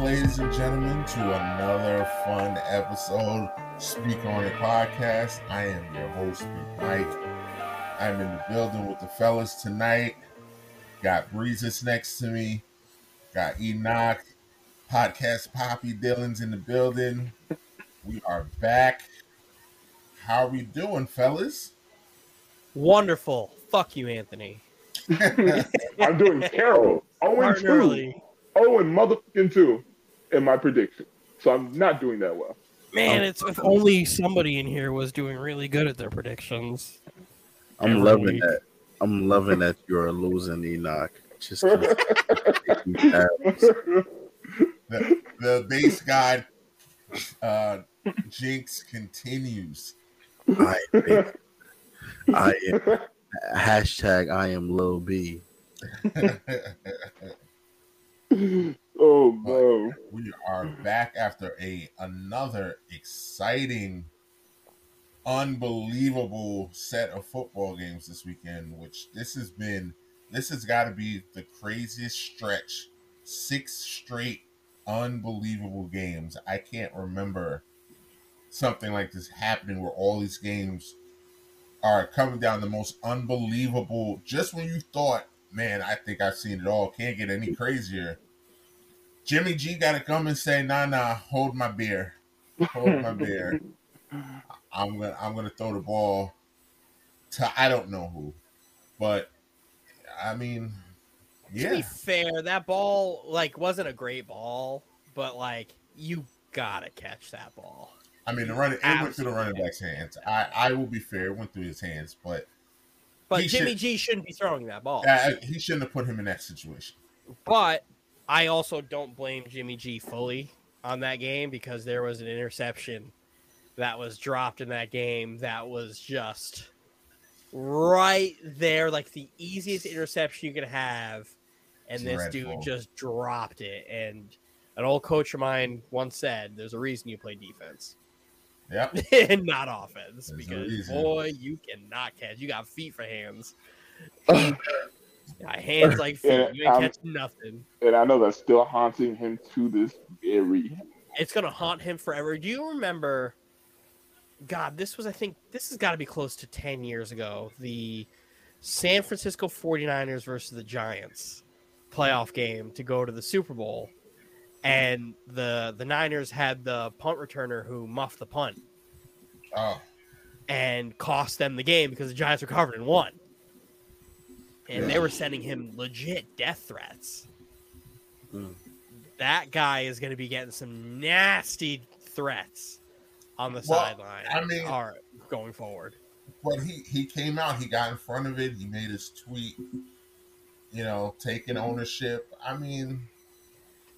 Welcome back, ladies and gentlemen, to another fun episode Speak On It podcast. I am your host, Big Mike. I'm in the building with the fellas tonight. Got Breezes next to me. Got Enoch, podcast Poppy Dylan's in the building. We are back. How are we doing, fellas? Wonderful. Fuck you, Anthony. I'm doing terrible. 0 and Starting 2. early. 0 and motherfucking 2 in my prediction. So I'm not doing that well. Man, it's if only somebody in here was doing really good at their predictions. I'm Every loving week. that. I'm loving that you're losing Enoch. Just The, the Based God uh, jinx continues. I, am- I am hashtag I am low B. oh no. we are back after a another exciting unbelievable set of football games this weekend which this has been this has got to be the craziest stretch. Six straight unbelievable games. I can't remember something like this happening where all these games are coming down the most unbelievable. Just when you thought man i think i've seen it all. Can't get any crazier Jimmy G got to come and say, "Nah, nah, hold my beer, hold my beer. I'm gonna, I'm gonna throw the ball to I don't know who, but I mean, To be fair, that ball like wasn't a great ball, but like you gotta catch that ball. I mean the running, it went through the running back's hands. I, I will be fair, it went through his hands, but But Jimmy should- G shouldn't be throwing that ball. uh, he shouldn't have put him in that situation. But I also don't blame Jimmy G fully on that game because there was an interception that was dropped in that game that was just right there, like the easiest interception you could have. And this Dreadful. dude just dropped it. And an old coach of mine once said, There's a reason you play defense Yep, and not offense There's because, reason. boy, you cannot catch. You got feet for hands. Got hands like feet. You ain't um, catching nothing. And I know that's still haunting him to this very it's gonna haunt him forever. Do you remember? God, this was I think this has got to be close to ten years ago. The San Francisco 49ers versus the Giants playoff game to go to the Super Bowl, and the the Niners had the punt returner who muffed the punt oh, and cost them the game because the Giants recovered and won. And they were sending him legit death threats. Mm. That guy is going to be getting some nasty threats on the Well, sideline. I mean- are going forward. but he he came out, he got in front of it, he made his tweet, you know, taking ownership. I mean,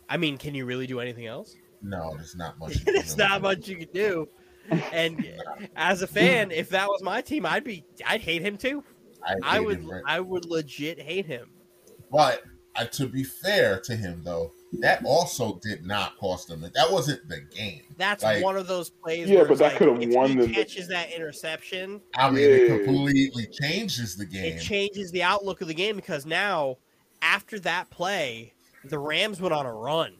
I mean, can you really do anything else? no, there's not much. you can It's really not do. much you can do. And as a fan, if that was my team, I'd be I'd hate him too. I, I would him, right? I would legit hate him. But uh, to be fair to him, though, that also did not cost him. That wasn't the game. That's Like- one of those plays. Yeah, where but that like, could've if won he the- catches that interception. I mean, it completely changes the game. It changes the outlook of the game because now, after that play, the Rams went on a run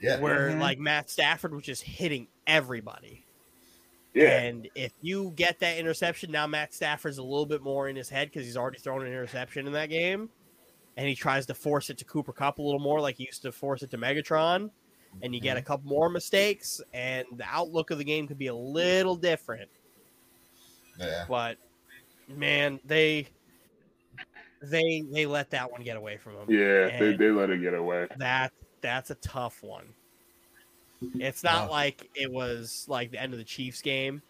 yeah, where Mhm. like Matt Stafford was just hitting everybody. Yeah. And if you get that interception, now Matt Stafford's a little bit more in his head because he's already thrown an interception in that game. And he tries to force it to Cooper Kupp a little more like he used to force it to Megatron. And you get a mhm. couple more mistakes, and the outlook of the game could be a little different. yeah. But man, they they they let that one get away from them. Yeah, they, they let it get away. that that's a tough one. It's not Wow. like it was like the end of the Chiefs game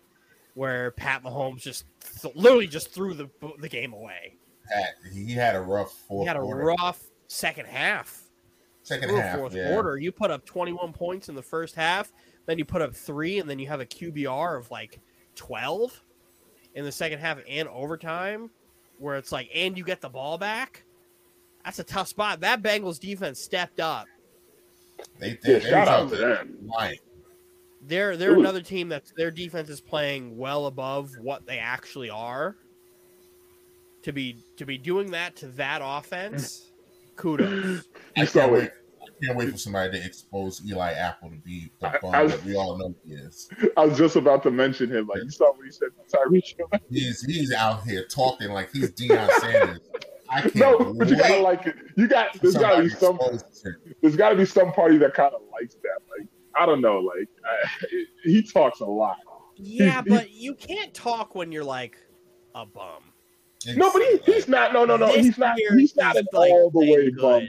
where Pat Mahomes just th- literally just threw the the game away. Pat, he had a rough fourth he had a quarter. rough second half. second through half. fourth yeah. quarter. You put up 21 points in the first half, then you put up three, and then you have a QBR of like 12 in the second half and overtime, where it's like, and you get the ball back. That's a tough spot. That Bengals defense stepped up. They, they, Yeah, they shout was out to there them. lying. They're they're Ooh. another team that their defense is playing well above what they actually are. To be to be doing that to that offense, kudos. I can't it. wait. can't wait for somebody to expose Eli Apple to be the I- bum that we all know he is. I was just about to mention him. Like you saw what he said to Tyreek He's he's out here talking like he's Deion Sanders. I can't No, but you gotta like it. You got there's gotta be some there's gotta be some party that kind of likes that. Like I don't know. Like I, he talks a lot. Yeah, he- but you can't talk when you're like a bum. No, but he, he's not. No, no, no. This He's not. year He's not he's, an like, all the way playing bum.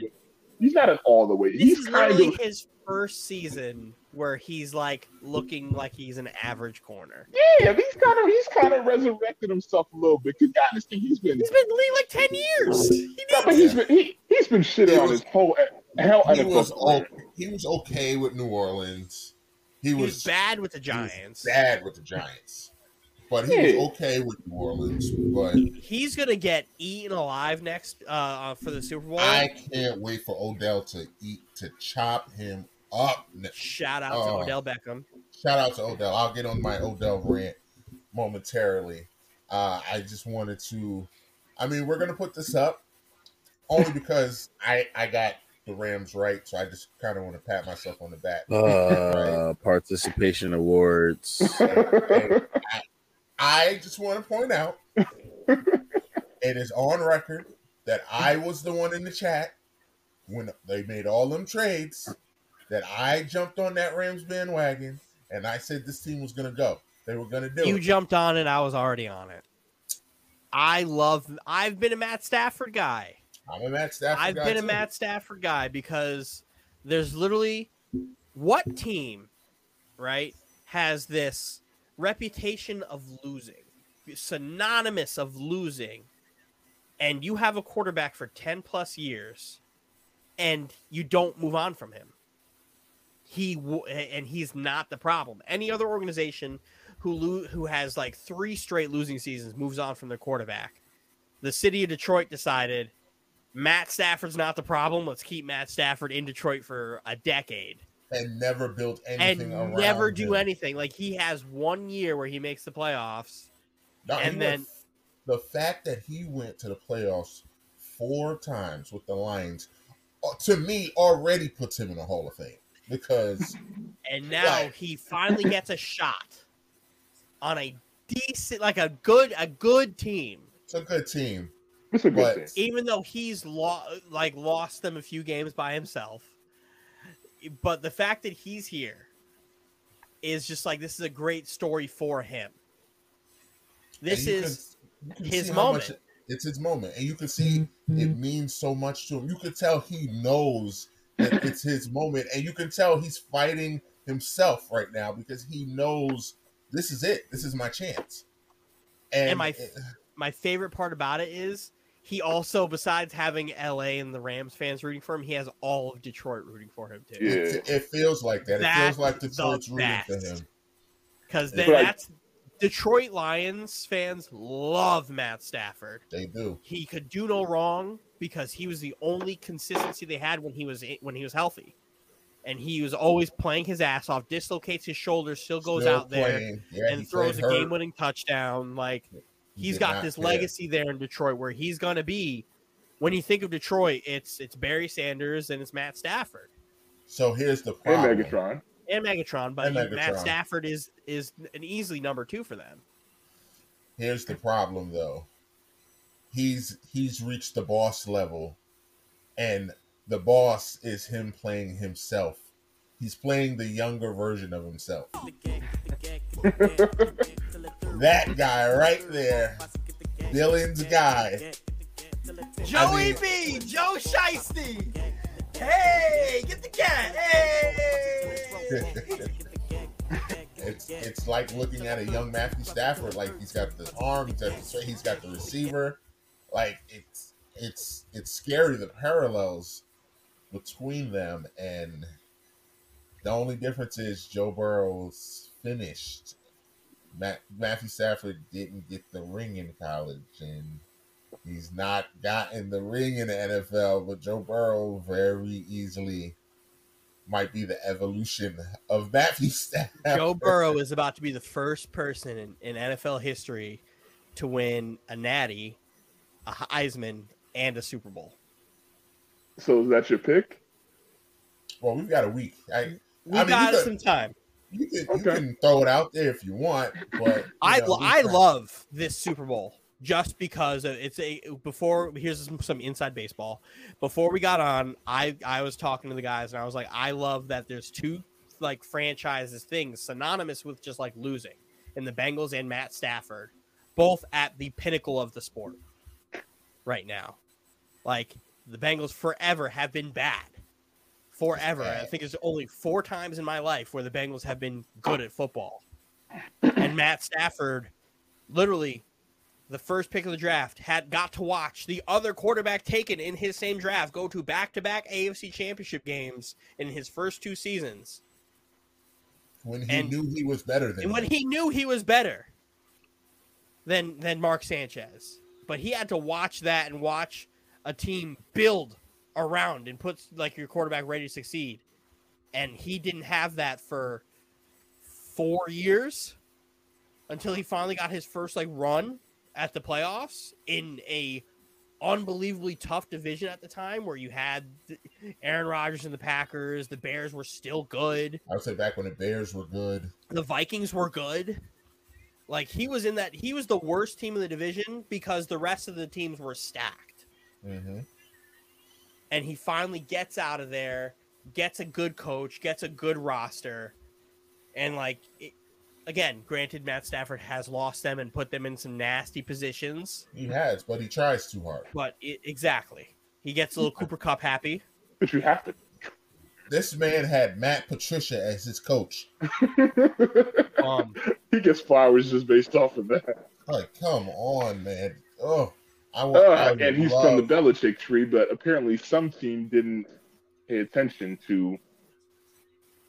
He's not an all the way. This He's is kind literally of. his first season where he's like looking like he's an average corner. Yeah, he's kind of. He's kind of resurrected himself a little bit. Cause God, this thing he's been. He's been in league like ten years. He no, but he's been. He, he's been shitting on his whole hell he NFL was okay, he was okay with New Orleans. He he was, was bad with the he was Giants. bad with the Giants, but he Yeah. was okay with New Orleans. But He's gonna get eaten alive next uh, uh, for the Super Bowl. I can't wait for Odell to eat to chop him up. Shout out Oh. to Odell Beckham. Shout out to Odell. I'll get on my Odell rant momentarily. Uh, I just wanted to. I mean, we're gonna put this up only because I I got the Rams right, so I just kind of want to pat myself on the back. Uh, participation awards. I just want to point out it is on record that I was the one in the chat when they made all them trades that I jumped on that Rams bandwagon and I said this team was going to go. They were going to do You it. jumped on it. I was already on it. I love. I've been a Matt Stafford guy. I'm a Matt Stafford. I've been a. Matt Stafford guy because there's literally what team, right, has this reputation of losing, synonymous of losing, and you have a quarterback for 10 plus years and you don't move on from him. He w- and he's not the problem. Any other organization who lo- who has like three straight losing seasons moves on from their quarterback. The city of Detroit decided Matt Stafford's not the problem. Let's keep Matt Stafford in Detroit for a decade and never built anything around and never do him. anything. Like he has one year where he makes the playoffs. No, and went- then- the fact that he went to the playoffs four times with the Lions, uh, to me, already puts him in the Hall of Fame because And now Right. he finally gets a shot on a decent, like a good, a good team. it's a good team. It's a good But- thing. Even though he's lo- like lost them a few games by himself, but the fact that he's here is just like this is a great story for him. This is can- can his see how much moment. it- it's his moment, and you can see it means so much to him. You can tell he knows that it's his moment, and you can tell he's fighting himself right now because he knows this is it. This is my chance. And, And my- my favorite part about it is he also, besides having LA and the Rams fans rooting for him, he has all of Detroit rooting for him too. Yeah. it, it feels like that. It feels like the Detroit's rooting for him. Because It's then like- that's Detroit Lions fans love Matt Stafford. They do. He could do no wrong because he was the only consistency they had when he was when he was healthy, and he was always playing his ass off. Dislocates his shoulder, still goes Still out there. Yeah, and throws a game-winning touchdown. Like He he's did got this care. legacy there in Detroit where he's going to be. When you think of Detroit, it's it's Barry Sanders and it's Matt Stafford So here's the And problem. Megatron. and Megatron, but And Matt Stafford is is an easily number two for them. Here's the problem though. He's he's reached the boss level and the boss is him playing himself. He's playing the younger version of himself. that guy right there. Dylan's guy. Joey mean- B, Joe Shiesty. Hey, get the cat. Hey. it's it's like looking at a young Matthew Stafford. Like he's got the arm, he's got the, he's got the receiver. Like it's it's it's scary the parallels between them, and the only difference is Joe Burrow's finished. Matt, Matthew Stafford didn't get the ring in college, and he's not gotten the ring in the NFL. But Joe Burrow very easily might be the evolution of Matthew Stafford. Joe Burrow is about to be the first person in, in NFL history to win a Natty, a Heisman, and a Super Bowl. So is that your pick? Well, we've got a week. I, We I mean, got you could- some time. you can you can throw it out there if you want, but you I know, lo- I try- love this Super Bowl just because it's a before here's some, some inside baseball. Before we got on, I I was talking to the guys and I was like, I love that there's two like franchises things synonymous with just like losing, and the Bengals and Matt Stafford, both at the pinnacle of the sport right now. Like the Bengals forever have been bad. Forever. I think it's only four times in my life where the Bengals have been good at football. And Matt Stafford, literally, the first pick of the draft, had got to watch the other quarterback taken in his same draft go to back to back AFC championship games in his first two seasons. when he and- knew he was better than And when he knew he was better than than Mark Sanchez, but he had to watch that and watch a team build around and put like your quarterback ready to succeed, and he didn't have that for four years until he finally got his first like run at the playoffs in a unbelievably tough division at the time where you had Aaron Rodgers and the Packers, the Bears were still good I would say back when the Bears were good. the Vikings were good. Like he was in that he was the worst team in the division because the rest of the teams were stacked. hmm And he finally gets out of there, gets a good coach, gets a good roster. And like it, again, granted Matt Stafford has lost them and put them in some nasty positions, He has, but he tries too hard. but it, exactly. He gets a little Cooper Kupp happy. But you have to. This man had Matt Patricia as his coach. Um he gets flowers just based off of that. Like, come on, man. Oh, I want. I Uh, and he's from the love- Belichick tree, but apparently some team didn't pay attention to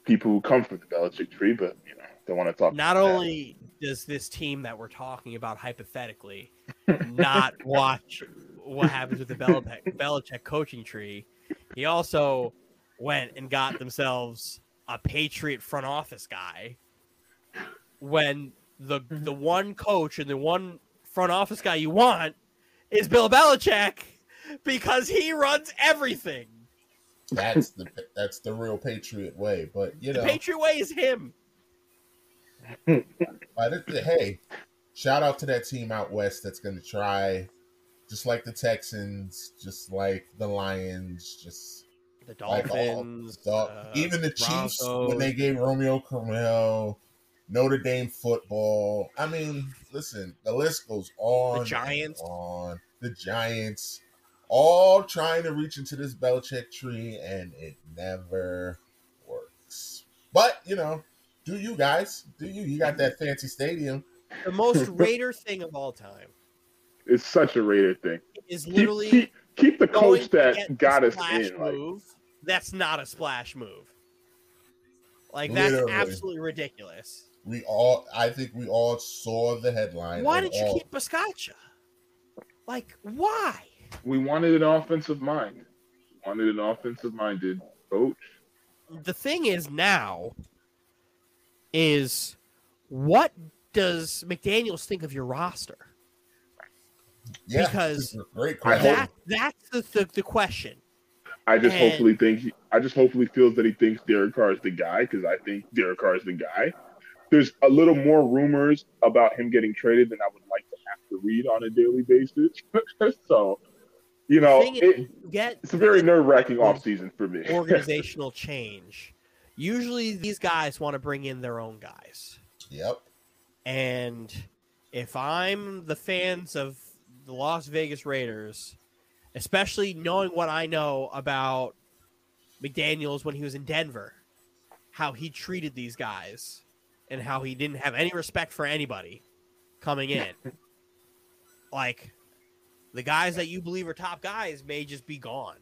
people who come from the Belichick tree, but you know, don't want to talk. not about that. only does this team that we're talking about hypothetically not watch what happens with the Belichick, Belichick coaching tree, he also went and got themselves a Patriot front office guy. When the mm-hmm. the one coach and the one front office guy you want is Bill Belichick because he runs everything. That's the that's the real Patriot way. But you The know, Patriot way is him. I did- hey, shout out to that team out west that's going to try, just like the Texans, just like the Lions, just The like all Dolphins, the- uh, even the Chiefs when they gave Romeo Crennel, Notre Dame football. I mean, listen, the list goes on. The Giants. on the Giants, all trying to reach into this Belichick tree, and it never works. But you know, do you guys? Do you? You got that fancy stadium? the most Raider thing of all time It's such a Raider thing. is Keep, literally keep, keep the coach that got us splash in. Like, move. That's not a splash move. Like that's Literally. absolutely ridiculous. We all, I think, we all saw the headline. Why and did you all- keep Bisaccia? Like why? we wanted an offensive mind. Wanted an offensive minded coach. The thing is now is what does McDaniels think of your roster? Yeah, because this great question. That that's the, the, the question. I just And- hopefully think he, I just hopefully feels that he thinks Derek Carr is the guy because I think Derek Carr is the guy. There's a little more rumors about him getting traded than I would like to have to read on a daily basis. so, you know, Thing is, it, get it's a very nerve wracking off season for me. organizational change. Usually these guys want to bring in their own guys. Yep. And if I'm the fans of the Las Vegas Raiders, especially knowing what I know about McDaniels when he was in Denver, how he treated these guys and how he didn't have any respect for anybody coming in. like the guys that you believe are top guys may just be gone.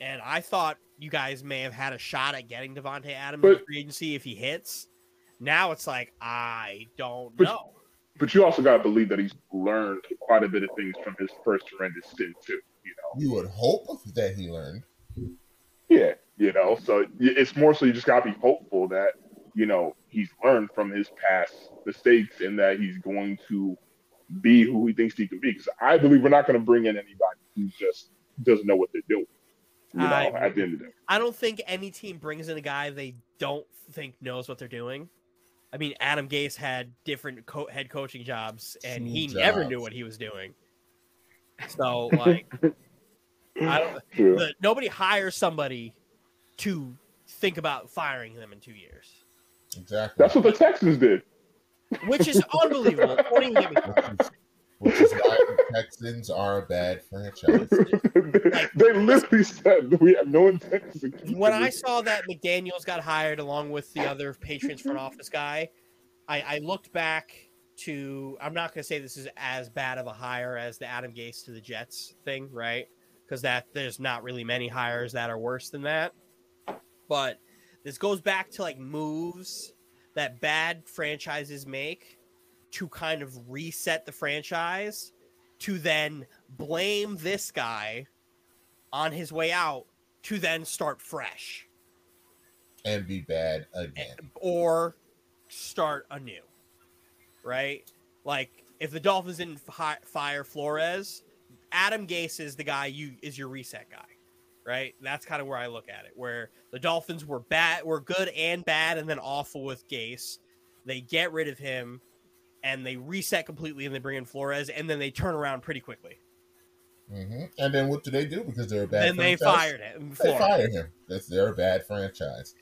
And I thought you guys may have had a shot at getting Davante Adams in But- free agency if he hits. Now it's like I don't But- know. But you also got to believe that he's learned quite a bit of things from his first horrendous stint too. You know, You would hope that he learned. yeah, you know. So it's more so you just got to be hopeful that you know he's learned from his past mistakes and that he's going to be who he thinks he can be. Because I believe we're not going to bring in anybody who just doesn't know what they're doing. You know, I- at the end of the day. I don't think any team brings in a guy they don't think knows what they're doing. I mean, Adam Gase had different co- head coaching jobs, and he Smooth never knew what he was doing. So, like, I don't. True. the, nobody hires somebody to think about firing them in two years, Exactly. That's what the Texans did. which is unbelievable. Don't even get me which, is, why the Texans are a bad franchise. they literally said we have no intention to keep when him. I saw that McDaniel's got hired along with the other Patriots front office guy, I, I looked back to. I'm not going to say this is as bad of a hire as the Adam Gase to the Jets thing, right? Because that there's not really many hires that are worse than that. But this goes back to like moves that bad franchises make to kind of reset the franchise to then blame this guy on his way out to then start fresh and be bad again. or start anew. Right? Like if the Dolphins didn't fi- fire Flores, Adam Gase is the guy you is your reset guy. Right? That's kind of where I look at it. Where the Dolphins were bad, were good and bad, and then awful with Gase. They get rid of him, and they reset completely, and they bring in Flores, and then they turn around pretty quickly. hmm And then what do they do? Because they're a bad then they fired him. They Flores. fire him. That's they're a bad franchise.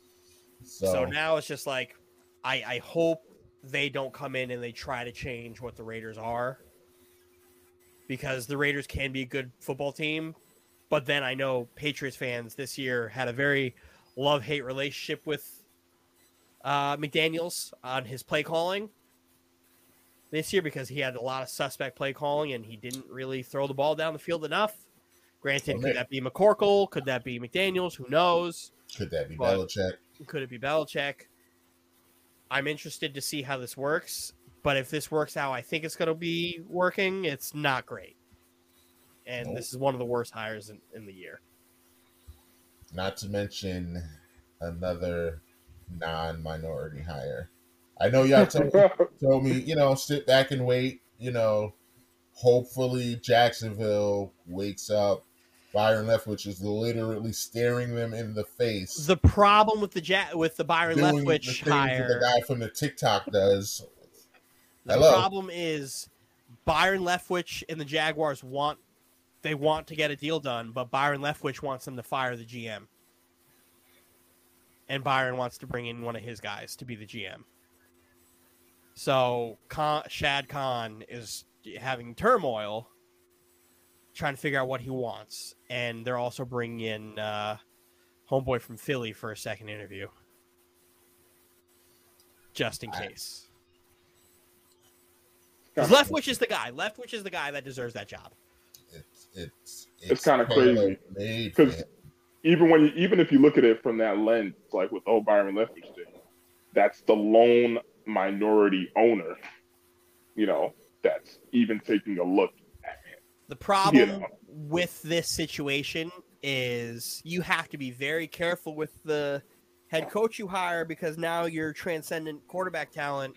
So, So now it's just like I, I hope they don't come in and they try to change what the Raiders are. Because the Raiders can be a good football team, but then I know Patriots fans this year had a very love hate relationship with uh, McDaniels on his play calling this year because he had a lot of suspect play calling and he didn't really throw the ball down the field enough. Granted, Okay. could that be McCorkle? Could that be McDaniels? Who knows? could that be But- Belichick? Could it be Belichick? I'm interested to see how this works, but if this works how I think it's going to be working, it's not great. And Nope. this is one of the worst hires in, in the year. Not to mention another non-minority hire. I know y'all told, told me, you know, sit back and wait. You know, hopefully Jacksonville wakes up. Byron Leftwich is literally staring them in the face. The problem with the ja- with the Byron doing the Leftwich things hire, the guy from the TikTok does. the Hello. problem is Byron Leftwich and the Jaguars want they want to get a deal done, but Byron Leftwich wants them to fire the GM. And Byron wants to bring in one of his guys to be the GM. So Khan, Shad Khan is having turmoil, trying to figure out what he wants, and they're also bringing in uh, homeboy from Philly for a second interview, just in case. Because Leftwich is the guy. Leftwich is the guy that deserves that job. It's it's It's kinda crazy, tailor-made 'cause- for him. even when you, even if you look at it from that lens, like with old Byron Leftwich did, that's the lone minority owner, you know, that's even taking a look at him. The problem Yeah. with this situation is you have to be very careful with the head coach you hire because now your transcendent quarterback talent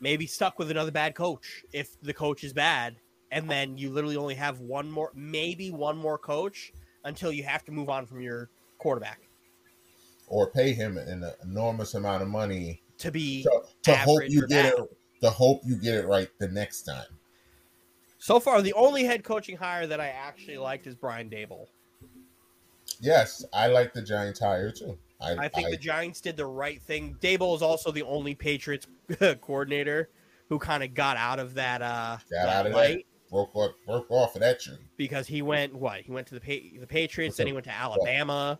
may be stuck with another bad coach if the coach is bad. And then you literally only have one more, maybe one more coach until you have to move on from your quarterback or pay him an enormous amount of money to be to, to hope you get bad. it to hope you get it right the next time. So far, the only head coaching hire that I actually liked is Brian Daboll. Yes, I like the Giants hire too. I, I think I- the Giants did the right thing. Daboll is also the only Patriots coordinator who kind of got out of that uh got that out of that. light Broke off, broke off of that tree. because he went what? He went to the pa- the Patriots, then he went to Alabama,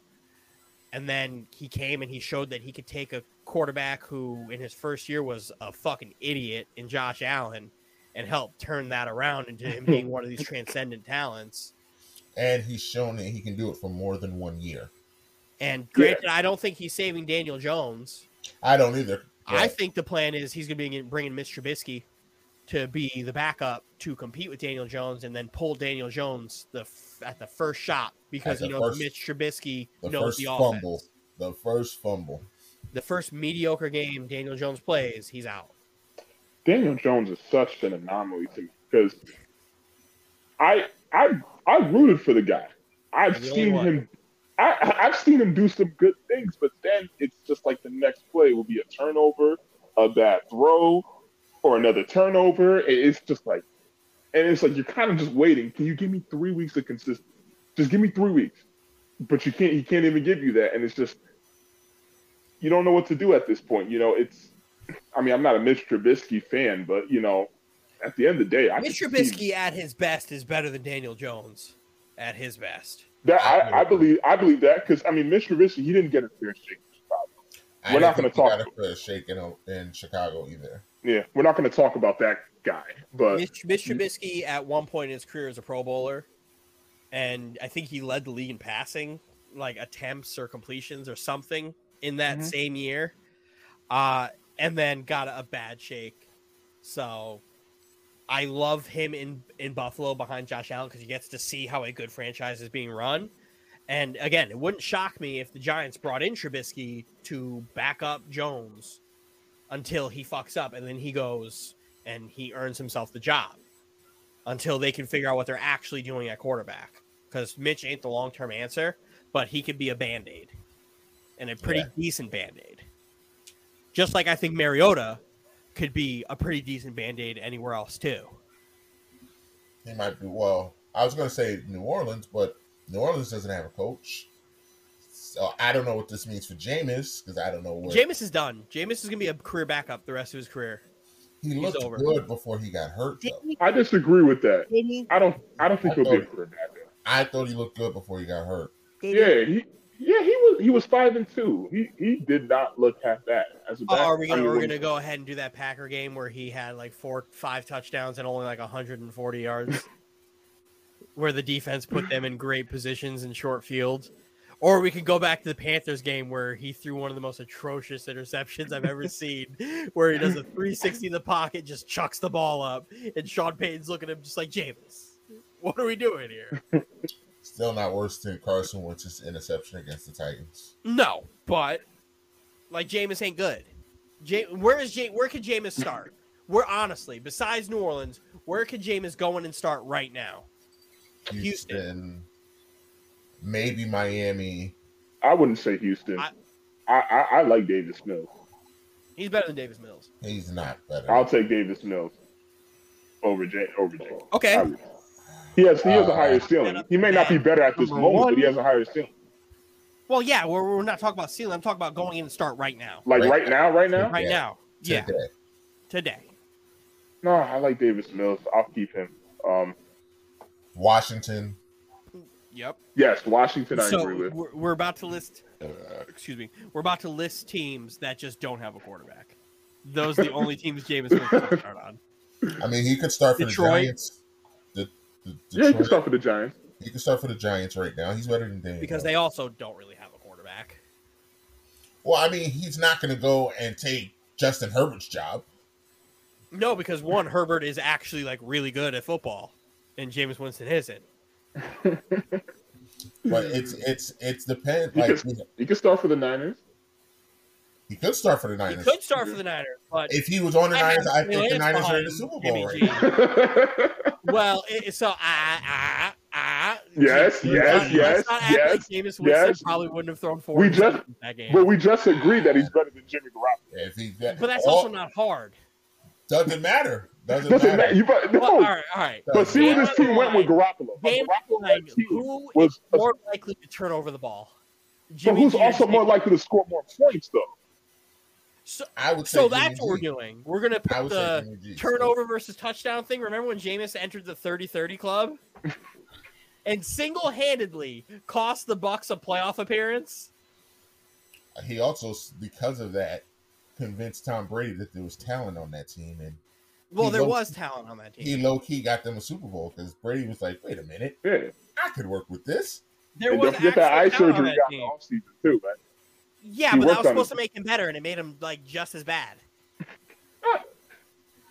and then he came and he showed that he could take a quarterback who in his first year was a fucking idiot in Josh Allen and help turn that around into him being one of these transcendent talents. And he's shown that he can do it for more than one year. And granted, I don't think he's saving Daniel Jones. I don't either. I think the plan is he's going to be bringing Mitch Trubisky to be the backup to compete with Daniel Jones, and then pull Daniel Jones the at the first shot because At he the knows first- Mitch Trubisky the knows first the fumble, the first fumble. The first mediocre game Daniel Jones plays, he's out. Daniel Jones is such an anomaly to me because I I I rooted for the guy. I've the seen him I, I- I've seen him do some good things, but then it's just like the next play will be a turnover, a bad throw, or another turnover. It's just like, and it's like you're kind of just waiting. Can you give me three weeks of consistency? Just give me three weeks. But you can't. He can't even give you that, and it's just you don't know what to do at this point. You know, it's. I mean, I'm not a Mitch Trubisky fan, but you know, at the end of the day, I Mitch can see- Trubisky at his best is better than Daniel Jones at his best. That I, I believe I believe that because I mean Mitch Trubisky he didn't get a fair shake in Chicago. I We're not gonna talk- got a fair shake in, in Chicago either. Yeah, we're not going to talk about that guy, but Mitch, Mitch Trubisky at one point in his career as a Pro Bowler, and I think he led the league in passing, like attempts or completions or something in that Mhm. same year, uh, and then got a bad shake. So I love him in in Buffalo behind Josh Allen because he gets to see how a good franchise is being run. And again, it wouldn't shock me if the Giants brought in Trubisky to back up Jones until he fucks up, and then he goes and he earns himself the job until they can figure out what they're actually doing at quarterback. Because Mitch ain't the long term answer, but he could be a band aid and a pretty Yeah. decent band aid. Just like I think Mariota could be a pretty decent band aid anywhere else too. He might be well. I was going to say New Orleans, but New Orleans doesn't have a coach. So I don't know what this means for Jameis because I don't know what Jameis is done. Jameis is gonna be a career backup the rest of his career. He looked over. good before he got hurt. Though. I disagree with that. I don't I don't think I he'll be a thought- quarterback. I thought he looked good before he got hurt. Yeah, he yeah he was he was five and two. He he did not look half bad as a Oh, back. are we I gonna mean, we're gonna go ahead and do that Packer game where he had like four five touchdowns and only like 140 yards, where the defense put them in great positions in short fields, or we could go back to the Panthers game where he threw one of the most atrocious interceptions I've ever seen, where he does a 360 in the pocket, just chucks the ball up, and Sean Payton's looking at him just like Jameis, what are we doing here? Still not worse than Carson Wentz's interception against the Titans. No, but like Jameis ain't good. Where is J- where could Jameis start? Where honestly, besides New Orleans, where could Jameis go in and start right now? Houston. Houston, maybe Miami. I wouldn't say Houston. I- I, I, I like Davis Mills. He's better than Davis Mills. He's not better. I'll take Davis Mills over Jay over Jay. Okay. I. He has he has a Uh, higher ceiling. He may not be better at this moment, one. but he has a higher ceiling. Well, yeah, we're, we're not talking about ceiling. I'm talking about going in and start right now. Like Right right, now, right now. Right Yeah. now. Yeah, today. today. No, I like Davis Mills. I'll keep him. Um, Washington. Yep. yes, Washington. I agree with. we're, we're about to list. Uh, excuse me. We're about to list teams that just don't have a quarterback. Those are the only teams Jameis Winston can start on. I mean, he could start for Detroit. the Giants. The, the, Yeah, he can Detroit- start for the Giants. He can start for the Giants right now. He's better than Daniel. because they also don't really have a quarterback. Well, I mean, he's not going to go and take Justin Herbert's job. No, because one, Herbert is actually like really good at football, and James Winston isn't. But it's it's it's depend He like could, he can start for the Niners. he could start for the Niners. He Niners. could start for the Niners, but If he was on the I Niners, I think the Niners are in the Super Bowl right now. well, it, so I, I, ah. Yes, Let's yes, not- yes, let's not act yes, like Jameis Winston yes. probably wouldn't have thrown four We just- that game. but we just agreed that he's better than Jimmy Garoppolo. If he but that's all- also not hard. doesn't matter. Doesn't, Doesn't matter. matter. You, but, no, Well, all right, all right. but see where this team went with Garoppolo. Game Garoppolo line, that team who was, is more likely to turn over the ball? but who's G also more likely to score more points though? So, I would say so Jimmy that's what we're doing. We're gonna I put the turnover versus touchdown thing. Remember when Jameis entered the 30-30 club and single-handedly cost the Bucs a playoff appearance? He also, because of that, convinced Tom Brady that there was talent on that team, and Well, He there low- was talent on that team. he low key got them a Super Bowl because Brady was like, "Wait a minute, Yeah. I could work with this." there and was don't forget that eye actual talent on surgery that got in team. the offseason too, man. Yeah, He but that was supposed it. to make him better, and it made him like just as bad.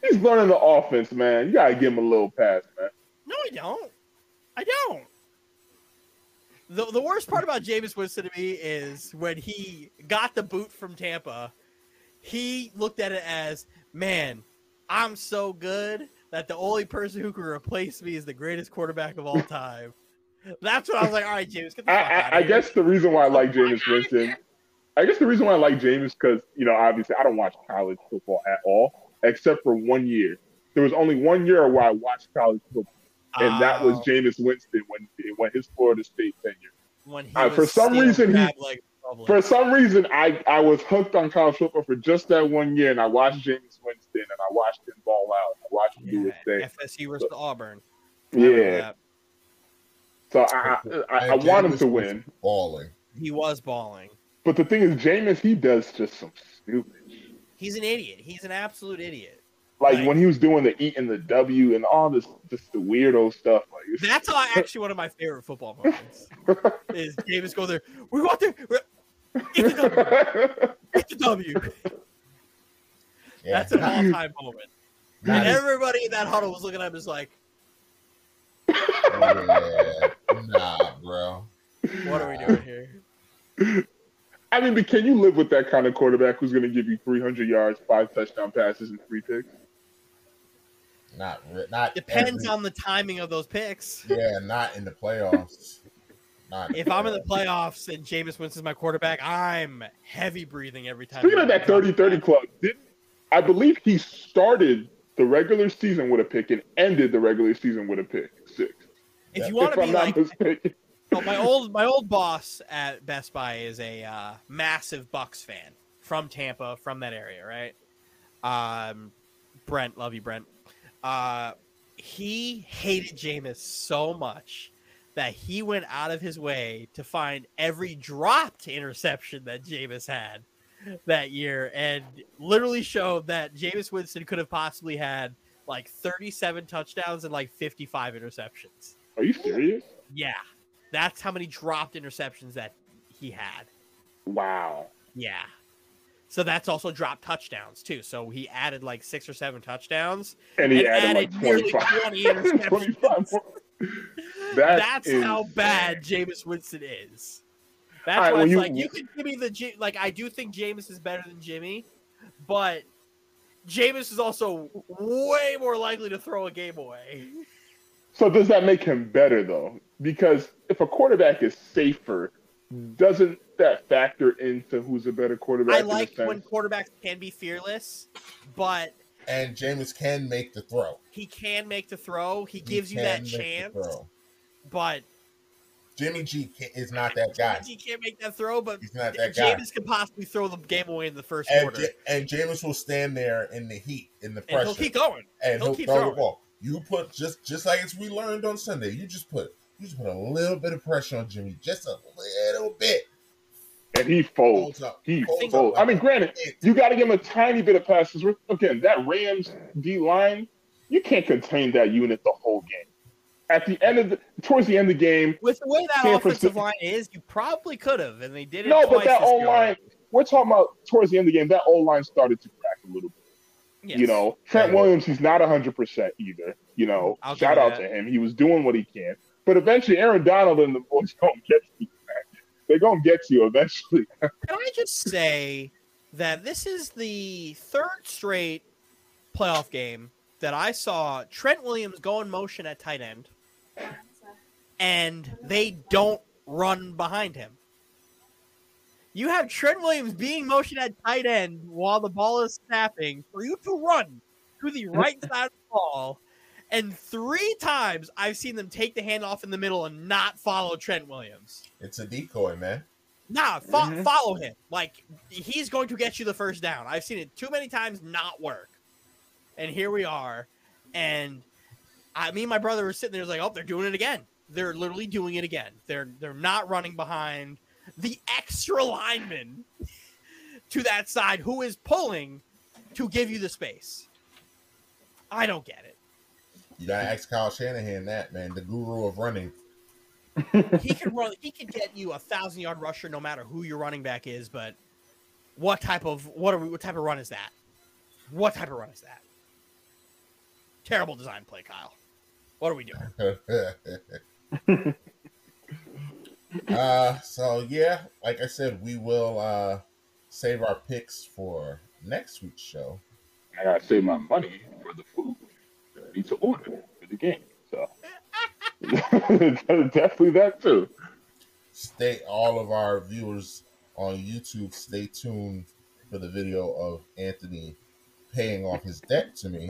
He's learning the offense, man. You gotta give him a little pass, man. No, I don't. I don't. The, the worst part about Jameis Winston to me is when he got the boot from Tampa, he looked at it as, man, I'm so good that the only person who can replace me is the greatest quarterback of all time. That's what I was like. All right, James, get the I, out I, I guess the reason why I like Jameis Winston, I guess the reason why I like Jameis because you know obviously I don't watch college football at all except for one year. There was only one year where I watched college football, and that was Oh, Jameis Winston when when his Florida State tenure. when he uh, for some reason, he- Republic. For some reason, I I was hooked on college football for just that one year, and I watched Jameis Winston and I watched him ball out. I watched him do his thing. FSU versus Auburn. I Yeah, so I I, I, I want him to win. Balling. He was balling. But the thing is, Jameis he does just some stupid. He's an idiot. He's an absolute idiot. Like Right. when he was doing the E and the W and all this, just the weirdo stuff. Like That's all, actually one of my favorite football moments. is Davis go there. We go out there. we're- Get the W. Get the W. Yeah. That's an all-time moment. Not And as- everybody in that huddle was looking at him as like, yeah. Nah, bro. "What are we doing here?" I mean, but can you live with that kind of quarterback who's going to give you 300 yards, five touchdown passes, and three picks? Not not Depends every- on the timing of those picks. Yeah, not in the playoffs. Not If I'm in the playoffs and Jameis Winston's my quarterback, I'm heavy breathing every time. Speaking of that 30-30 club, did I believe he started the regular season with a pick and ended the regular season with a pick six. If you want If to I'm be like mistaken. My old my old boss at Best Buy is a uh, massive Bucs fan from Tampa, from that area, right? Um, Brent, love you, Brent. Uh, he hated Jameis so much that he went out of his way to find every dropped interception that Jameis had that year, and literally showed that Jameis Winston could have possibly had like 37 touchdowns and like 55 interceptions. Are you serious? Yeah, that's how many dropped interceptions that he had. Wow. Yeah. So that's also dropped touchdowns too. So he added like six or seven touchdowns. And he And added, added like nearly 25. 20 interceptions. 25 more. That that's is- how bad Jameis Winston is. That's All right, why when it's you- like you can give me the like I do think Jameis is better than Jimmy, but Jameis is also way more likely to throw a game away. So does that make him better though? Because if a quarterback is safer, doesn't that factor into who's a better quarterback? I like when quarterbacks can be fearless, but and Jameis can make the throw. he can make the throw. He He gives you that chance, but Jimmy G is not that guy. He can't make that throw, but He's not that guy. Jameis could possibly throw the game away in the first And, quarter, J- and Jameis will stand there in the heat, in the and pressure, he'll keep going. and he'll he'll, keep throw throwing. the ball. You put just just like it's we learned on Sunday. You just put you just put a little bit of pressure on Jimmy, just a little bit. and he folds. Up. He Holds folds. I mean, granted, you got to give him a tiny bit of passes. Again, that Rams D line, you can't contain that unit the whole game. At the end of the, towards the end of the game, With the way that San offensive Francisco- line is, you probably could have, and they did it. no, but that this O line, we're talking about towards the end of the game, that old line started to crack a little bit. Yes. You know, Trent Yeah. Williams, he's not 100% either. You know, I'll shout out that. to him. He was doing what he can. But eventually, Aaron Donald and the boys going to get you, man. They're going to get you eventually. Can I just say that this is the third straight playoff game that I saw Trent Williams go in motion at tight end, and they don't run behind him. You have Trent Williams being motion at tight end while the ball is snapping for you to run to the right side of the ball. And three times I've seen them take the handoff in the middle and not follow Trent Williams. It's a decoy, man. Nah, fo- Mhm. follow him. Like he's going to get you the first down. I've seen it too many times not work, and here we are. And I, me and my brother were sitting there, like, oh, they're doing it again. They're literally doing it again. They're they're not running behind the extra lineman to that side who is pulling to give you the space. I don't get it. You gotta ask Kyle Shanahan that, man, the guru of running. he can run. He can get you a thousand yard rusher no matter who your running back is. But what type of what are we? What type of run is that? What type of run is that? Terrible design play, Kyle. What are we doing? uh, so yeah, like I said, we will uh save our picks for next week's show. I got to save my money for the food that I need to order for the game. So. Definitely that too. Stay all of our viewers on YouTube. Stay tuned for the video of Anthony paying off his debt to me.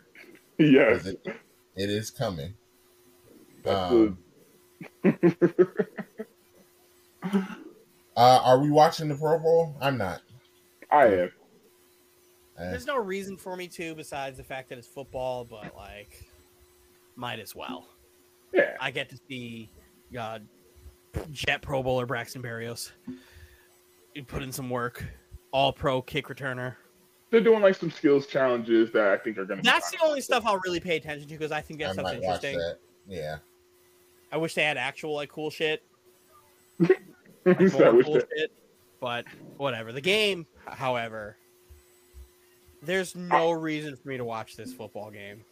yes. It, it is coming. Um, uh, are we watching the Pro Bowl? I'm not. I am. Uh, There's no reason for me to besides the fact that it's football, but like, might as well. Yeah. I get to see uh, Jet Pro Bowler Braxton Berrios. He put in some work. All pro kick returner. They're doing like some skills challenges that I think are going to. That's the only stuff I'll really pay attention to because I think I that stuff's might watch interesting. that. Yeah. I wish they had actual like cool shit, like, more cool shit. But whatever. The game, however, there's no reason for me to watch this football game.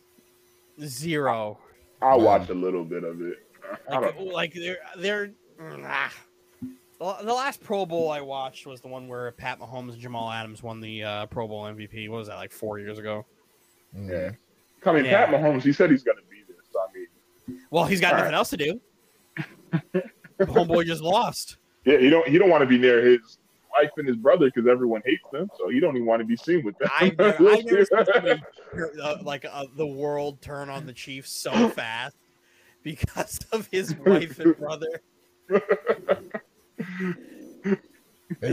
Zero. I'll Um, watch a little bit of it. Like, like they're they're. ah. The the last Pro Bowl I watched was the one where Pat Mahomes and Jamal Adams won the uh, Pro Bowl MVP. What was that like four years ago? Yeah. I mean, Yeah. Pat Mahomes. He said he's going to be there. So I mean, Well, he's got nothing right. else to do. Homeboy just lost. yeah, he don't. He don't want to be near his wife and his brother because everyone hates them. So he don't even want to be seen with them. I never, I never somebody, uh, like uh, the world turn on the Chiefs so fast because of his wife and brother. His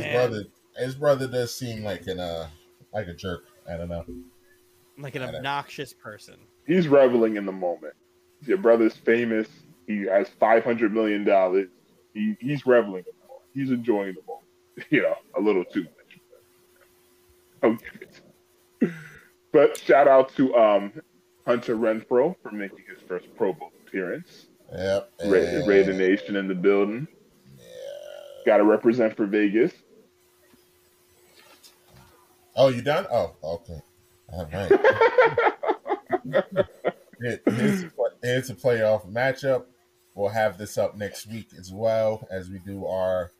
Man. brother, his brother does seem like an uh, like a jerk. I don't know. Like an obnoxious person. he's reveling in the moment. Your brother's famous. He has five hundred million dollars. He, he's reveling in the moment. He's enjoying the moment. You know, a little too much. I'll give it. But shout out to um, Hunter Renfrow for making his first Pro Bowl appearance. Yep. Ra- and- Raider Nation in the building. Yeah. Got to represent for Vegas. Oh, you done? Oh, okay. All right. Here- here's, a- a playoff matchup. We'll have this up next week as well as we do our.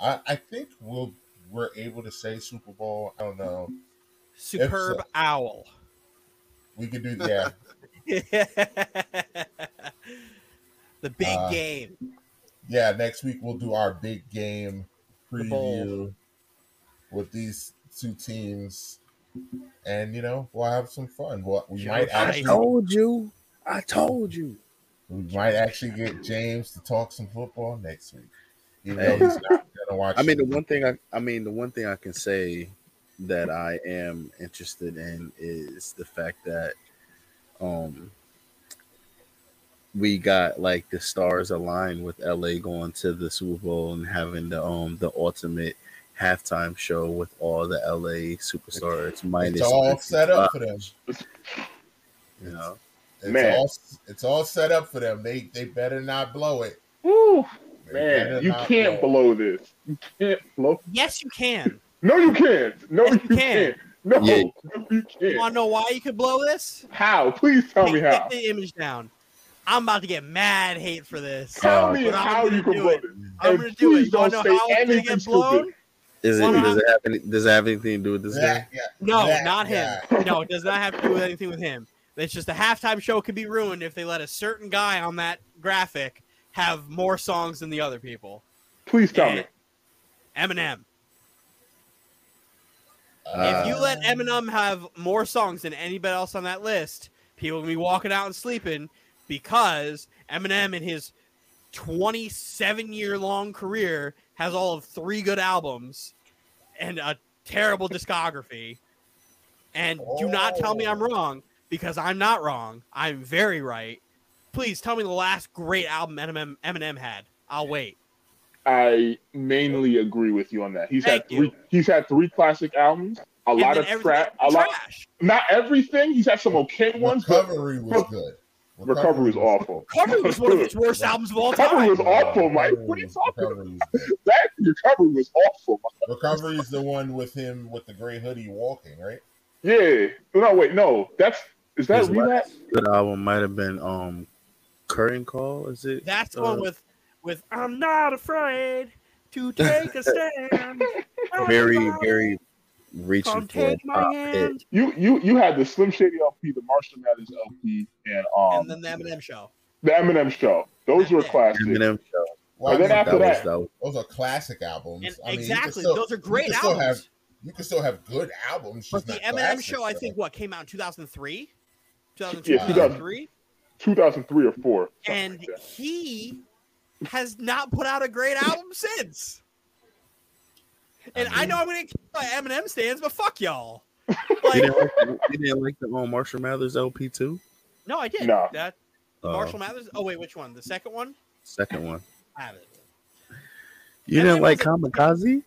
I, I think we'll we're able to say Super Bowl. I don't know. Superb so. owl. We could do yeah. the big Uh, game. Yeah, next week we'll do our big game The preview with these two teams, and you know we'll have some fun. Well, we Joe might Shiesty. actually told you. I told you. we might actually get James to talk some football next week, even Hey. though he's not gonna watch. I mean, the one thing I, I mean, the one thing I can say that I am interested in is the fact that, um, we got like the stars aligned with LA going to the Super Bowl and having the um the ultimate halftime show with all the LA superstars minus it's all set up for them. You know, It's Man. all it's all set up for them. They they better not blow it. Woo, They man, you can't blow blow this. You can't blow. Yes, you can. No, you can't. No, Yes, you you can. can't. No, Yeah. no, you You can't. You want to know why you could blow this? How? Please tell me how. Take the image down. I'm about to get mad hate for this. Tell me but how you can do blow it. I'm gonna do it. please You want to don't know say how it's gonna anything get stupid. blown? is it does it have any does it have anything to do with this game? That, yeah, No, that not him. guy. No, it does not have to do with anything with him. It's just the halftime show could be ruined if they let a certain guy on that graphic have more songs than the other people. Please tell me. Eminem. Uh, if you let Eminem have more songs than anybody else on that list, people will be walking out and sleeping because Eminem in his 27 year long career has all of three good albums and a terrible discography. And do not tell me I'm oh. wrong because I'm not wrong. I'm very right. Please tell me the last great album Eminem, Eminem had. I'll wait. I mainly agree with you on that. He's Thank had three. you. He's had three classic albums. A And lot of crap. A else lot. Not everything. He's had some okay ones. but Recovery was good. Recovery was awful. Recovery was one of his worst albums of all time. Recovery time. was awful, Mike. What are you talking about? Recovery was good. That recovery was awful. Mike. Recovery is the one with him with the gray hoodie walking, right? Yeah. No, wait, no. That's is that His relapse? Good album might have been um Curtain Call. Is it? That's the Uh, one with with I'm not afraid to take a stand. very very reaching Come for a take my pop hit. hand. You you you had the Slim Shady LP, the Marshall Mathers LP, and um And then the Eminem show. the Eminem show. Those were Yeah. classic. Eminem show. Well, I And then mean, after That was that- that was those are classic albums. And I mean, exactly, still- those are you great still albums. Have, you can still have good albums. But the not Eminem classics, show, I think, what came out in 2003, 2002, Yeah, 2003, 2003 or four. and like he has not put out a great album since. And I, mean- know I'm gonna kill my Eminem stands, but fuck y'all. you Like, didn't like, you didn't like the um, Marshall Mathers LP too? no, I did. No. That Uh, Marshall Mathers. Oh wait, which one? The second one? Second one. I have it. You didn't like Kamikaze?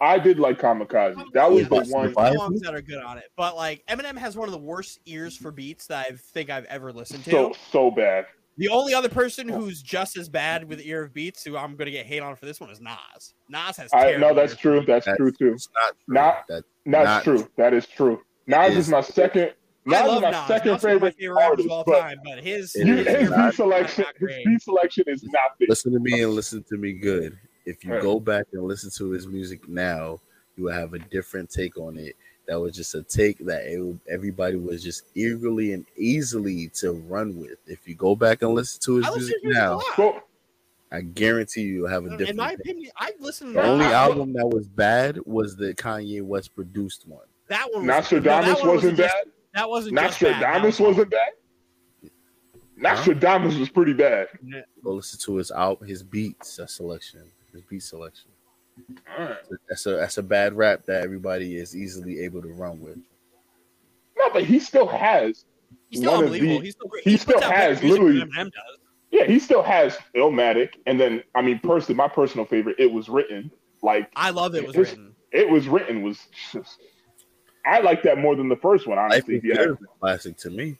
I did like Kamikaze. That was Yeah, the there's one. some songs that are good on it, but like Eminem has one of the worst ears for beats that I think I've ever listened to. So so bad. The only other person who's just as bad with ear of beats, who I'm going to get hate on for this one, is Nas. Nas has. I no, that's true. That's That's- true too. It's not true. Not- That's Not- true. That is true. Nas It is is- my second. Nas I is love my Nas. second Nas is of my favorite favorite artist, of all but time, but his, you, is his his not- beat selection, not his beat selection is not there. listen to me and listen to me good. If you Right. go back and listen to his music now, you will have a different take on it. That was just a take that it, everybody was just eagerly and easily to run with. If you go back and listen to his I music to now, I guarantee you you'll have a different. In my take. opinion, I listened. the to only album that was bad was the Kanye West produced one. That one. Was, Nostradamus no, that one wasn't just- bad. That wasn't just bad. That Nostradamus was- wasn't bad. Nostradamus was pretty bad. Go listen to his out his beats uh, selection, his beat selection. All right. That's a that's a bad rap that everybody is easily able to run with. No, but he still has. He's still one unbelievable. the- He's still great. he still has music literally- does. Yeah, he still has Illmatic, and then I mean, personally, my personal favorite, it was written. Like I love it was His- written. it was written was. Just, I like that more than the first one. Life Honestly, is yeah. good is a classic to me.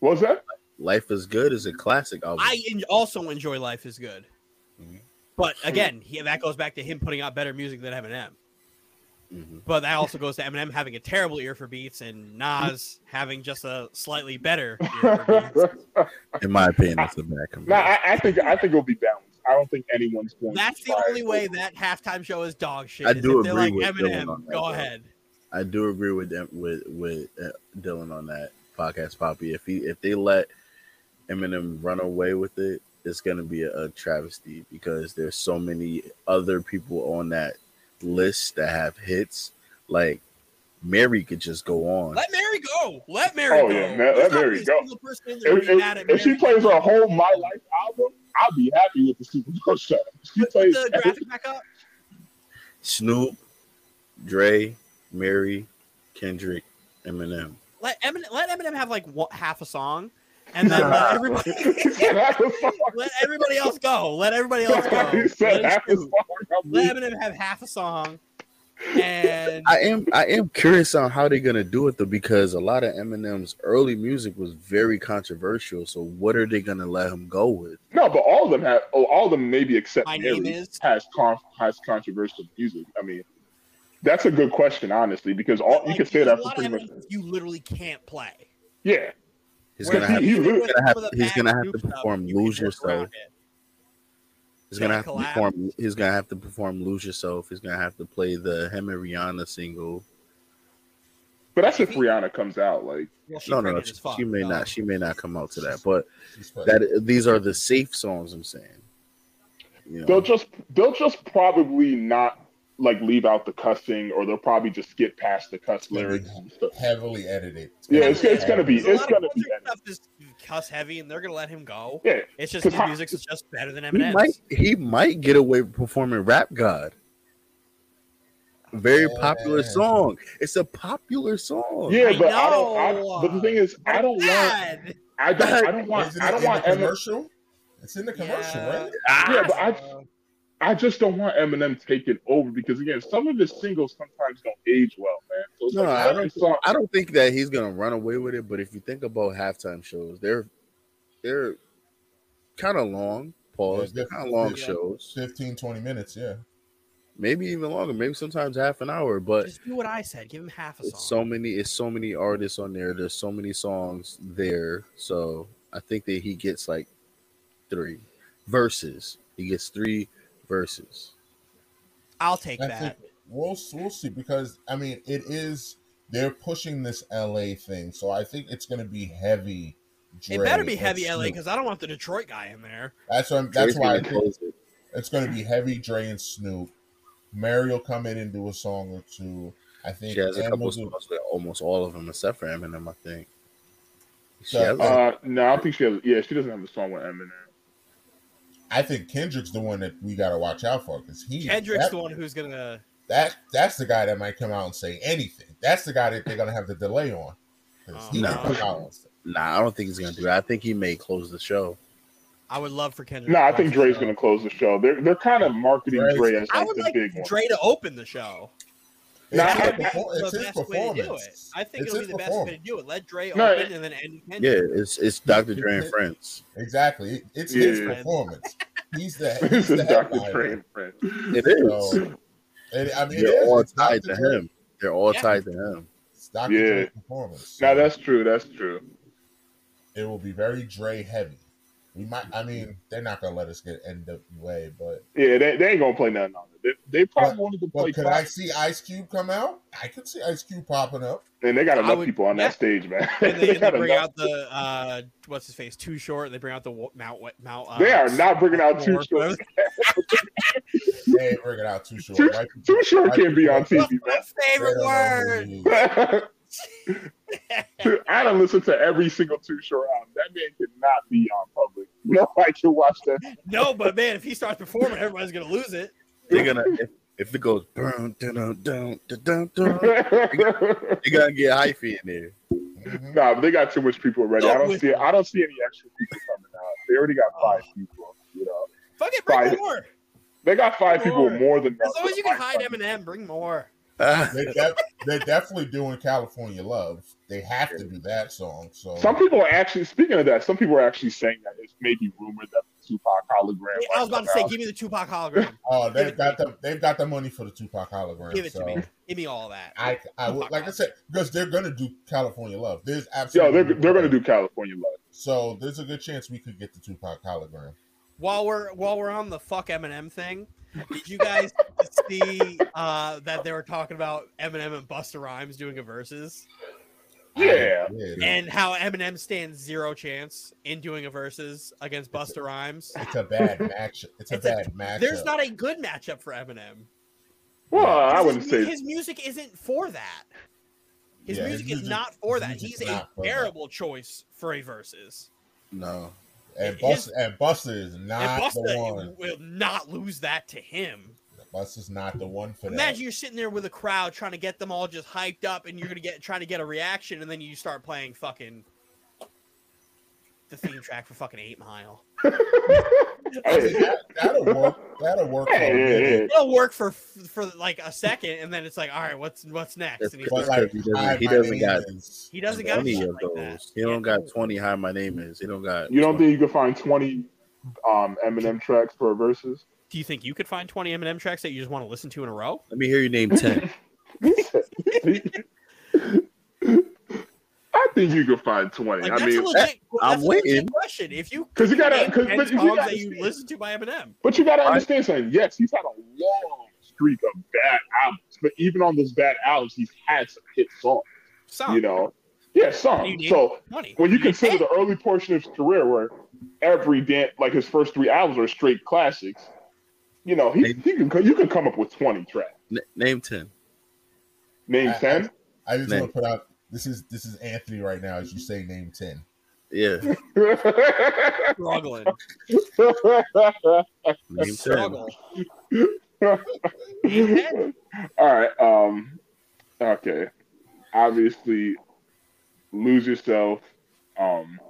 What was that? Life is good is a classic album. I en- also enjoy Life is Good, Mm-hmm. But again, he, that goes back to him putting out better music than Eminem. Mhm. But that also goes to Eminem having a terrible ear for beats and Nas having just a slightly better ear for beats. In my opinion, it's a bad No, comparison. I, I think I think it'll be balanced. I don't think anyone's going. That's to the only way go- that halftime show is dog shit. I do agree like with Dylan Eminem, on that, go ahead. I do agree with them with with uh, Dylan on that podcast, Poppy. If he if they let Eminem run away with it, it's gonna be a, a travesty because there's so many other people on that list that have hits. Like Mary could just go on. Let Mary go. Let Mary Oh, go. yeah, let- There's let Mary go. single person in there If, who'd be mad if, at if she plays her whole My Life album, I'll be happy with the Super Bowl show. She Put plays the graphic back up. Snoop, Dre, Mary, Kendrick, Eminem. Let Eminem, let Eminem have like one, half a song, and then let everybody He said half a song. let everybody else go. Let everybody else go. He said Let, half a song. Let. Eminem have half a song, and I am I am curious on how they're gonna do it though because a lot of Eminem's early music was very controversial. So what are they gonna let him go with? No, but all of them have. Oh, all of them maybe except My Mary Name Is- has con- has controversial music. I mean, that's a good question, honestly, because all you can say that for pretty much. You literally can't play. Yeah, He's Whereas gonna have, he- he's he even really- with gonna have some of the he's gonna have to perform you Lose Yourself. He's gonna have to perform. He's gonna have to perform "Lose Yourself." He's gonna have to play the him and Rihanna single. but that's if Rihanna comes out. Like, Well, No, no, no. She, she may so- not. She may not come out to that. But that these are the safe songs. I'm saying. You they'll just they'll just probably not like leave out the cussing, or they'll probably just skip past the cuss lyrics and stuff. heavily edited. Yeah, it's, it's gonna be a it's lot of gonna be. Stuff is cuss heavy, and they're gonna let him go. Yeah, It's just his how- music is just better than he Eminem's. might. He might get away with performing "Rap God." Very popular Yeah. song. It's a popular song. yeah, but I don't. I, but the thing is, I don't want. I don't. I don't want. Isn't I don't want the Eminem. commercial. It's in the commercial, Yeah. right? Yeah, but I ah. I just don't want Eminem taking over because again, some of his singles sometimes don't age well, man. So No, like, I don't. song- I don't think that he's gonna run away with it. But if you think about halftime shows, they're they're kind of long. Pause. Yeah, they're kind of long yeah. shows. 15, 20 minutes, yeah. Maybe even longer. Maybe sometimes half an hour. But Just do what I said. Give him half a song. it's so many. It's so many artists on there. There's so many songs there. So I think that he gets like three verses. He gets three verses. I'll take I that. think we'll we'll see because I mean it is they're pushing this LA thing, so I think it's going to be heavy It better be and heavy LA because I don't want the Detroit guy in there. That's what, Dre's that's why I think it. it's going to be heavy Dre and Snoop. Mary will come in and do a song or two. I think She has a couple will do- songs with almost all of them except for Eminem, I think. She So, has Uh, no, I think she has. Yeah, she doesn't have a song with Eminem. I think Kendrick's the one that we got to watch out for because he Kendrick's that, the one who's gonna. that that's the guy that might come out and say anything. That's the guy that they're gonna have the delay on. Oh, no. can come out and say- nah, I don't think he's gonna do that. I think he may close the show. I would love for Kendrick. No, to I think Dre's going to close the show. They're they're kind of marketing Dre's- Dre as I would the like big one. Dre to open the show. It's, Nah, his, I- That's perfor- the it's his best way to do it. performance. I think It's it'll be the best way to do it. Let Dre No, open and then end Yeah, it's it's Dr. Dre and friends. Exactly. It- It's his performance. He's the this he's the Dr. Dre and Friends. It is. So, it, I mean, They're is. all It's tied Dr. to Dre. him. They're all Yeah. tied to him. It's Dr. Yeah. Dre's performance. Now that's true. That's true. it will be very Dre heavy. We might. I mean, they're not gonna let us get NWA, but Yeah, they, they ain't gonna play nothing on it. They, they probably But- wanted to play, but could I see Ice Cube come out? I could see Ice Cube popping up. and they got enough would- people on yeah. that stage, man. And they, and they got bring enough- out the uh, what's his face, Too Short. They bring out the Mount Wa- Mount. Uh, They are not bringing out Too Short. They ain't bringing out too short. Too, White Too Short can't be on What's TV, my favorite word? who. I don't listen to every single Too Short album. That man cannot be on public. Nobody can watch that. No, but man, if he starts performing, everybody's gonna lose it. They're gonna if, if it goes dun dun dun dun dun dun, you gotta get hyphy in there. Mhm. nah, they got too much people already. I don't see. it. I don't see any extra people coming out. They already got five people. You know, Fuck it, bring Five. more. they got five people More. more than. As long as you can hide five. Eminem, bring more. Ah, They def- they're definitely doing California Love. They have to do that song. So Some people are actually speaking of that. Some people are actually saying that it's maybe rumored that the Tupac hologram. I was about to say, give me the Tupac hologram. oh, they've got to the they've got the money for the Tupac hologram. Give it so to me. Give me all that. I I would Tupac like I said because they're gonna do California Love. There's Yo, absolutely they're they're gonna do California Love. so. There's a good chance we could get the Tupac hologram. while we're while we're on the fuck Eminem thing, did you guys see uh, that they were talking about Eminem and Busta Rhymes doing a versus, Yeah. Yeah, and how Eminem stands zero chance in doing a versus against Busta Rhymes? it's a bad match. It's a It's a- bad match. There's not a good matchup for Eminem. Well, I His- wouldn't say. his music isn't for that. His Yeah, his music is music- not for that. He's a not for that. terrible choice for a versus. no. and his- Busta and Busta is not and the Busta one. will not lose that to him. Busta's not the one for that. Imagine you're sitting there with a crowd trying to get them all just hyped up, and you're gonna get trying to get a reaction, and then you start playing fucking the theme track for fucking Eight Mile. Hey, that, that'll work. That'll work. for a hey, minute. hey, It'll work for for like a second, and then it's like, all right, what's what's next? And he's But like, like, He doesn't- he doesn't got- is- he doesn't got Twenty shit of those. that. He don't Yeah. got twenty. How my name is. He don't got. you don't 20. think you could find twenty um, Eminem tracks for a versus? Do you think you could find 20 Eminem tracks that you just want to listen to in a row? Let me hear you name ten. I think you could find twenty. Like I mean, a legit. I'm a waiting. question. If you 'Cause you gotta- name 'cause- 10 but you gotta that you understand- listen to by Eminem, but you got to understand something. Yes, he's had a long streak of bad albums, but even on those bad albums, he's had some hit songs. some You know, yeah, some. So 20. when you consider the early portion of his career, where every dan- like his first three albums are straight classics, you know, he, he can you can come up with twenty tracks. N- name ten. Name I- ten. I just Name. want to put out. This is this is Anthony right now. As you say, name ten. Yeah, struggling, name struggle. Name 10. All right. Um. Okay. Obviously, lose yourself. Um.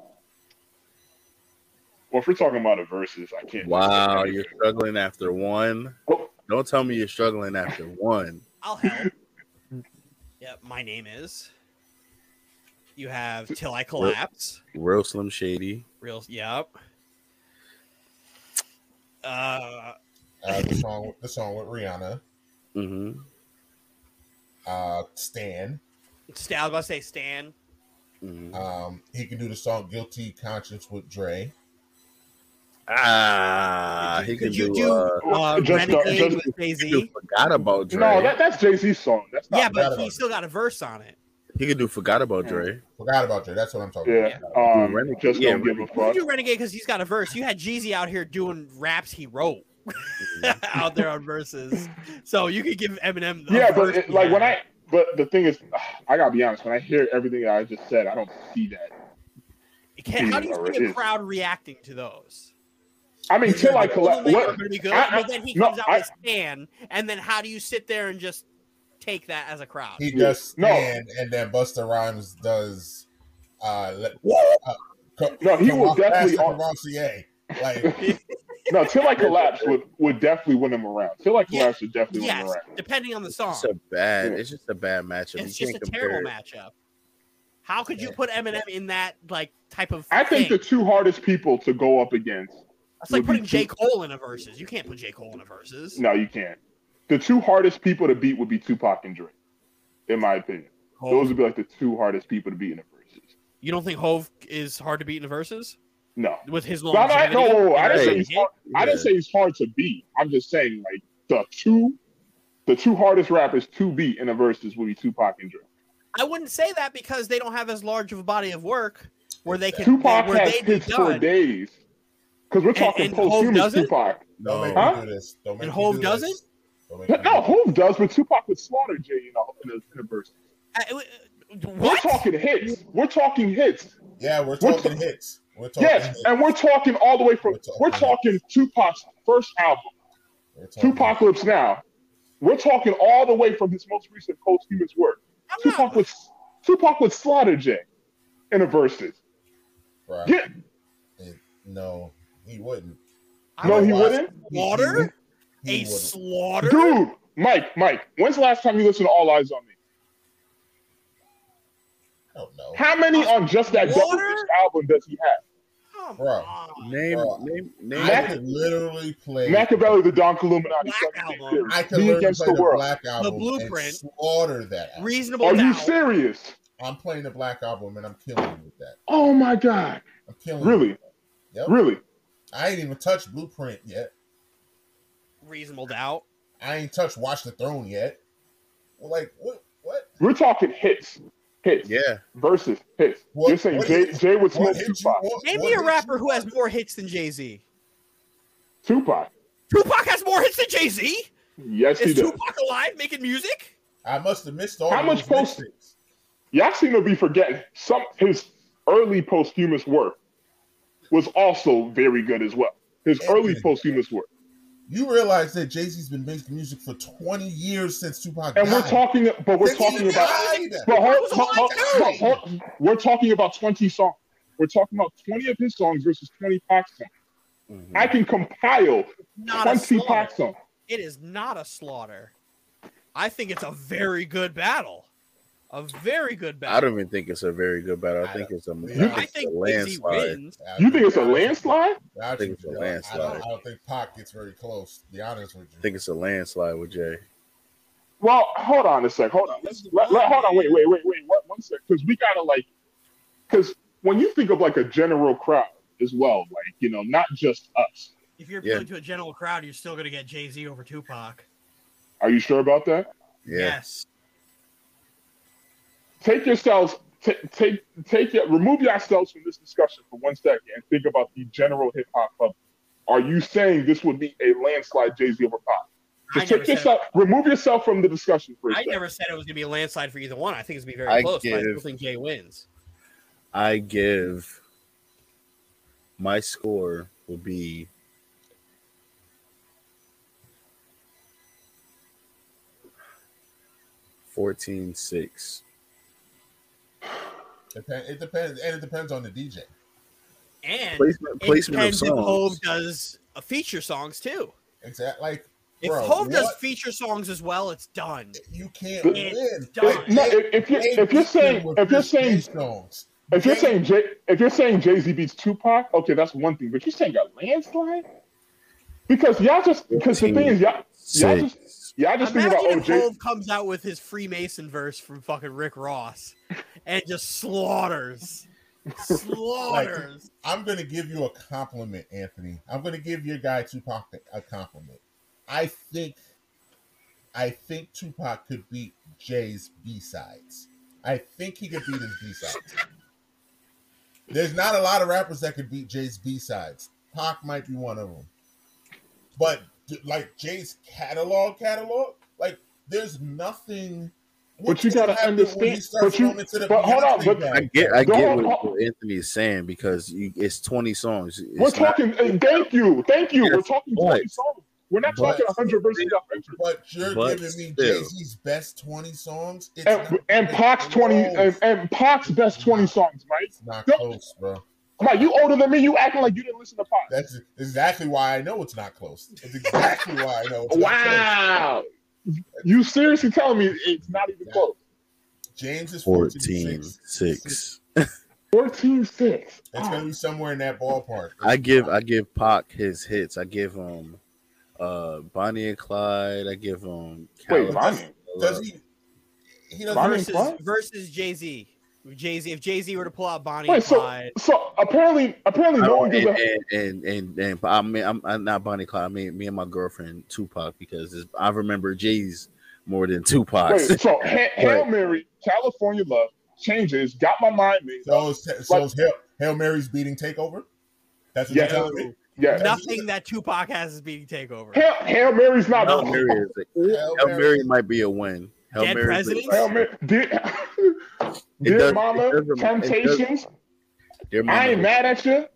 Well, if we're talking about a versus, I can't. Wow, you're struggling after one. Oh. Don't tell me you're struggling after one. I'll help. yep, my name is. You have Till I Collapse. Real Slim Shady. Real, yep. Uh, Uh, the song, the song with Rihanna, Mm-hmm. uh, Stan. St- I was about to say Stan. mm-hmm. Um, he can do the song "Guilty Conscience" with Dre. Ah, he Could can you do. do uh, uh, Just Renegade just- with Jay Z? forgot about Dre. No, that, that's Jay Z's song. That's not. Yeah, but he about still got a verse on it. He could do "Forgot About Dre." Forgot about you. That's what I'm talking Yeah. about. Um, Renegade. just Yeah, don't give a You fuck. do Renegade because he's got a verse. You had Jeezy out here doing raps he wrote out there on verses. So you could give Eminem. the Yeah, but it, like when. I, but the thing is, I gotta be honest. When I hear everything I just said, I don't see that. You can't- how do you Or see a crowd reacting to those? I mean, till I Some collect. of them are What? going be good, I- I- but then he no, comes out I- with Stan, and then how do you sit there and just take that as a crowd? He Yeah. does No. stand, and then Busta Rhymes does. Uh, let, uh co- No, he will definitely Master on- Cavassier. Like No, till I collapse would would definitely win him around. Till I Yeah, collapse would definitely win him Yes, around. depending on the song. It's a bad. Yeah. It's just a bad matchup. It's You just a can't terrible compare. matchup. How could you put Eminem in that like type of? I think the two hardest people to go up against. That's like putting J Cole in a verses. You can't put J Cole in a verses. No, you can't. The two hardest people to beat would be Tupac and Dre, in my opinion. Those would be like the two hardest people to beat in a verses. You don't think Hov is hard to beat in a verses No, with his No, no, I- longevity? no, whoa, whoa, I didn't say say he's hard. I didn't say he's hard to beat. I'm just saying like the two, the two hardest rappers to beat in a verses would be Tupac and Dre. I wouldn't say that because they don't have as large of a body of work where they can Tupac where has they'd be hits for done. days. Because we're talking and Hov posthumous doesn't? Tupac. don't make Huh? me do this. Don't And me Hov do doesn't? This. Don't make me do No, this. Hov does, but Tupac would slaughter Jay in a, in a, in a verse. Uh, uh, We're talking hits. We're talking hits. Yeah, we're We're talking ta- hits. We're talking Yes, hits. and we're talking all the way from. We're talking We're talking Tupac's first album, We're 2Pacalypse Now. We're talking all the way from his most recent posthumous work. I'm Tupac not, would Tupac would slaughter Jay in a verses. Bruh, Yeah, it- no, he wouldn't. No, he wouldn't. He- Slaughter? He, he a wouldn't. slaughter. Dude, Mike, Mike, when's the last time you listened to All Eyez on Me? I don't know. How many on just that double album does he have? Come Bro. on. Name, Bro, name, name. I Mac- could literally play. Machiavelli, the Don Illuminati, Black Album. I could Be literally Against play the the, World. Black Album Blueprint. and slaughter that. Album. Reasonable Are you serious? I'm playing the Black Album and I'm killing you with that. Oh my God. I'm killing you. Really? Yep. Really? I ain't even touched Blueprint yet. Reasonable doubt. I ain't touched Watch the Throne yet. Like what? What? We're talking hits. Hits. Yeah, Versus hits. What- You're saying Jay, hits- Jay would smoke What you Tupac. Name me a rapper who has more hits than Jay Z. Tupac. Tupac has more hits than Jay Z. Yes, he does. Tupac alive making music? I must have missed all How much those post- mixtapes. Y'all seem to be forgetting some his early posthumous work was also very good as well. His early posthumous work. You realize that Jay Z's been making music for 20 years since Tupac And died. we're talking but we're Since talking about but hold, was hold- hold- alive. hold- hold- we're talking about 20 songs. We're talking about 20 of his songs versus 20 Pac songs. Mhm. I can compile Not 20 Pac songs. It is not a slaughter. I think it's a very good battle. A very good battle. I don't even think it's a very good battle. I I think it's a, You- I I it's think a Jay Z landslide. wins. You think it's a landslide? I think it's a I don't, landslide. I don't think Pac gets very close. To be honest with you. I think it's a landslide with Jay. Well, hold on a sec. Hold on. Let's, let, let- hold on. Wait, wait, wait, wait. One, one sec. Because we gotta like, because when you think of like a general crowd as well, like you know, not just us. If you're Yeah. to a general crowd, you're still going to get Jay Z over Tupac. Are you sure about that? Yeah, Yes. Take yourselves, t- take, take it, remove yourselves from this discussion for one second and think about the general hip hop public. Are you saying this would be a landslide Jay Z over Pop? Just take yourself, remove yourself from the discussion for a I second. never said it was going to be a landslide for either one. I think it's going to be very I close, but I still give- think Jay wins. I give my score will be fourteen six. Depend, it depends, and it depends on the DJ. And Placement, it placement of depends if Hov songs. does a feature songs too. Exactly. Like, If bro, Hov does feature songs as well, it's done. you can't It's win. done. If, no, if, if you're if you're saying if you're saying songs. if you're saying Jay if you're saying Jay Z beats Tupac, okay, that's one thing. But you're saying a landslide because y'all just because the thing is y'all y'all just y'all just think about Imagine oh if Jay Hov comes out with his Freemason verse from fucking Rick Ross and just slaughters, slaughters. I'm gonna give you a compliment, Anthony. I'm gonna give your guy Tupac a compliment. I think, I think Tupac could beat Jay's B sides. I think he could beat his B sides. There's not a lot of rappers that could beat Jay's B sides. Pac might be one of them. But like Jay's catalog, catalog, like there's nothing. But you gotta understand. But you, but hold on. But I get, I get what, what Anthony is saying because you, it's 20 songs. It's we're talking. Not, thank you, thank you. We're talking 20 songs. We're not but, talking 100 versus 100. But you're but giving me Jay Z's best 20 songs. It's and, and Pac's 20 and, and Pac's best 20 songs, Mike. It's not close, bro. Mike, you older than me. You acting like you didn't listen to Pac. That's exactly why I know it's not close. That's exactly why I know it's wow. You seriously tell me it's not even yeah. close? James is 14, 6. 14 6. It's gonna be somewhere in that ballpark. I give I give Pac his hits. I give him uh Bonnie and Clyde. I give him Wait, Bonnie. Does he he does versus, versus Jay Z. Jay Z, if Jay Z were to pull out Bonnie Wait, and Clyde, so, so apparently, apparently, no oh, one and, and, and, and and I mean, I'm, I'm not Bonnie Clyde. I mean, me and my girlfriend Tupac because I remember Jay's more than Tupac. Wait, so ha- Hail Mary, California Love, changes, got my mind made. So, so like, Hail, Hail Mary's beating Takeover. That's what yeah, you're telling me. Yeah. Nothing that Tupac has is beating Takeover. Hail, Hail Mary's not. Hail Mary, is a, Hail, Hail Mary. Mary might be a win. Hail Dead Mary presidents. Hail Mary, dear, dear does, Mama, Temptations. Dear Mama, I ain't mad at you.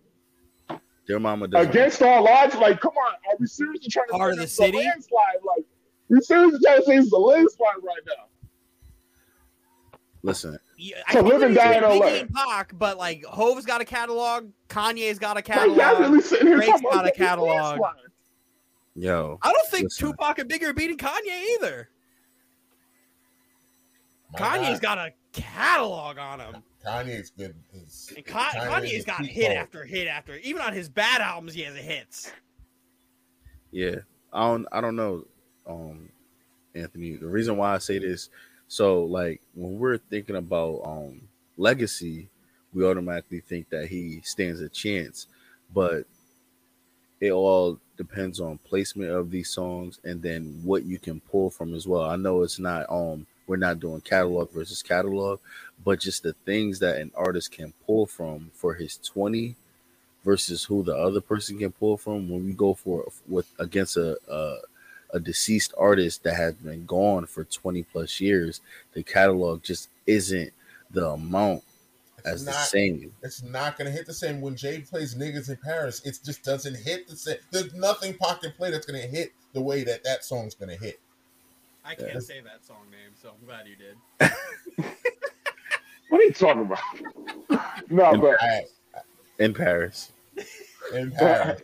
Dear Mama does against all odds. Like, come on, are we seriously trying to part of the city? Landslide? Like, we seriously trying to say it's a landslide right now. Listen, yeah, I live and die in LA. Pac, but like Hov's got a catalog, Kanye's got a catalog, Drake's got a catalog. Yo, I don't think listen. Tupac and Biggie are beating Kanye either. My Kanye's God. got a catalog on him. Kanye's good. Ka- Kanye's got hit after hit after. Even on his bad albums, he has hits. Yeah, I don't. I don't know, um, Anthony. The reason why I say this so like when we're thinking about um legacy, we automatically think that he stands a chance, but it all depends on placement of these songs and then what you can pull from as well. I know it's not um we're not doing catalog versus catalog, but just the things that an artist can pull from for his 20 versus who the other person can pull from when we go for with against a, a a deceased artist that has been gone for 20 plus years, the catalog just isn't the amount it's as not, the same. It's not going to hit the same when Jay plays niggas in Paris. It just doesn't hit the same. There's nothing pocket play that's going to hit the way that that song's going to hit. I can't yeah. say that song name, so I'm glad you did. what are you talking about? no, in, but in Paris. In Paris.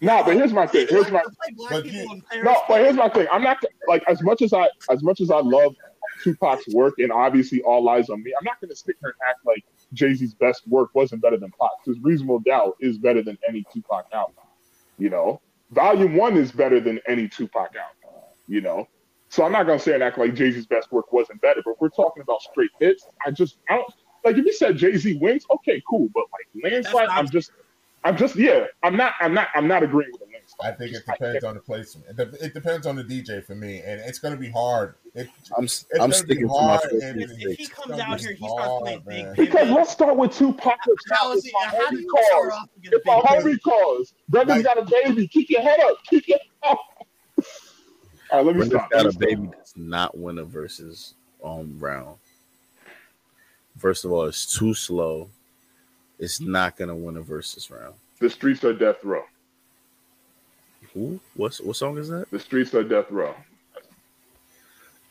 No, but here's my thing. Here's my but you, no, but here's my thing. I'm not like as much as I as much as I love Tupac's work and obviously all eyes on me. I'm not going to sit here and act like Jay Z's best work wasn't better than Pac because Reasonable Doubt is better than any Tupac album. You know, Volume One is better than any Tupac album. You know, so I'm not going to say and act like Jay Z's best work wasn't better. But if we're talking about straight hits, I just I don't like if you said Jay Z wins, okay, cool. But like landslide, I'm just I'm just yeah. I'm not. I'm not. I'm not agreeing with the links. I think it depends on the placement. It, depends on the DJ for me, and it's going to be hard. It, I'm. I'm sticking to my. If, if he comes out here, he starts playing big. Because let's start with two pockets. How, is my homie calls. If my homie calls, brother's got a baby. Keep your head up. Keep your. Head All right, let me stop. Got a baby does not win a versus um round. First of all, it's too slow It's not going to win a versus round. The Streets are Death Row. Who? What's what song is that? The Streets are Death Row.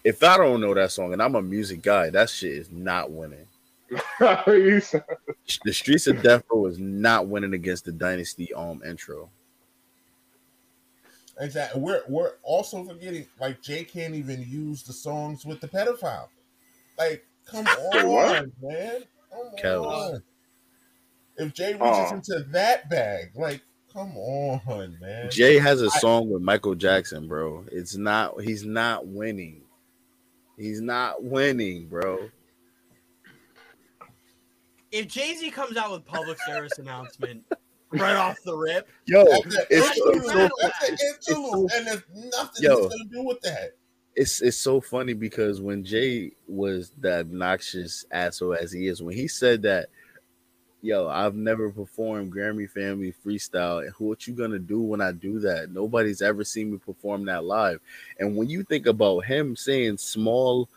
If I don't know that song and I'm a music guy, that shit is not winning. the Streets of Death Row is not winning against the Dynasty um intro. Exactly. We're we're also forgetting like Jay can't even use the songs with the pedophile. Like, come on, man. Come on. If Jay reaches oh. into that bag, like, come on, man. Jay has a song I, with Michael Jackson, bro. It's not. He's not winning. He's not winning, bro. If Jay Z comes out with public service announcement right off the rip, yo, that's, it's, it's, so, that's an interlude, and there's nothing yo, he's gonna do with that. it's it's so funny because when Jay was the obnoxious asshole as he is, when he said that, yo, I've never performed Grammy Family freestyle. What you gonna do when I do that? Nobody's ever seen me perform that live. And when you think about him saying small,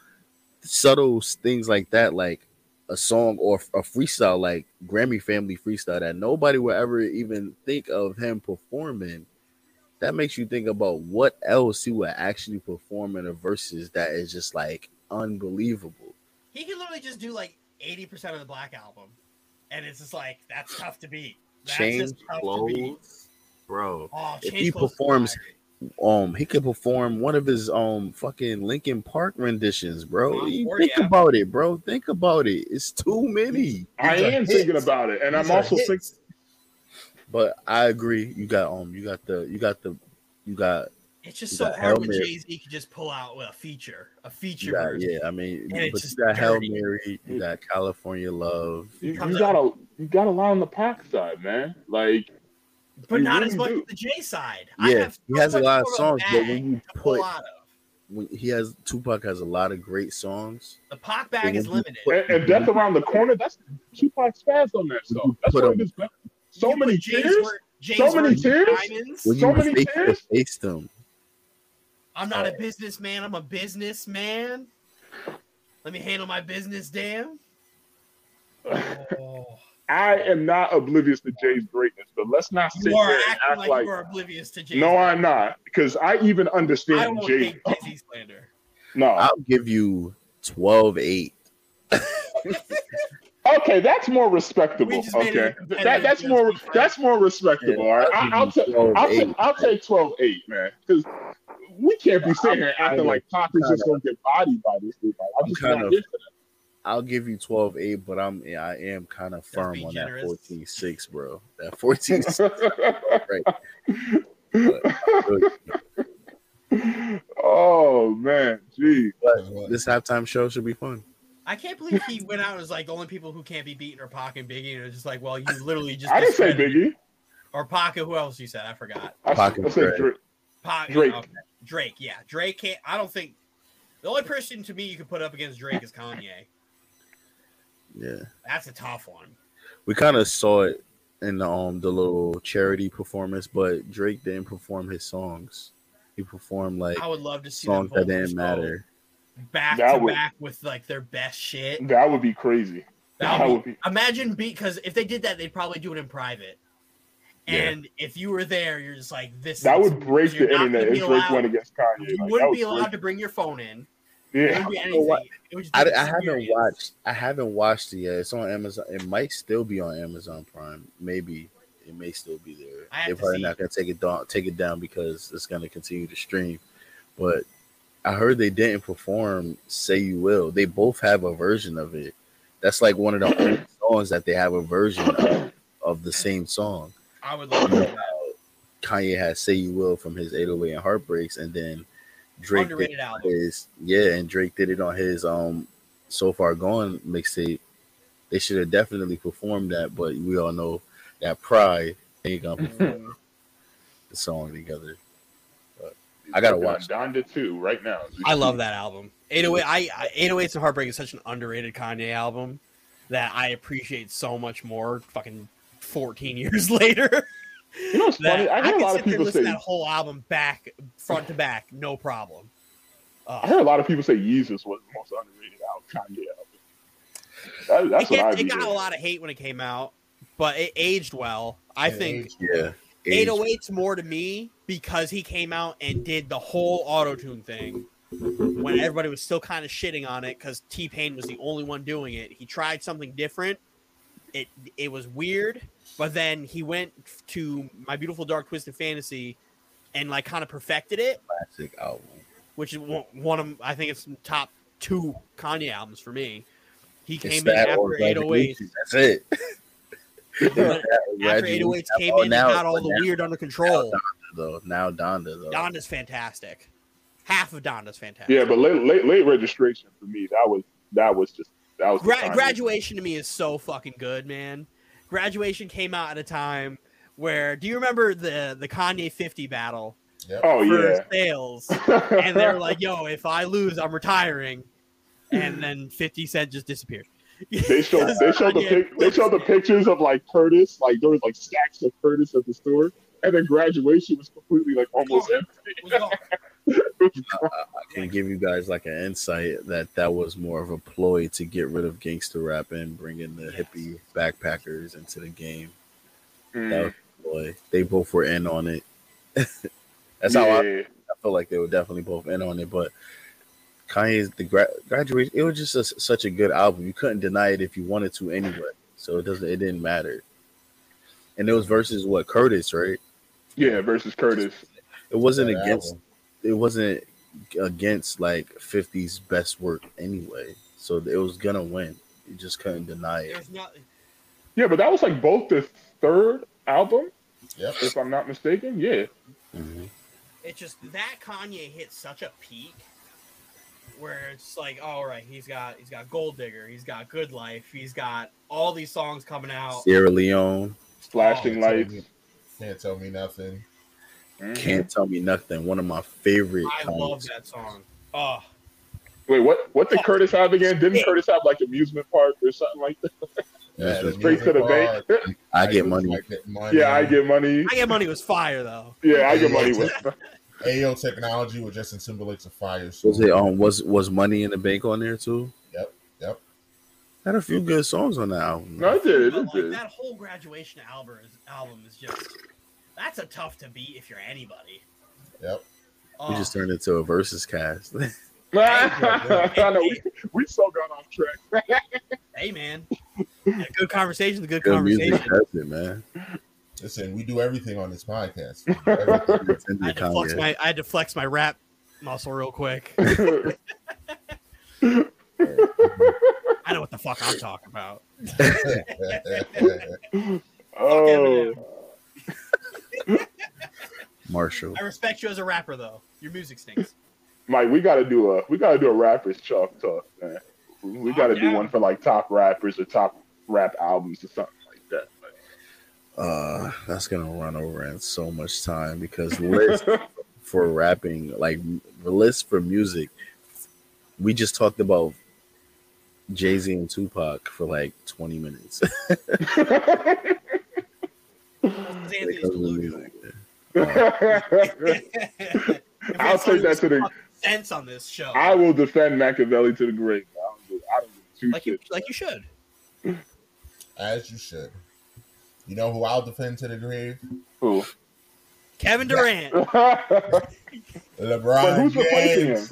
subtle things like that, like a song or a freestyle like Grammy Family freestyle that nobody will ever even think of him performing that makes you think about what else he would actually perform in a verses that is just like unbelievable. He can literally just do like 80% of the Black album. And it's just like, that's tough to beat. That's Change just tough to beat. clothes, bro. Oh, If Change he performs-. Um, he could perform one of his um fucking Linkin Park renditions, bro. You think yeah. about it, bro. Think about it. It's too many. I These are am thinking about it, and These I'm also hits. thinking. But I agree. You got um, you got the, you got the, you got, It's just so got hard Hail when Jay Z could just pull out a feature, a feature got version. yeah. I mean, And it's but just you got Hail. Mary. You got California Love. You, Comes you got a you got a lot on the Pac side, man. Like But You not really as much do. the J side. I Yeah, have he has a lot of songs, but when you to pull put of. when he has Tupac has a lot of great songs. The Pac bag is limited. put- and, and Death Around the Corner. That's Tupac's spaz on that song. That's Put one of him- his best. So many put tears. So many word tears? So many tears? face them, I'm not a businessman. I'm a businessman. Let me handle my business, damn. Oh, I am not oblivious to Jay's greatness, but let's not sit you are there and acting act like, like. you are oblivious to Jay. no, I'm not, because I even understand I understand don't Jay. think Jay Z slander. No, I'll give you 12-8. okay, that's more respectable. We just made Okay, it a competitive that, that's more that's more respectable. all right, I, I'll, take I'll, take I'll take 12-8, man, because we can't be sitting here acting like Pac is just gonna get bodied by this dude. Like, I'm I'm just kind not of- here for that. I'll give you 12-8, but I'm I am kind of firm on generous. that 14-6, bro. That 14-6. oh man, gee. but this halftime show should be fun. I can't believe he went out and was like the only people who can't be beaten are Pac and Biggie, and it's just like, well, you literally just I didn't say Biggie. or Pac. Who else you said? I forgot. I, Pac I said Drake. Drake. Pac, Drake. okay. Drake, yeah, Drake can't. I don't think the only person to me you could put up against Drake is Kanye. Yeah. That's a tough one. We kind of saw it in the, um the little charity performance, but Drake didn't perform his songs. He performed like I would love to see songs that didn't matter. back That to would- back with like their best shit. That would be crazy. That That would would be, be. imagine because if they did that, they'd probably do it in private. Yeah. And if you were there, you're just like this. That is- would break the internet if Drake went against Kanye. You Like, wouldn't be allowed break- to bring your phone in. It Yeah. wouldn't know what? It would just I, I haven't watched. I haven't watched it yet. It's on Amazon. It might still be on Amazon Prime. Maybe it may still be there. They're probably see not gonna take it down. Take it down because it's gonna continue to stream. But I heard they didn't perform "Say You Will." They both have a version of it. That's like one of the only songs that they have a version of, of the same song. I would love to see. Kanye has "Say You Will" from his 808 and Heartbreaks, and then Drake did Underrated album. his yeah, and Drake did it on his um so far gone mixtape. They should have definitely performed that, but we all know that pride ain't gonna perform the song together. I gotta watch that. Donda 2 right now. I love that album. 808 I, I 808s and Heartbreak is such an underrated Kanye album that I appreciate so much more fucking 14 years later. You know what's that funny? I hear a lot sit of people listen say. to that whole album back front to back, no problem. Uh, I heard a lot of people say Yeezus was the most underrated album. Kanye album. That, that's it, what I get- it be got a lot of hate when it came out, but it aged well. I think Yeah. 808's more to me because he came out and did the whole auto tune thing when everybody was still kind of shitting on it because T Pain was the only one doing it. He tried something different. It it was weird, but then he went to My Beautiful Dark Twisted Fantasy and like kind of perfected it, classic album. which is one one of I think it's top two Kanye albums for me. He It's came in that after or 808. That's it. But That or After Graduation. 808s came Oh, in now- and had all the now- weird under control. though. Now Donda though. Donda's fantastic. Half of Donda's fantastic. Yeah, but late, late late registration for me, that was that was just that was Gra- graduation to me is so fucking good, man. Graduation came out at a time where do you remember the the Kanye 50 battle Yep. Oh for yeah. sales, and they're like, "Yo, if I lose, I'm retiring." And then Fifty Cent just disappeared. They showed they showed the pic, they showed the pictures of like Curtis, like there was like stacks of Curtis at the store, and then graduation was completely like almost empty. Was gone. I can give you guys like an insight that that was more of a ploy to get rid of gangster rap and bring in the Yes. hippie backpackers into the game. That Mm, was a ploy. They both were in on it. That's how I, I feel like they were definitely both in on it. But Kanye's the gra- graduation, it was just a, such a good album. You couldn't deny it if you wanted to anyway. So it doesn't, it didn't matter. And it was versus what Curtis, right? Yeah versus Curtis. It wasn't That against album. it wasn't against like 50's best work anyway. So it was gonna win. You just couldn't deny it. Not. Yeah, but that was like both the third album, Yep. if I'm not mistaken. Yeah. Mhm. It's just that Kanye hit such a peak where it's like, all right, he's got he's got Gold Digger, he's got Good Life, he's got all these songs coming out. Sierra Leone Flashing Oh, lights. Can't tell me nothing. Can't tell me nothing. One of my favorite. I Kanye love that song. Oh, Wait, what? What did Oh. Curtis have again? Didn't Curtis have like amusement park or something like that? Yeah, the Straight to the music bank. part, I get money. money. yeah, I get money. I Get Money was fire though. Yeah, I get money with. Ayo technology with Justin Timberlake's a fire. So Was it um was was money in the bank on there too? Yep, yep. Had a few good songs on that album. No, it did. But It like that whole graduation album is, album is just that's a tough to beat if you're anybody. Yep. Oh, We just turned into a versus cast. I know we, we so got off track. hey man, Yeah, good conversation, good, good conversation. does it, man. Listen, we do everything on this podcast. We do everything. It's in I had to flex my I had to flex my rap muscle real quick. I know what the fuck I'm talking about. oh, Marshall. I respect you as a rapper though. Your music stinks. Mike, we gotta do a we gotta do a rappers chalk talk, man. We gotta do Yeah. one for like top rappers or top rap albums or something like that. Uh, that's gonna run over in so much time because list for rapping, like the list for music, we just talked about Jay Z and Tupac for like twenty minutes. It's Anthony's Because of the delusional. music. If I'll it's take that to the- fucking sense on this show. I will defend Makaveli to the grave. I don't give, I don't give two like you like you should. As you should. You know who I'll defend to the grave? Who? Kevin Durant. but LeBron who's replacing him?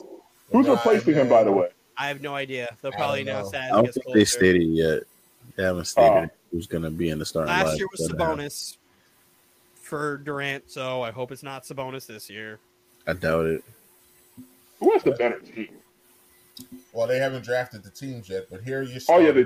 Who's LeBron replacing him, by the way? I have no idea. They'll probably don't announce that I don't gets think they closer. stated yet. They haven't stated Oh. who's gonna be in the starting Last lineup, year was but, Sabonis for Durant, so I hope it's not Sabonis this year. I doubt it. Who has the better team? Well, they haven't drafted the teams yet, but here you Oh yeah, they,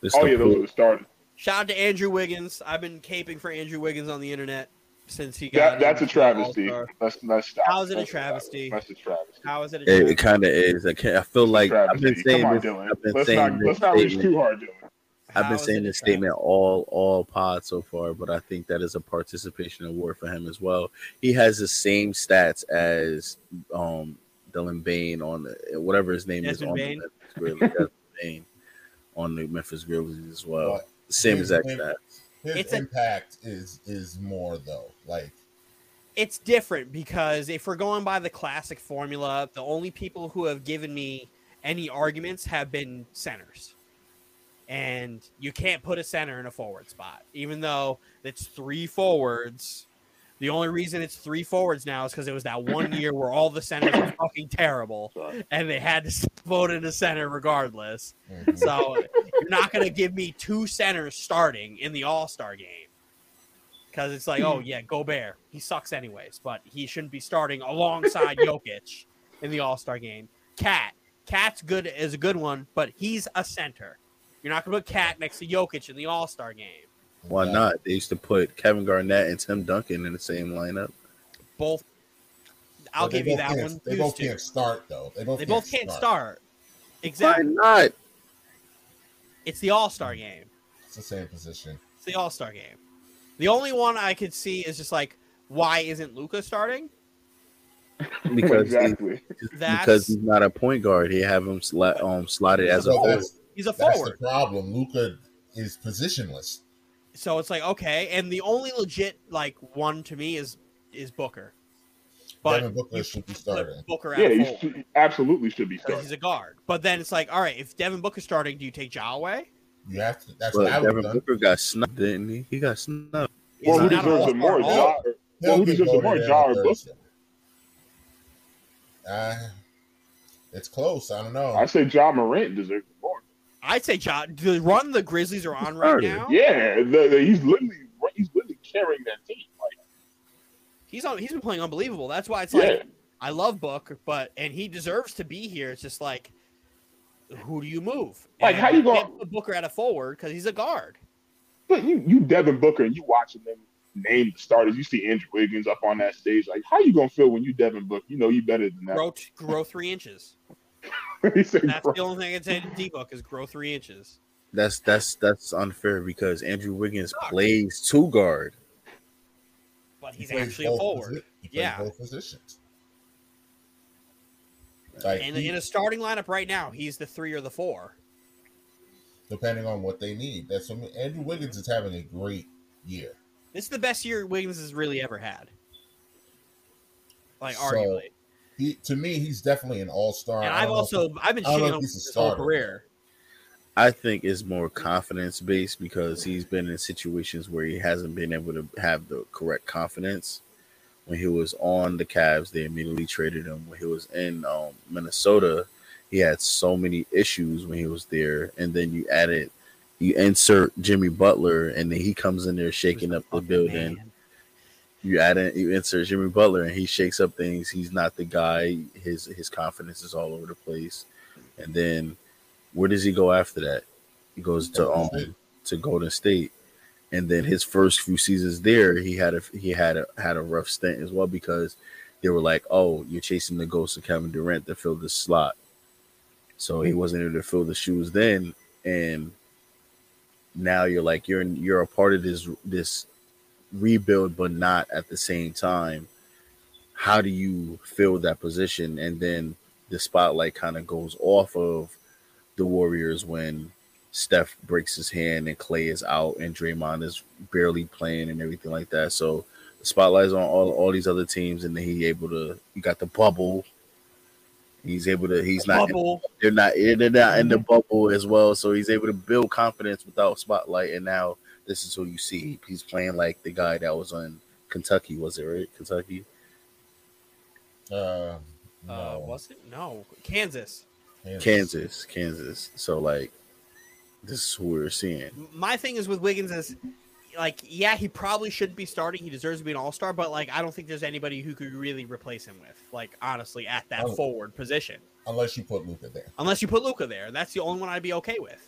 This oh yeah, those are pool- the starters. Shout out to Andrew Wiggins. I've been caping for Andrew Wiggins on the internet since he got. That, that's a travesty. All-Star. Let's let's stop. How is it a travesty? That's a travesty. How is it? A It, travesty? it kind of is. I, can't, I feel like I've been saying on, this. Dylan. I've been Let's saying not this let's not reach statement. too hard, Dylan. I've been saying this statement all all pod so far, but I think that is a participation award for him as well. He has the same stats as um Dylan Bane on the whatever his name Desmond is on Bane? the Memphis Grizzlies. Desmond Bane on the Memphis Grizzlies as well. But Same his- exact his- stats. His It's a- impact is is more though. Like it's different because if we're going by the classic formula, the only people who have given me any arguments have been centers. And you can't put a center in a forward spot, even though it's three forwards. The only reason it's three forwards now is because it was that one year where all the centers were fucking terrible, and they had to vote in a center regardless. mhm. So you're not going to give me two centers starting in the All Star game because it's like, oh yeah, Gobert, he sucks anyways, but he shouldn't be starting alongside Jokic in the All Star game. Cat, Cat's good is a good one, but he's a center. You're not going to put Cat next to Jokic in the All Star game. Why Yeah. not? They used to put Kevin Garnett and Tim Duncan in the same lineup. Both. I'll But they give you that one. They both to. can't start though. They both They can't both can't start. start. Why Exactly. not? It's the All Star game. It's the same position. It's the All Star game. The only one I could see is just like, why isn't Luka starting? because he- because he's not a point guard. He have him sla- um slotted as a But forward. he's a forward. that's forward. the problem. Luka is positionless. So it's like okay, and the only legit like one to me is is Booker. But Devin Booker should be starting. Booker Yeah, at he forward should- absolutely should be starting. he's a guard. But then it's like, all right, if Devin Booker's starting, do you take Ja away? You have to. That's But what I would Devin. Booker got snubbed, didn't he? He got snubbed. Well, who he deserves it more, all-star Ja? Well, who deserves it more, in Ja or Booker? Thursday. Uh, it's close. I don't know. I say Ja Morant deserves it more. I'd say Ja. The run the Grizzlies are on right now. Yeah, the, the, he's literally he's literally carrying that team. Like, He's on. He's been playing unbelievable. That's why it's yeah, like I love Book, but and he deserves to be here. It's just like, who do you move? Like, And how you gonna- put Booker at a forward because he's a guard? but you you Devin Booker and you watching them name the starters. You see Andrew Wiggins up on that stage. Like, how you gonna feel when you Devin Booker? You know you better than that. Grow grow three inches. he said, That's "Bro." the only thing I'd say to D Book is grow three inches. That's that's that's unfair because Andrew Wiggins plays two guard. But he's plays actually a forward. posi- he plays Yeah. both positions. Like And he- in a starting lineup right now, he's the three or the four. depending on what they need. That's what I mean. Andrew Wiggins is having a great year. This is the best year Wiggins has really ever had. Like So, arguably. He to me, he's definitely an all star. And I've also I've been I don't shitting on his whole career. I think it's more confidence based because he's been in situations where he hasn't been able to have the correct confidence. When he was on the Cavs, they immediately traded him. When he was in um, Minnesota, he had so many issues when he was there. And then you added, you insert Jimmy Butler, and then he comes in there shaking up the building. man. You add in, you insert Jimmy Butler, and he shakes up things. He's not the guy. His his confidence is all over the place. And then where does he go after that? He goes to um to Golden State, and then his first few seasons there, he had a he had a had a rough stint as well because they were like, "Oh, you're chasing the ghost of Kevin Durant to fill the slot," so he mm-hmm. wasn't able to fill the shoes then, and now you're like you're in, you're a part of this this rebuild, but not at the same time. How do you fill that position? And then the spotlight kind of goes off of the Warriors when Steph breaks his hand and Klay is out and Draymond is barely playing and everything like that. So the spotlight's on all all these other teams, and then he able to. You got the bubble. He's able to. He's not. Bubble. They're not. They're not in the bubble as well. So he's able to build confidence without spotlight. And now this is who you see. He's playing like the guy that was on Kentucky. Was it right? Kentucky. Uh, no. Uh, was it? No, Kansas. Kansas, Kansas. So like, this is what we're seeing. My thing is with Wiggins is like, yeah, he probably shouldn't be starting. He deserves to be an all star, but like, I don't think there's anybody who could really replace him with, like, honestly, at that Oh. forward position. Unless you put Luka there. Unless you put Luka there, that's the only one I'd be okay with.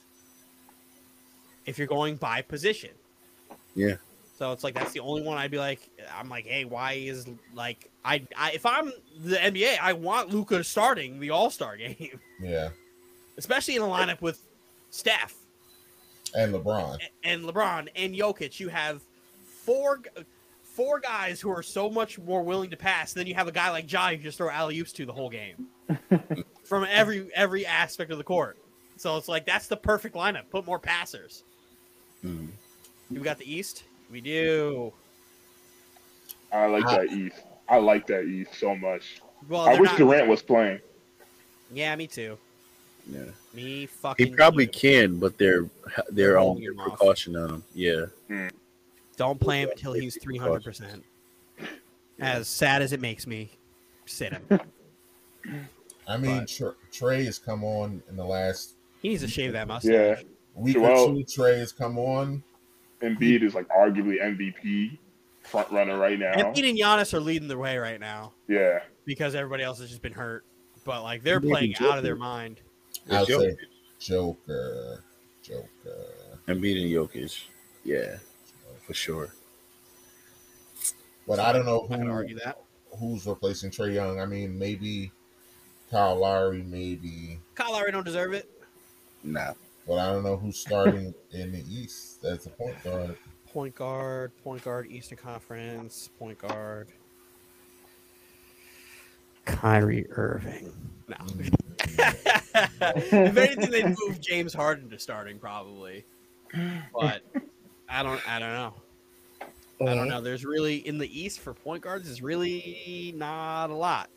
If you're going by position. Yeah. So it's like that's the only one I'd be like, I'm like, hey, why is like I, I if I'm the NBA, I want Luka starting the All Star game, Yeah, especially in a lineup with Steph and LeBron. and LeBron and Jokic. You have four four guys who are so much more willing to pass. Then you have a guy like Ja who just throw alley oops to the whole game from every every aspect of the court. So it's like that's the perfect lineup. Put more passers. Mm. We got the East. We do. I like I- that East. I like that East so much. Well, I wish not- Durant was playing. Yeah, me too. Yeah. Me fucking. He probably too. can, but they're they're on holding their him off. precaution on him. Yeah. Hmm. Don't play him until he's three hundred percent. As sad as it makes me, sit him. I mean, But- Trae has come on in the last He needs to shave that mustache. Yeah, week Joel- or two. Trae has come on. Embiid is like arguably MVP front runner right now. Embiid and Giannis are leading the way right now Yeah, because everybody else has just been hurt. But like they're Maybe playing out of their mind. I'll Joker. say Joker, Joker. And beating Jokic. Yeah, for sure. But I don't know I can argue that. who's replacing Trae Young. I mean, maybe Kyle Lowry, maybe, Kyle Lowry don't deserve it. Nah. but I don't know who's starting in the East. That's a point guard. Point guard, point guard, Eastern Conference, point guard. Kyrie Irving. No. Hmm. if anything, they'd move James Harden to starting probably. But I don't. I don't know. I don't know. There's really in the East for point guards is really not a lot.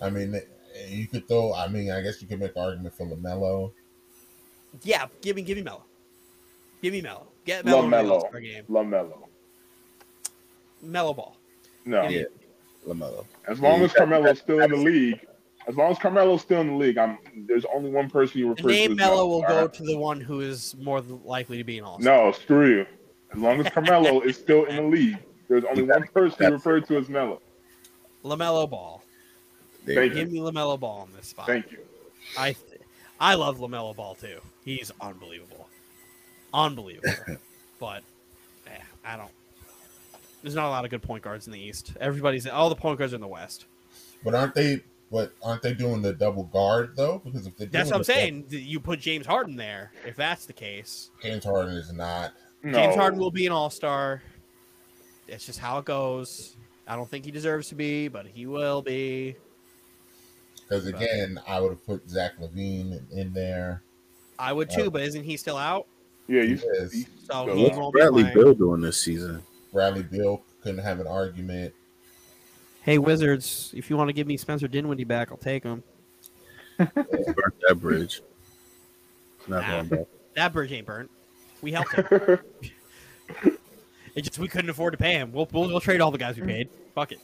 I mean, you could throw. I mean, I guess you could make an argument for Lamelo. Yeah, give me, give me Melo. Give me Melo. Get Melo in the LaMelo. Game. LaMelo. Melo ball. No. Yeah, Lamelo. As long as Carmelo's still in the league, as long as Carmelo's still in the league, I'm there's only one person you The refer to. name as Melo will go right? to the one who is more likely to be an All-Star. No, screw you. As long as Carmelo is still in the league, there's only one person you refer to as Melo. Lamelo Ball. There Thank you Give me Lamelo Ball in this spot. Thank you. I I love Lamelo Ball too. He's unbelievable, unbelievable. but eh, I don't. There's not a lot of good point guards in the East. Everybody's all the point guards are in the West. But aren't they? But aren't they doing the double guard though? Because if they're That's what I'm the saying. You put James Harden there. If that's the case, James Harden is not. No. James Harden will be an All Star. It's just how it goes. I don't think he deserves to be, but he will be. Because again, I would have put Zach LaVine in, in there. I would too, uh, but isn't he still out? Yeah, He you, is. So Go he won't Bradley playing. Bill doing this season. Bradley Beal couldn't have an argument. Hey Wizards, if you want to give me Spencer Dinwiddie back, I'll take him. Burnt that bridge. Not Nah. going back. That bridge ain't burnt. We helped him. it just we couldn't afford to pay him. We'll we'll, we'll trade all the guys we paid. Fuck it.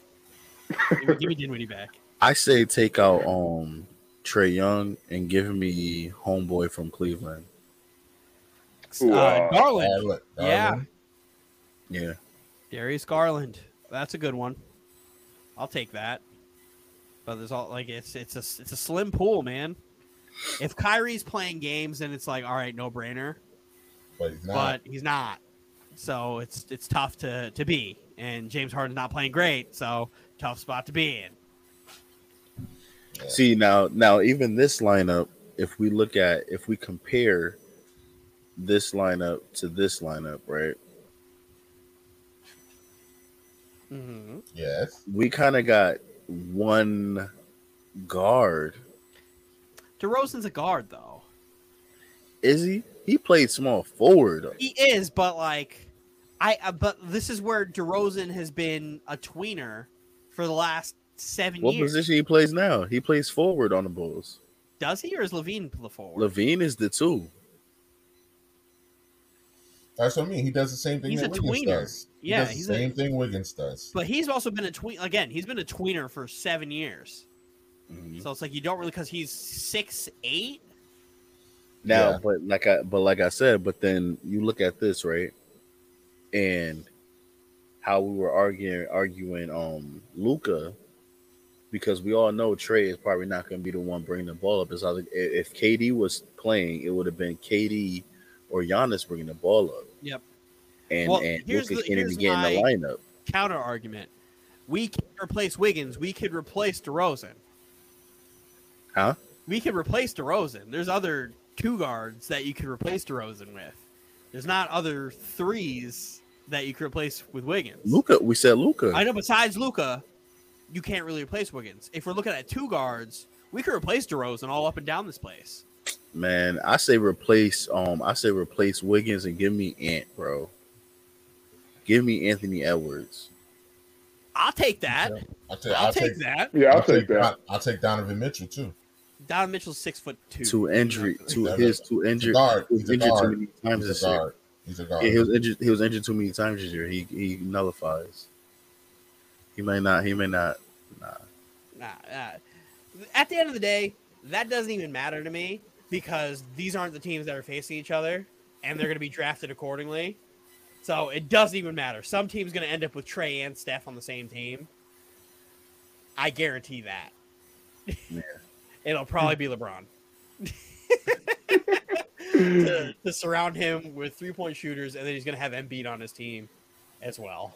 Give me, give me Dinwiddie back. I say take out um Trae Young and give me homeboy from Cleveland. Ooh, Uh, uh, Garland, Garland- yeah, Yeah. Darius Garland. That's a good one. I'll take that. But there's all like it's it's a it's a slim pool, man. If Kyrie's playing games, then it's like all right, no brainer. but he's not. but he's not. So it's it's tough to to be. And James Harden's not playing great, so tough spot to be in. See now now even this lineup, if we look at if we compare this lineup to this lineup, right? Mm-hmm. yes. We kind of got one guard. DeRozan's a guard, though. Is he? He played small forward. He is, but like, I uh, but this is where DeRozan has been a tweener for the last seven What years. position he plays now? He plays forward on the Bulls. Does he, or is LaVine the forward? LaVine is the two. That's what I mean. He does the same thing He's that a Wiggins tweener. does. He Yeah, does the he's a- same thing Wiggins does. but he's also been a tween again. He's been a tweener for seven years. Mhm. So it's like you don't really because he's six eight. Now, Yeah. but like I but like I said, but then you look at this, right? And how we were arguing arguing um Luka because we all know Trae is probably not going to be the one bringing the ball up. It's either if KD was playing, it would have been KD or Giannis bringing the ball up. Yep. And Well, and here's Luka the- can't here's even get in the lineup. Counter argument: We can replace Wiggins. We could replace DeRozan. Huh? We could replace DeRozan. There's other two guards that you could replace DeRozan with. There's not other threes that you could replace with Wiggins. Luka, we said Luka. I know. Besides Luka, you can't really replace Wiggins. If we're looking at two guards, we could replace DeRozan all up and down this place. Man, I say replace um I say replace Wiggins and give me Ant, bro. Give me Anthony Edwards. I'll take that. I'll take, I'll, take, that. yeah, I'll, take that. Don- I'll take Donovan Mitchell too. Donovan Mitchell's six foot two. To injury to Yeah, his but to injury guard. he was injured too guard. many times He's this a year. guard. He's a guard. Yeah, he was injured he was injured too many times this year. He he nullifies. He may not he may not nah. Nah, nah. At the end of the day, that doesn't even matter to me because these aren't the teams that are facing each other, and they're going to be drafted accordingly. So it doesn't even matter. Some team's going to end up with Trae and Steph on the same team. I guarantee that. Yeah. It'll probably be LeBron. to, to surround him with three point shooters, and then he's going to have Embiid on his team as well.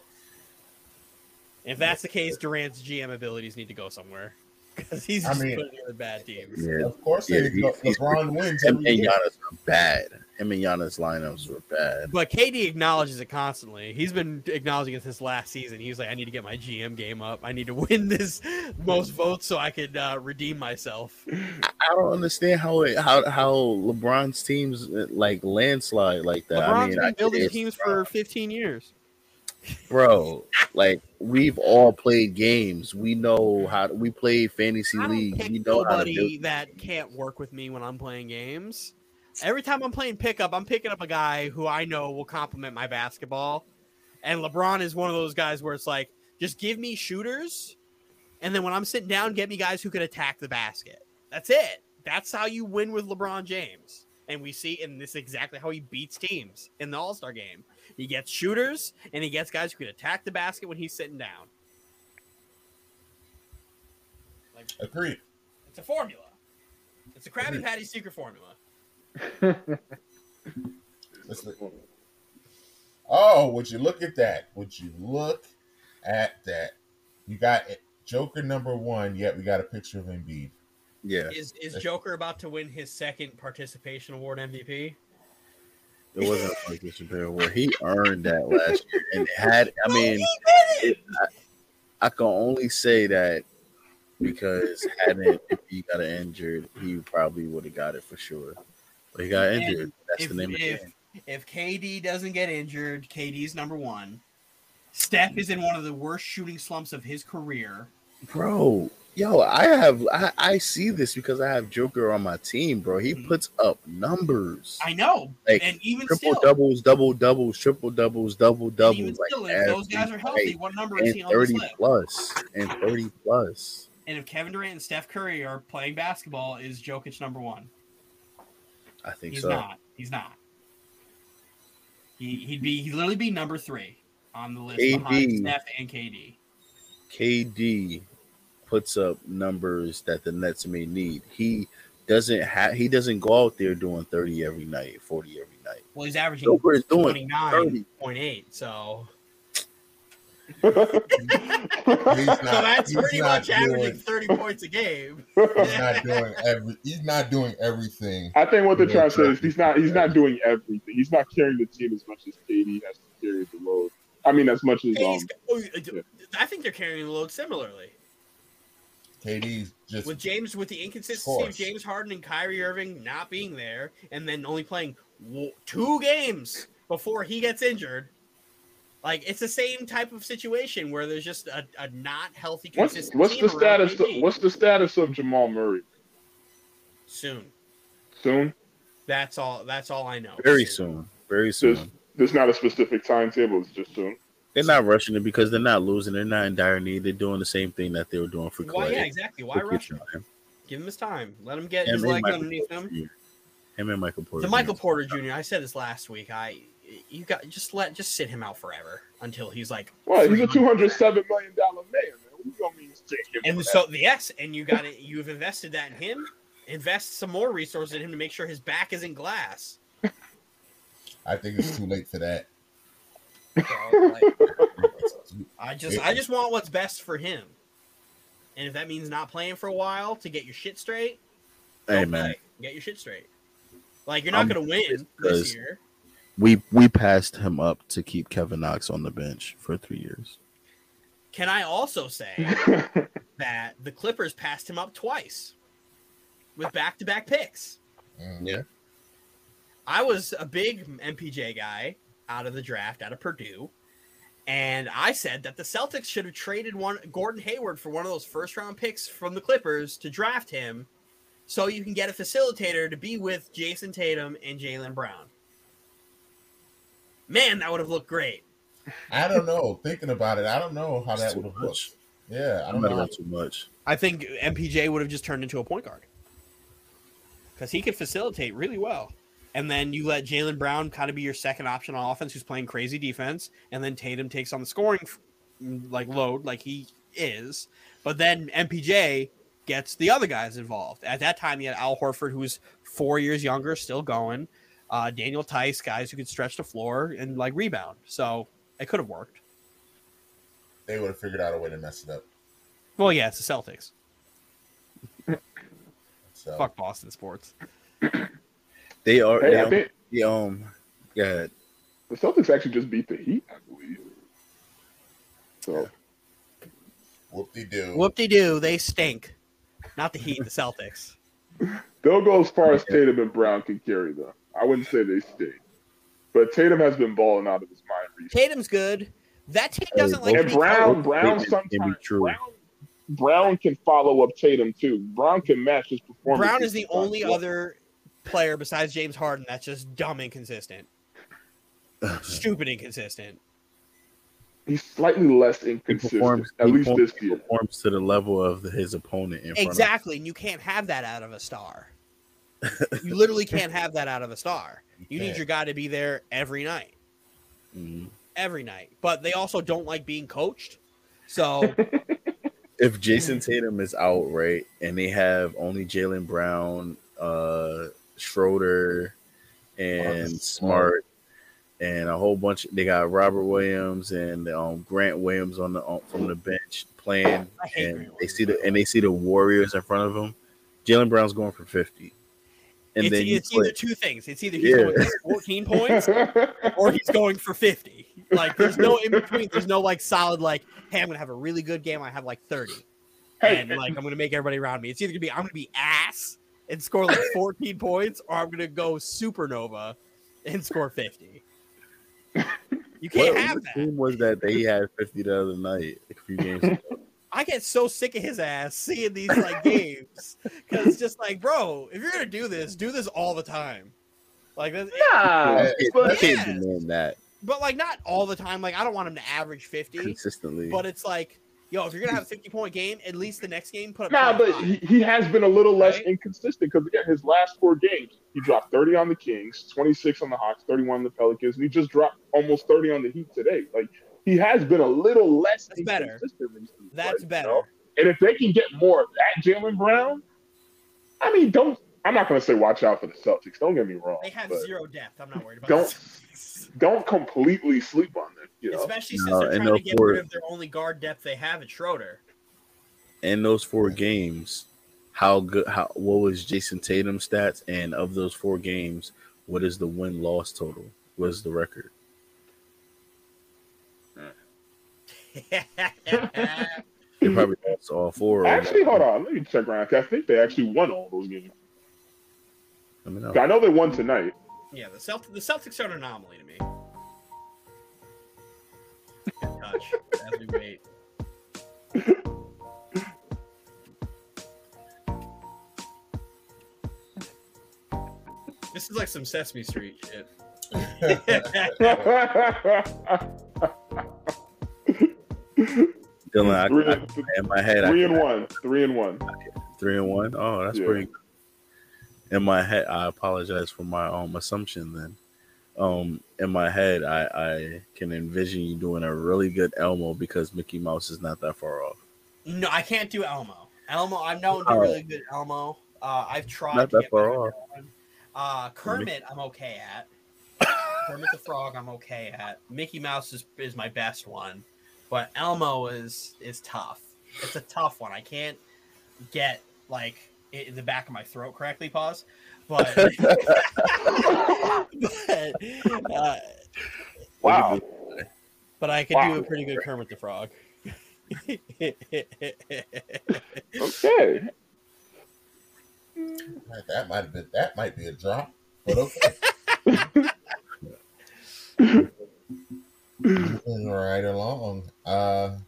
If that's the case, Durant's GM abilities need to go somewhere because he's I just mean- putting together bad teams. Yeah, Of course, Yeah, they, he- Le- he's- LeBron wins him and year. Giannis were bad. Him and Giannis lineups were bad. But KD acknowledges it constantly. He's been acknowledging it since last season. He was like, "I need to get my GM game up. I need to win this most votes so I could uh, redeem myself." I don't understand how it, how how LeBron's teams uh, like landslide like that. LeBron's I mean, I been building it's teams for 15 years. Bro. Like we've all played games. We know how we play fantasy league. We know how to nobody that can't work with me when I'm playing games. Every time I'm playing pickup, I'm picking up a guy who I know will complement my basketball. And LeBron is one of those guys where it's like, just give me shooters, and then when I'm sitting down, get me guys who can attack the basket. That's it. That's how you win with LeBron James. And we see, and this is exactly how he beats teams in the All Star game. He gets shooters, and he gets guys who can attack the basket when he's sitting down. Like Agreed. it's a formula. It's a Krabby Patty secret formula. Oh, would you look at that? Would you look at that? You got. Joker number one, yet we got a picture of Embiid. Yeah, Is is Joker about to win his second participation award MVP? It wasn't a position player where he earned that last year and had. I mean, it, I, I can only say that because hadn't if he got injured, he probably would have got it for sure. But he got And injured. That's if- the name of the if- game. If KD doesn't get injured, KD's number one. Steph is in one of the worst shooting slumps of his career. Bro, yo, I have I, I see this because I have Joker on my team, bro. He Mhm. puts up numbers. I know, Like, and even triple still, doubles, double doubles, triple doubles, double doubles. Like still, those guys are healthy, what number is he on this 30 list? plus and 30 plus. And if Kevin Durant and Steph Curry are playing basketball, is Jokic number one? I think He's so. not. He's not. He, he'd be he'd literally be number three on the list behind Steph and KD. KD puts up numbers that the Nets may need. He doesn't have he doesn't go out there doing 30 every night, 40 every night. Well, he's averaging Joker is doing twenty nine 30. point eight. So, He's so that's pretty not much averaging thirty points a game. he's not doing every he's not doing everything. I think what they're Yeah, trying to say is he's not he's not doing everything. He's not carrying the team as much as KD has to carry the load. I mean, as much as um, KD's oh, I think they're carrying the load similarly KD's just with James with the inconsistency of. James Harden and Kyrie Irving not being there, and then only playing two games before he gets injured. Like it's the same type of situation where there's just a, a not healthy what's what's the status? KD. What's the status of Jamal Murray? soon? Soon. That's all. That's all I know. Very soon. Very soon. There's there's not a specific timetable. It's just soon. They're not rushing it because they're not losing. They're not in dire need. They're doing the same thing that they were doing for Klay. Why? Yeah, exactly. Why rush future him? Give him his time. Let him get Him his and legs Michael underneath Porter him. Jr. Him and Michael Porter. The Michael Jr. Porter Jr. I said this last week. I you got just let just sit him out forever until he's like. Well, he's a two hundred seven million dollar man. Man. What you gonna mean stick him And for so yes, and you got it. You've invested that in him. Invest some more resources in him to make sure his back isn't glass. I think it's too late for that. So, like, I just I just want what's best for him. And if that means not playing for a while to get your shit straight, Hey man, play. get your shit straight. Like you're not I'm going to win pissed this 'cause- year. we we passed him up to keep Kevin Knox on the bench for three years. Can I also say that. that the Clippers passed him up twice with back-to-back picks? Mm. Yeah. I was a big MPJ guy out of the draft, out of Purdue, and I said that the Celtics should have traded one Gordon Hayward for one of those first-round picks from the Clippers to draft him, so you can get a facilitator to be with Jayson Tatum and Jaylen Brown. Man, that would have looked great. I don't know. Thinking about it, I don't know how that It's too would have looked. Yeah, I I don't don't know. know too much. I think MPJ would have just turned into a point guard because he could facilitate really well. And then you let Jaylen Brown kind of be your second option on offense, who's playing crazy defense, and then Tatum takes on the scoring like load, like he is. But then MPJ gets the other guys involved. At that time, you had Al Horford, who was four years younger, still going. Uh, Daniel Theis, guys who could stretch the floor and like rebound. So it could have worked. They would have figured out a way to mess it up. Well, yeah, it's the Celtics. So Fuck Boston sports. They are. Hey, they, I um, think they, um, go the Celtics actually just beat the Heat, I believe. So whoop de doo. Whoop de doo, they stink. Not the Heat, the Celtics. they'll go as far as Tatum and Brown can carry them. I wouldn't say they stink, but Tatum has been balling out of his mind recently. Tatum's good. That team doesn't Hey, like and Brown. Brown Statement can be sometimes true. Brown, Brown can follow up Tatum too. Brown can match his performance. Brown is the only other player besides James Harden that's just dumb inconsistent. Stupid inconsistent. He's slightly less He inconsistent, performs, at he least performs- this year. performs to the level of his opponent in front Exactly. And you can't have that out of a star. You literally can't have that out of a star. You need your guy to be there every night. of him. Mhm. Every night. But they also don't like being coached. So If Jayson Tatum is out, right, and they have only Jaylen Brown, uh, Schroeder, and Marcus Smart, and a whole bunch. They got Robert Williams and um, Grant Williams on the on, from the bench playing, and they see the and they see the Warriors in front of them. Jaylen Brown's going for fifty, and it's, then you it's play- either two things. It's either he's Yeah. going for 14 points or he's going for 50. Like there's no in between. There's no like solid like, hey, I'm gonna have a really good game. I have like 30. Hey, and like I'm gonna make everybody around me. It's either gonna be I'm gonna be ass and score like 14 points, or I'm gonna go supernova and score 50. You can't what, have what that. team was that they had fifty the other night? A few games. ago? I get so sick of his ass seeing these like games because it's just like, bro, if you're gonna do this, do this all the time. Like, that's, nah, You can't- but you can't Yeah. demand that but like not all the time. Like, I don't want him to average 50, consistently. but it's like, yo, if you're gonna have a 50 point game, at least the next game put up. Nah, but he, he has been a little less Right? inconsistent because again, his last four games, he dropped 30 on the Kings, 26 on the Hawks, 31 on the Pelicans, and he just dropped almost 30 on the Heat today. Like he has been a little less That's better. that's like, better. you know? And if they can get more of that Jaylen Brown, I mean, don't. I'm not going to say watch out for the Celtics. Don't get me wrong. They have zero depth. I'm not worried about Don't- that. Don't completely sleep on them. You know. Especially since No, they're trying to get forward. rid of their only guard depth they have at Schroeder. in those four games, how good? How what was Jayson Tatum's stats? And of those four games, what is the win loss total? What is the record? They probably lost all four. Actually, hold on. Let me check around. 'cause I think they actually won all those games. Let me know. I know they won tonight. yeah, the Celtics, the Celtics are an anomaly to me. Good touch as we wait. This is like some Sesame Street shit. Dylan, I, I, in my head, three I, and one. Three and one. three and one. Oh, that's Yeah. pretty. In my head, I apologize for my um assumption. Then, um, in my head, I I can envision you doing a really good Elmo because Mickey Mouse is not that far off. No, I can't do Elmo. Elmo, I'm known to Oh. really good Elmo. Uh, I've tried Not that far off. Uh, Kermit, I'm okay at. Kermit the Frog, I'm okay at. Mickey Mouse is, is my best one, but Elmo is is tough. It's a tough one. I can't get like in the back of my throat correctly. Pause, but, but, uh, Wow. but I can do a pretty good Kermit the Frog. Okay. that might have been that might be a drop, but okay. Right along. Uh,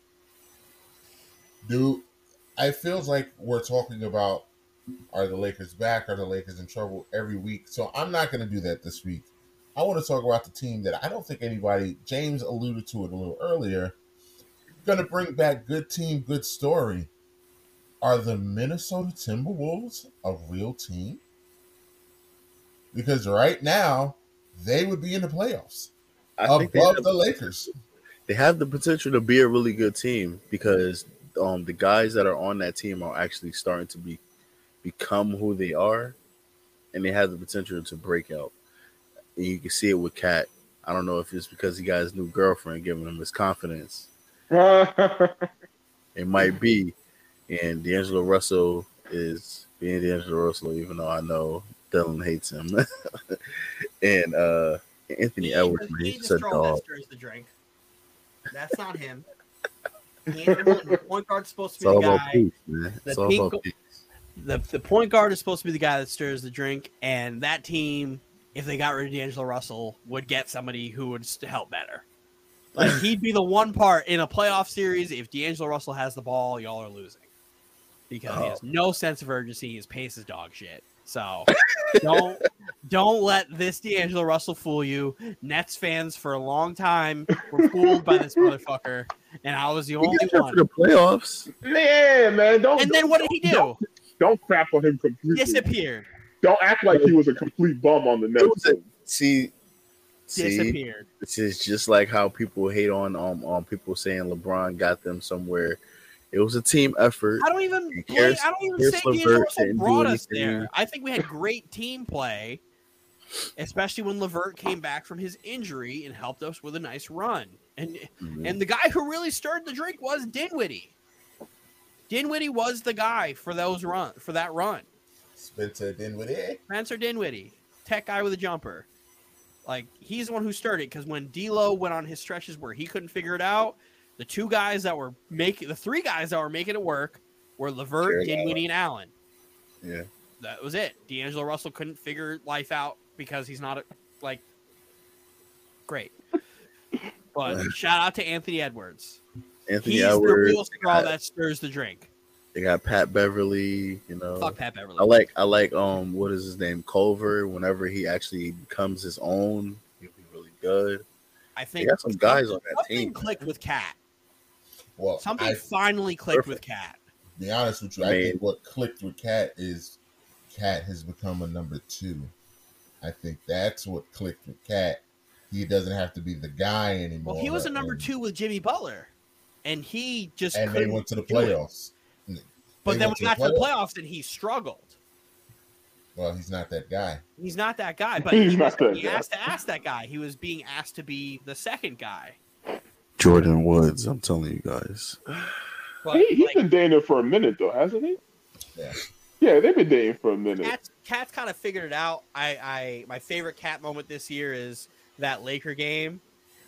do I feels like we're talking about are the Lakers back? Are the Lakers in trouble every week? So I'm not going to do that this week. I want to talk about the team that I don't think anybody. James alluded to it a little earlier. Going to bring back good team, good story. Are the Minnesota Timberwolves a real team? Because right now they would be in the playoffs I above have, the Lakers. they have the potential to be a really good team because um the guys that are on that team are actually starting to be become who they are, and they have the potential to break out. And you can see it with Cat. I don't know if it's because he got his new girlfriend giving him his confidence. It might be. And D'Angelo Russell is being D'Angelo Russell, even though I know Dylan hates him, and uh, Anthony He Edwards, man, he he's ain't a straw that dog. the drink. That's not him. D'Angelo- the point guard's supposed to be all the about guy. peace, man. It's the all about peace. The the point guard is supposed to be the guy that stirs the drink, and that team, if they got rid of D'Angelo Russell, would get somebody who would help better. Like he'd be the one part in a playoff series. If D'Angelo Russell has the ball, y'all are losing because he Oh. has no sense of urgency. His pace is dog shit. So don't don't let this D'Angelo Russell fool you. Nets fans for a long time were fooled by this motherfucker, and I was the only one. for the playoffs. Yeah, man. Don't And then what did he do? Don't, don't crap on him completely. Disappeared. Don't act like he was a complete bum on the It Nets. See, see, Disappeared. this is just like how people hate on um on people saying LeBron got them somewhere. It was a team effort. I don't even. He blame- cares- I don't even cares say LeVert D'Angelo Russell didn't do brought us there. I think we had great team play, especially when Levert came back from his injury and helped us with a nice run. And Mhm. and the guy who really stirred the drink was Dinwiddie. Dinwiddie was the guy for those run for that run. Spencer Dinwiddie. Spencer Dinwiddie, tech guy with a jumper. Like he's the one who stirred it because when D'Lo went on his stretches where he couldn't figure it out, the two guys that were making the three guys that were making it work were Levert, Sure. Dinwiddie, and Allen. yeah. That was it. D'Angelo Russell couldn't figure life out because he's not a, like great. But shout out to Anthony Edwards. Anthony He's the Edwards. real straw that stirs the drink. They got Pat Beverley. You know, Fuck Pat Beverley. I like I like um what is his name Culver. Whenever he actually becomes his own, he'll be really good. I They think got some guys on that something team. clicked with Cat. Well, Something I finally clicked Perfect. with Cat. be honest with you, I Man. think what clicked with Cat is Cat has become a number two. I think that's what clicked with Cat. He doesn't have to be the guy anymore. Well, he was a number and- two with Jimmy Butler, and he just and they went to the playoffs. But They then went we to got the to the playoffs, and he struggled. Well, he's not that guy. He's not that guy, but He's he not was that being asked to ask that guy. He was being asked to be the second guy. Jordyn Woods. I'm telling you guys. But He, he's like, been dating for a minute though, hasn't he? Yeah. Yeah, they've been dating for a minute. Cat's, Cat's kind of figured it out. I, I my favorite Cat moment this year is that Laker game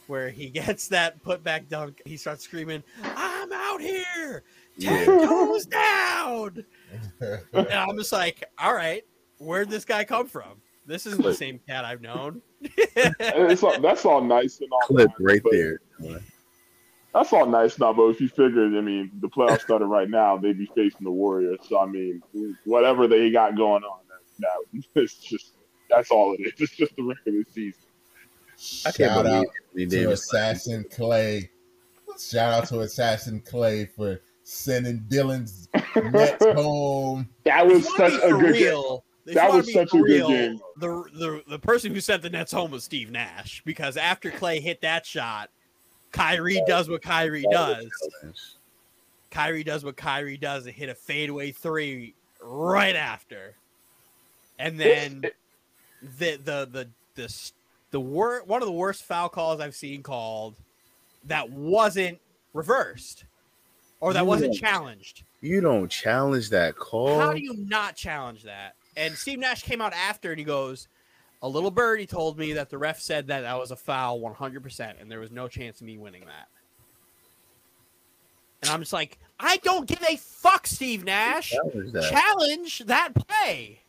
where he gets that putback dunk. He starts screaming, "I'm out here, ten Yeah. toes down," and I'm just like, "All right, where'd this guy come from? This isn't the same Cat I've known." It's all, that's all nice and all. Clip fine, right there. That's all nice now, but if you figure, I mean, the playoffs started right now, they'd be facing the Warriors. So I mean, whatever they got going on, that, that it's just that's all it is. It's just the regular season. I Shout out to Davis. Assassin Klay. Shout out to Assassin Klay for sending Dylan's Nets home. That was If such a for good game. real, if That was such for a good game. The, the the person who sent the Nets home was Steve Nash because after Klay hit that shot, Kyrie does what Kyrie does. Kyrie does what Kyrie does and hit a fadeaway three right after, and then the the the the s- the wor- one of the worst foul calls I've seen called that wasn't reversed or that wasn't challenged. You don't challenge that call. How do you not challenge that? And Steve Nash came out after and he goes, A little birdie told me that the ref said that that was a foul 100%, and there was no chance of me winning that. And I'm just like, I don't give a fuck, Steve Nash. challenge that? Challenge that play.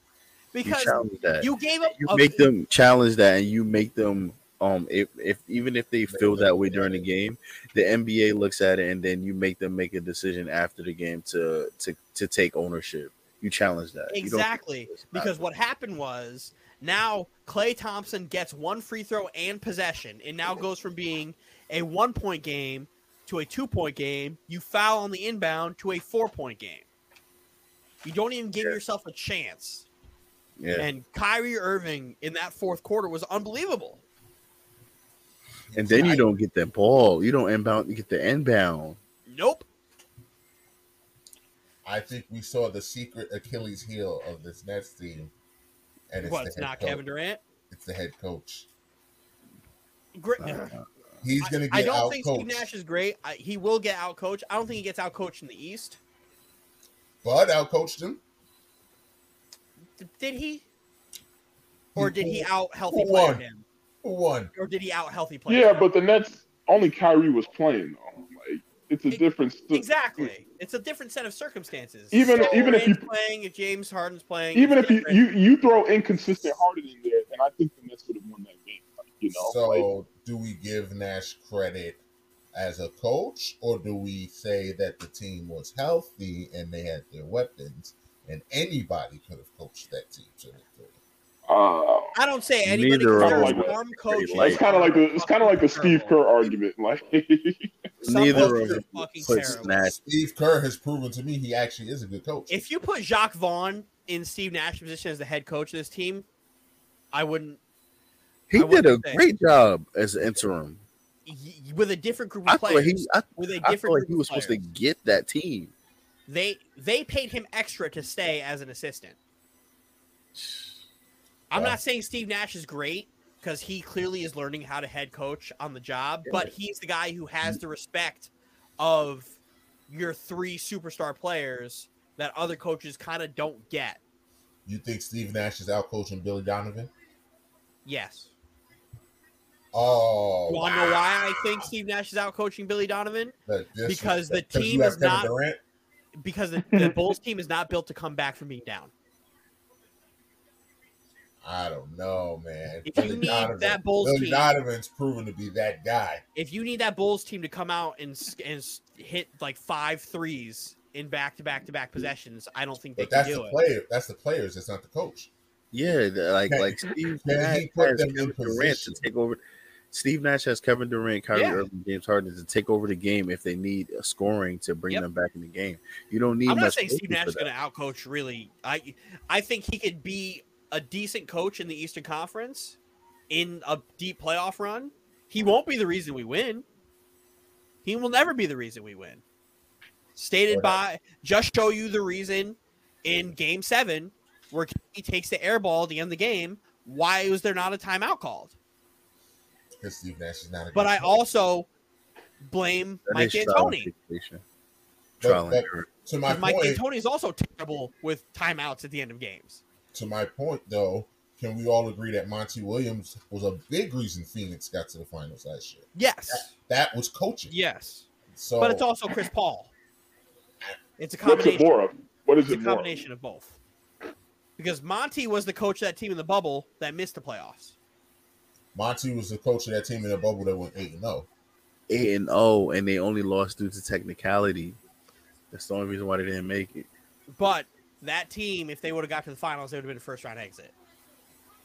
You Because challenge that. you gave up. you a- make them challenge that and you make them um if, if even if they feel that way during the game the nba looks at it and then you make them make a decision after the game to to to take ownership you challenge that Exactly. Because what happened was now Klay Thompson gets one free throw and possession. and now goes from being a one point game to a two point game. You foul on the inbound to a four point game. You don't even give Yeah. yourself a chance. Yeah And Kyrie Irving in that fourth quarter was unbelievable. and then you don't get that ball you don't inbound you get the inbound Nope. I think we saw the secret Achilles heel of this Nets team, and it's What, it's not coach. Kevin Durant? It's the head coach. Great. Uh, He's gonna get I don't out think Steve Nash is great. I, he will get out coached. I don't think he gets out coached in the East. Bud out coached him. Did he? Or did he out healthy Who player won? him? Who won? Or did he out healthy player? Yeah, him? but the Nets only Kyrie was playing though. Like it's a Ex- different. st- exactly. It's a different set of circumstances. Even- If even if you- playing, if James Harden's playing, Even it's if you, different. you you throw inconsistent Harden in there, and I think the Nets would have won that game. Like, you know, So, like, do we give Nash credit as a coach, or do we say that the team was healthy and they had their weapons, and anybody could have coached that team to victory? uh, I don't say anybody. Neither because of arm coaches. Like- it's kind of like the it's kind of like the Steve Kerr argument. Like, Neither of them fucking puts terrible. Nash. Steve Kerr has proven to me he actually is a good coach. If you put Jacque Vaughn in Steve Nash's position as the head coach of this team, I wouldn't. He I did wouldn't a say. great job as an interim. y- With a different group I of feel players, he, I, with a I different feel like group he of was supposed to get that team. They they paid him extra to stay as an assistant. I'm Yeah. not saying Steve Nash is great because he clearly is learning how to head coach on the job, but he's the guy who has the respect of your three superstar players that other coaches kind of don't get. You think Steve Nash is out coaching Billy Donovan? Yes. Oh, You want to know why I think Steve Nash is out coaching Billy Donovan? Because the team is not- Durant? Because the, the Bulls team is not built to come back from being down. I don't know, man. If you need that Bulls Billy team- Donovan's proven to be that guy. if you need that Bulls team to come out and and hit like five threes in back to back to back possessions, I don't think they But can that's do the it. player. That's the players. It's not the coach. Yeah, like Can- like Steve can he put them in Kevin Durant to take over. Steve Nash has Kevin Durant, Kyrie Yeah. Irving, James Harden to take over the game if they need a scoring to bring Yep. them back in the game. You don't need I'm not saying Steve Nash is going to outcoach. Really, I I think he could be a decent coach in the Eastern Conference in a deep playoff run. He won't be the reason we win. He will never be the reason we win. Stated by just show you the reason in Game Seven where he takes the air ball at the end of the game. Why was there not a timeout called? Because Steve Nash is not a But good I coach. also blame That Mike is trial and D'Antoni. Trial and error. to my Because Mike point, D'Antoni is also terrible with timeouts at the end of games. to my point though, can we all agree that Monty Williams was a big reason Phoenix got to the finals last year? Yes, That was coaching. yes, So but it's also Chris Paul. It's a what's it combination. more of? What is It's a it more? of? combination of both. Because Monty was the coach of that team in the bubble that missed the playoffs. Monty was the coach of that team in the bubble that went eight and oh. zero. Eight and oh, and they only lost due to technicality. That's the only reason why they didn't make it. But that team, if they would have got to the finals, they would have been a first round exit.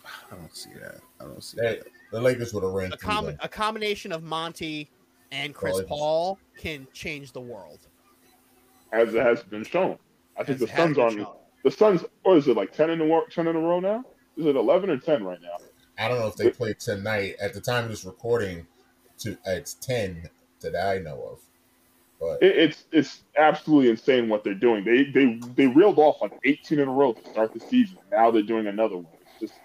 I don't see that. I don't see That that. the Lakers would have ran A, com- a combination of Monty and Chris Well, Paul can change the world. as it has been shown. I think As the Suns been on shown. the Suns. Or is it like ten in a row, ten in a row now? Is it eleven or ten right now? I don't know if they played tonight. At the time of this recording, to it's ten that I know of. But It, it's it's absolutely insane what they're doing. They they they reeled off like eighteen in a row to start the season. Now they're doing another one. It's just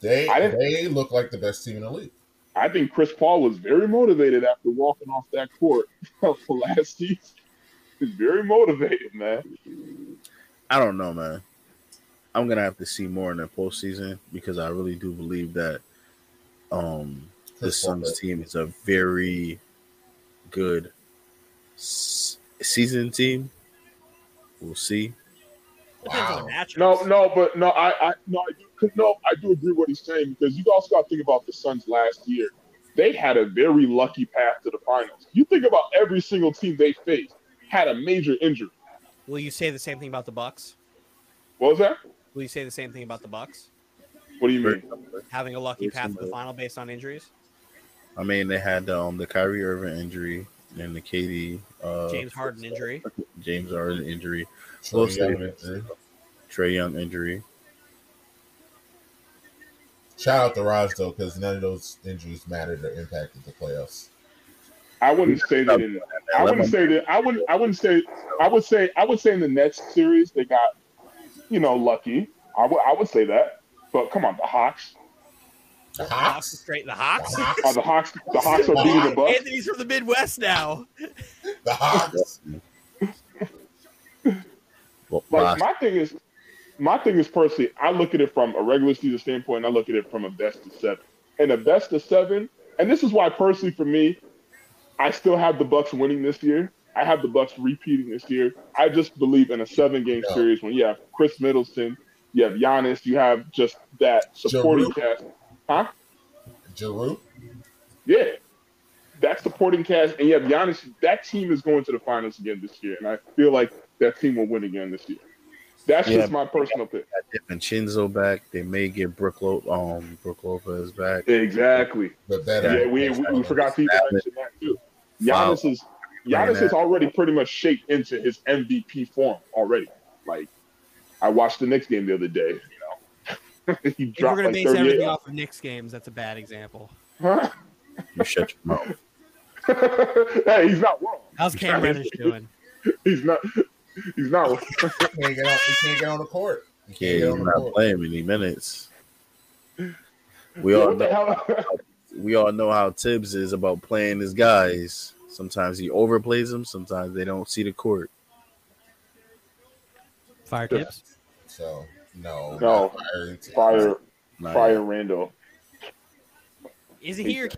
they I didn't- they look like the best team in the league. I think Chris Paul was very motivated after walking off that court for last season. He's very motivated, man. I don't know, man. I'm gonna have to see more in the postseason because I really do believe that um the Suns team is a very good s- season team. We'll see. Wow. No, no, but no, I, I no, I do, 'cause no, I do agree what he's saying because you also got to think about the Suns last year. They had a very lucky path to the finals. You think about every single team they faced had a major injury. Will you say the same thing about the Bucks? What was that? Will you say the same thing about the Bucks What do you mean? having a lucky Yes, path to the final based on injuries? I mean, they had um the Kyrie Irving injury and the KD uh James Harden injury. James Harden injury, Trae Close Young. Trae Young injury. Shout out to Raj though, because none of those injuries mattered or impacted the playoffs. I wouldn't say that in. I wouldn't say that. I wouldn't. I wouldn't say. I would say. I would say in the Nets series they got, you know, lucky. I would. I would say that. But come on, the Hawks. The The Hawks are straight. The the Hawks. Hawks, Are the Hawks? The Hawks are beating the Bucks. Anthony's from the Midwest now. the Hawks. Like my thing is, my thing is personally, I look at it from a regular season standpoint. And I look at it from a best of seven, and a best of seven. And this is why, personally, for me, I still have the Bucks winning this year. I have the Bucks repeating this year. I just believe in a seven-game Yeah. series when you have Khris Middleton, you have Giannis, you have just that supporting Giroux. cast, huh? Giroux. Yeah, that supporting cast, and you have Giannis. That team is going to the finals again this year, and I feel like that team will win again this year. That's Yeah. just my personal pick. Got Chinzo back. They may get Brook, Lo- um, Brook Lopez back. Exactly. The better. Yeah, we, we, we forgot to even mention that too. Giannis is Giannis is already pretty much shaped into his MVP form already. Like I watched the Knicks game the other day. You know, he If we're gonna like base everything off of Knicks games, that's a bad example. Huh? You shut your mouth. hey, he's not wrong. How's Cam Reddish doing? He's not. He's not. wrong. He can't get on. He can't get on the court. He can't he's get on the not court. playing many minutes. We all know, hell? we all know how Thibs is about playing his guys. Sometimes he overplays them. Sometimes they don't see the court. Fire Thibs. So no, No. not fire. Fire, Nah, fire, Randle. Is he here?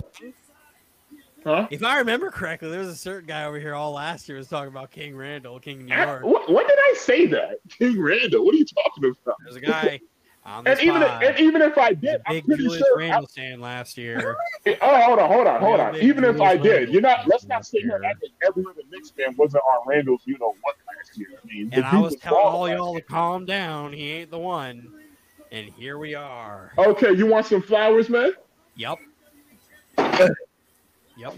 Huh? If I remember correctly, there was a certain guy over here all last year was talking about King Randle, King New York. What, when did I say that? King Randle. What are you talking about? There's a guy on the And even spot. and even if I did, I'm big pretty Julius sure. Randle stand last year. Oh, hold on, hold on, hold on. Even if I did, you're not. Let's not sit here and year. act like every other Knicks fan wasn't on Randle's. You know what last year? I mean, And I was telling all y'all to calm down. He ain't the one. And here we are. Okay, you want some flowers, man? Yep. yep.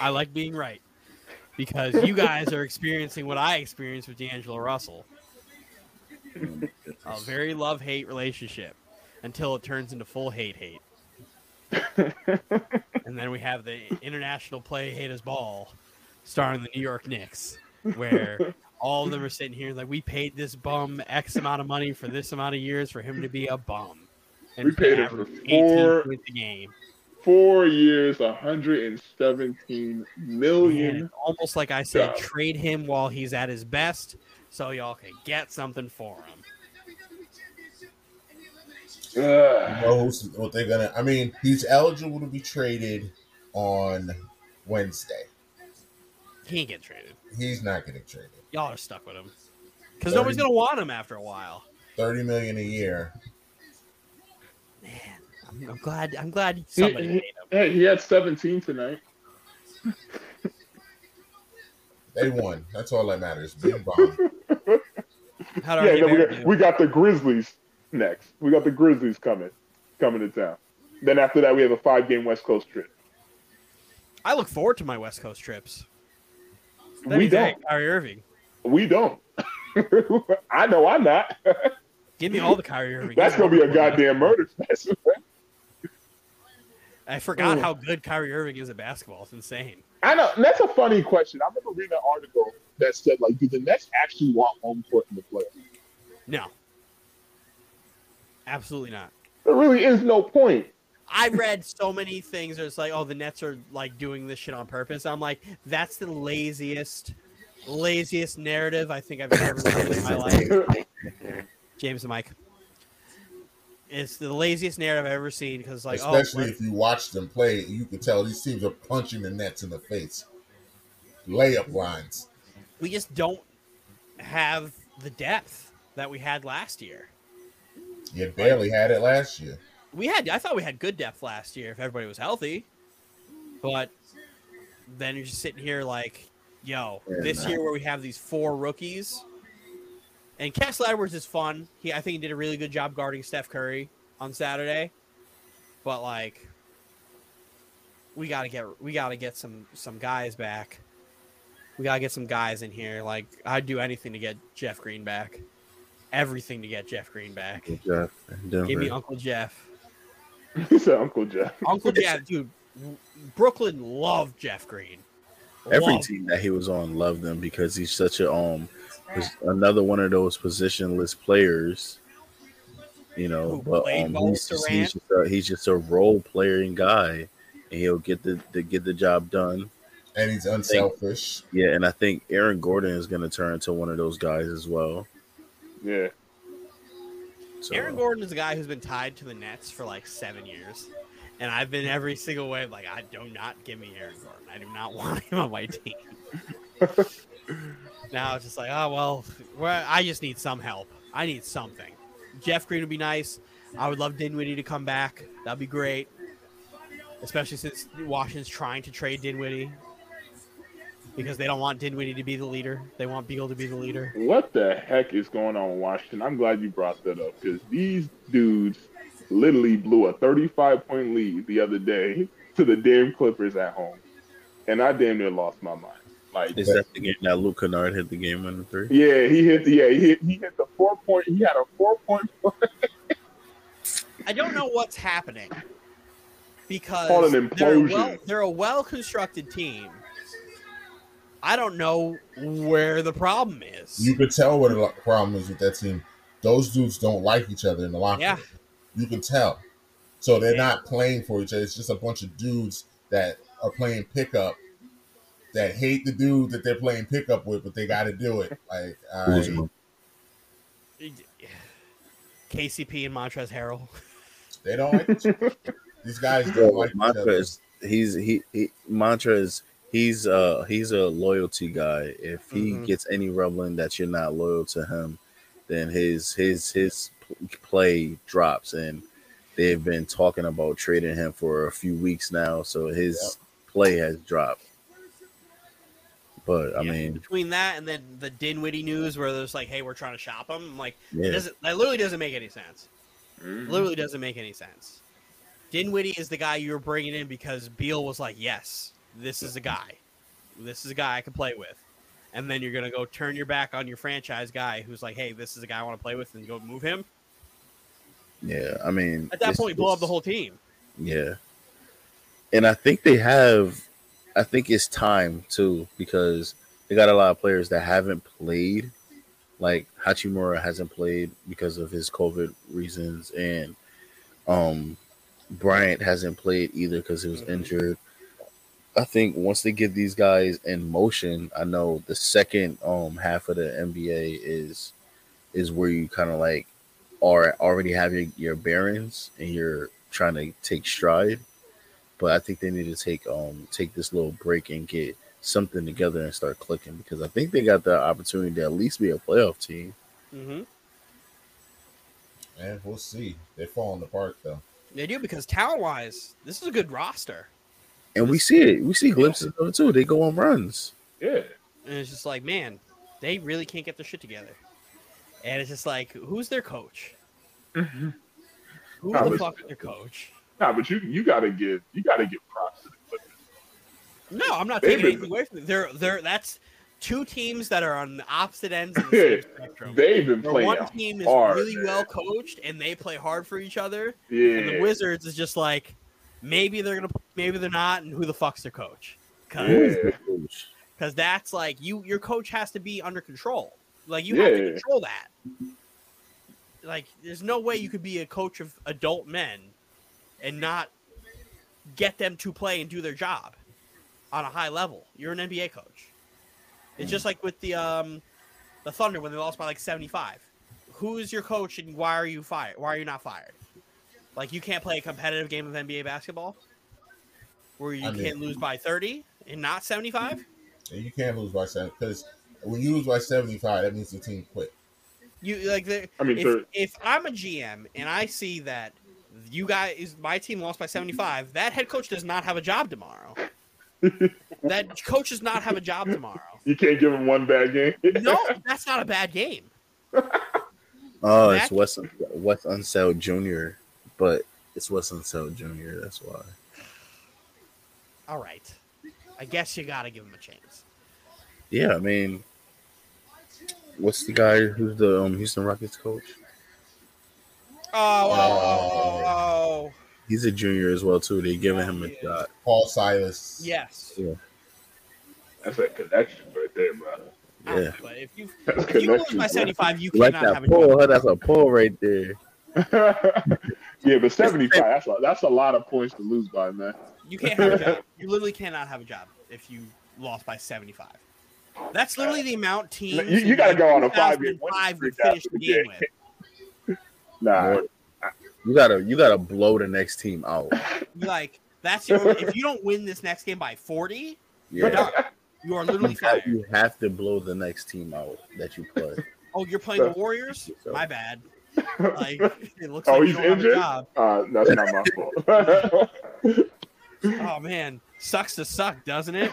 I like being right. Because you guys are experiencing what I experienced with D'Angelo Russell. A very love hate relationship until it turns into full hate hate. and then we have the international play hate as ball starring the New York Knicks, where all of them are sitting here like we paid this bum X amount of money for this amount of years for him to be a bum. And we paid him for average 18 four- points a game. Four years, 117 million. And almost like I said, Yeah. trade him while he's at his best, so y'all can get something for him. You Ugh. know who's, what they're gonna. I mean, he's eligible to be traded on Wednesday. He ain't get traded. He's not getting traded. Y'all are stuck with him because nobody's gonna want him after a while. Thirty million a year. Man, I'm, I'm glad. I'm glad somebody He- paid him. Hey, he had 17 tonight. They won. That's all that matters. Big bomb. How Yeah, do we got, we got the Grizzlies next. We got the Grizzlies coming, coming to town. Then after that, we have a five-game West Coast trip. I look forward to my West Coast trips. That we don't. Kyrie Irving. We don't. I know I'm not. Give me all the Kyrie Irving. That's gonna be a goddamn murder fest. I forgot Mm. how good Kyrie Irving is at basketball. It's insane. I know and that's a funny question. I remember reading an article that said like, do the Nets actually want home court in the playoffs? No, absolutely not. There really is no point. I read so many things. It's like, oh, the Nets are like doing this shit on purpose. I'm like, that's the laziest, laziest narrative I think I've ever read in my life. James and Mike. It's the laziest narrative I've ever seen because, like, oh, Especially oh, if you watch them play, you can tell these teams are punching the nets in the face. Layup lines. We just don't have the depth that we had last year. You barely had it last year. We had, I thought we had good depth last year if everybody was healthy, but then you're just sitting here like, yo, Yeah, this no. year where we have these four rookies, and Kessler Edwards is fun. He, I think he did a really good job guarding Steph Curry on Saturday, but like, we gotta get, we gotta get some some guys back. We gotta get some guys in here. Like, I'd do anything to get Jeff Green back. Everything to get Jeff Green back. Jeff, Denver. Give me Uncle Jeff. He said Uncle Jeff. Uncle Jeff, dude. Brooklyn loved Jeff Green. Every team that he was on loved him because he's such a um was another one of those positionless players. You know, Who but um, he's, just, he's just a he's just a role playing guy, and he'll get the, the get the job done. And he's unselfish. Yeah, and I think Aaron Gordon is going to turn into one of those guys as well. Yeah. So Aaron Gordon is a guy who's been tied to the Nets for like seven years, and I've been every single way like, I do not give me Aaron Gordon. I do not want him on my team. now it's just like, oh well, well, I just need some help. I need something. Jeff Green would be nice. I would love Dinwiddie to come back. That'd be great, especially since Washington's trying to trade Dinwiddie because they don't want Dinwiddie to be the leader. They want Beal to be the leader. What the heck is going on Washington? I'm glad you brought that up because these dudes literally blew a 35 point lead the other day to the damn Clippers at home, and I damn near lost my mind. Like, is that the game that Luke Kennard hit the game winning three? yeah, he hit. The, yeah, he hit. He hit the four point. He had a four point. I don't know what's happening because Call it they're, a well, they're a well constructed team. I don't know where the problem is. You could tell what the problem is with that team. Those dudes don't like each other in the locker Yeah. room. You can tell. So they're Yeah. not playing for each other. It's just a bunch of dudes that are playing pickup that hate the dude that they're playing pickup with, but they got to do it. Like, all right, Kuzma. KCP and Montrez Harrell. they don't like each other. These guys Bro, don't like each other. Montrez, he's he, he Montrez. He's uh he's a loyalty guy. If he Mhm. gets any rumbling that you're not loyal to him, then his his his play drops. And they've been talking about trading him for a few weeks now, so his play has dropped. But I Yeah, mean, between that and then the Dinwiddie news where there's like, hey, we're trying to shop him. I'm like, it yeah, doesn't that literally doesn't make any sense. Mm-hmm. Literally doesn't make any sense. Dinwiddie is the guy you were bringing in because Beal was like, yes, this is a guy. This is a guy I can play with. And then you're going to go turn your back on your franchise guy who's like, hey, this is a guy I want to play with and go move him. yeah. I mean, At that it's- point, you blow up the whole team. Yeah. And I think they have I think it's time too because they got a lot of players that haven't played. Like Hachimura hasn't played because of his COVID reasons and um Bryant hasn't played either because he was Mhm. injured. I think once they get these guys in motion, I know the second um half of the NBA is is where you kind of like are already have your, your bearings and you're trying to take stride. But I think they need to take um take this little break and get something together and start clicking because I think they got the opportunity to at least be a playoff team. Mm-hmm. And we'll see. They're falling apart though. They do because talent wise, this is a good roster. And we see it. We see glimpses of it too. They go on runs. Yeah. And it's just like, man, they really can't get their shit together. And it's just like, who's their coach? Mm-hmm. Who Nah, the but- fuck is their coach? Nah, but you you gotta give you gotta give props to the Clippers. No, I'm not They've taking been- anything away from them. They're they're that's two teams that are on the opposite ends of the same spectrum. They've been Where playing one team is hard, really man. well coached and they play hard for each other, Yeah. and the Wizards is just like maybe they're gonna, maybe they're not, and who the fuck's their coach? Because Yeah. that's like you, your coach has to be under control. Like you have to control that. Like there's no way you could be a coach of adult men and not get them to play and do their job on a high level. You're an NBA coach. It's just like with the um the Thunder when they lost by like 75. Who is your coach and why are you fired? Why are you not fired? Like you can't play a competitive game of NBA basketball where you I mean- can't lose by 30 and not 75? And you can't lose by seven because when you lose by seventy-five, that means the team quit. You like the I mean, if, so- if I'm a GM and I see that you guys my team lost by 75, that head coach does not have a job tomorrow. that coach does not have a job tomorrow. you can't give him one bad game. No, that's not a bad game. Oh, it's That- Wes Wes Unseld Jr., but it's Wes Unseld Jr. That's why. All right. I guess you got to give him a chance. Yeah, I mean, what's the guy who's the um, Houston Rockets coach? Oh, oh, oh, oh. He's a junior as well too. They're giving him a shot. Paul Silas. Yes. Yeah. That's a connection right there, bro. Yeah, But if you if you lose by 75, you like cannot have a job. pull. That's a pull right there. yeah, but seventy-five. That's a, that's a lot of points to lose by, man. You can't have a job. You literally cannot have a job if you lost by 75. That's literally the amount teams. You- you gotta go on a five-game winning 2005 would streak finish the the game game. with. Nah, You gotta you gotta blow the next team out. Like that's your, if you don't win this next game by 40, Yeah. done. you are literally You have, fired. you have to blow the next team out that you play. Oh, you're playing the Warriors? My bad. Like it looks Oh, like he's you don't have a injured? job. uh, that's not my fault. Oh man, sucks to suck, doesn't it?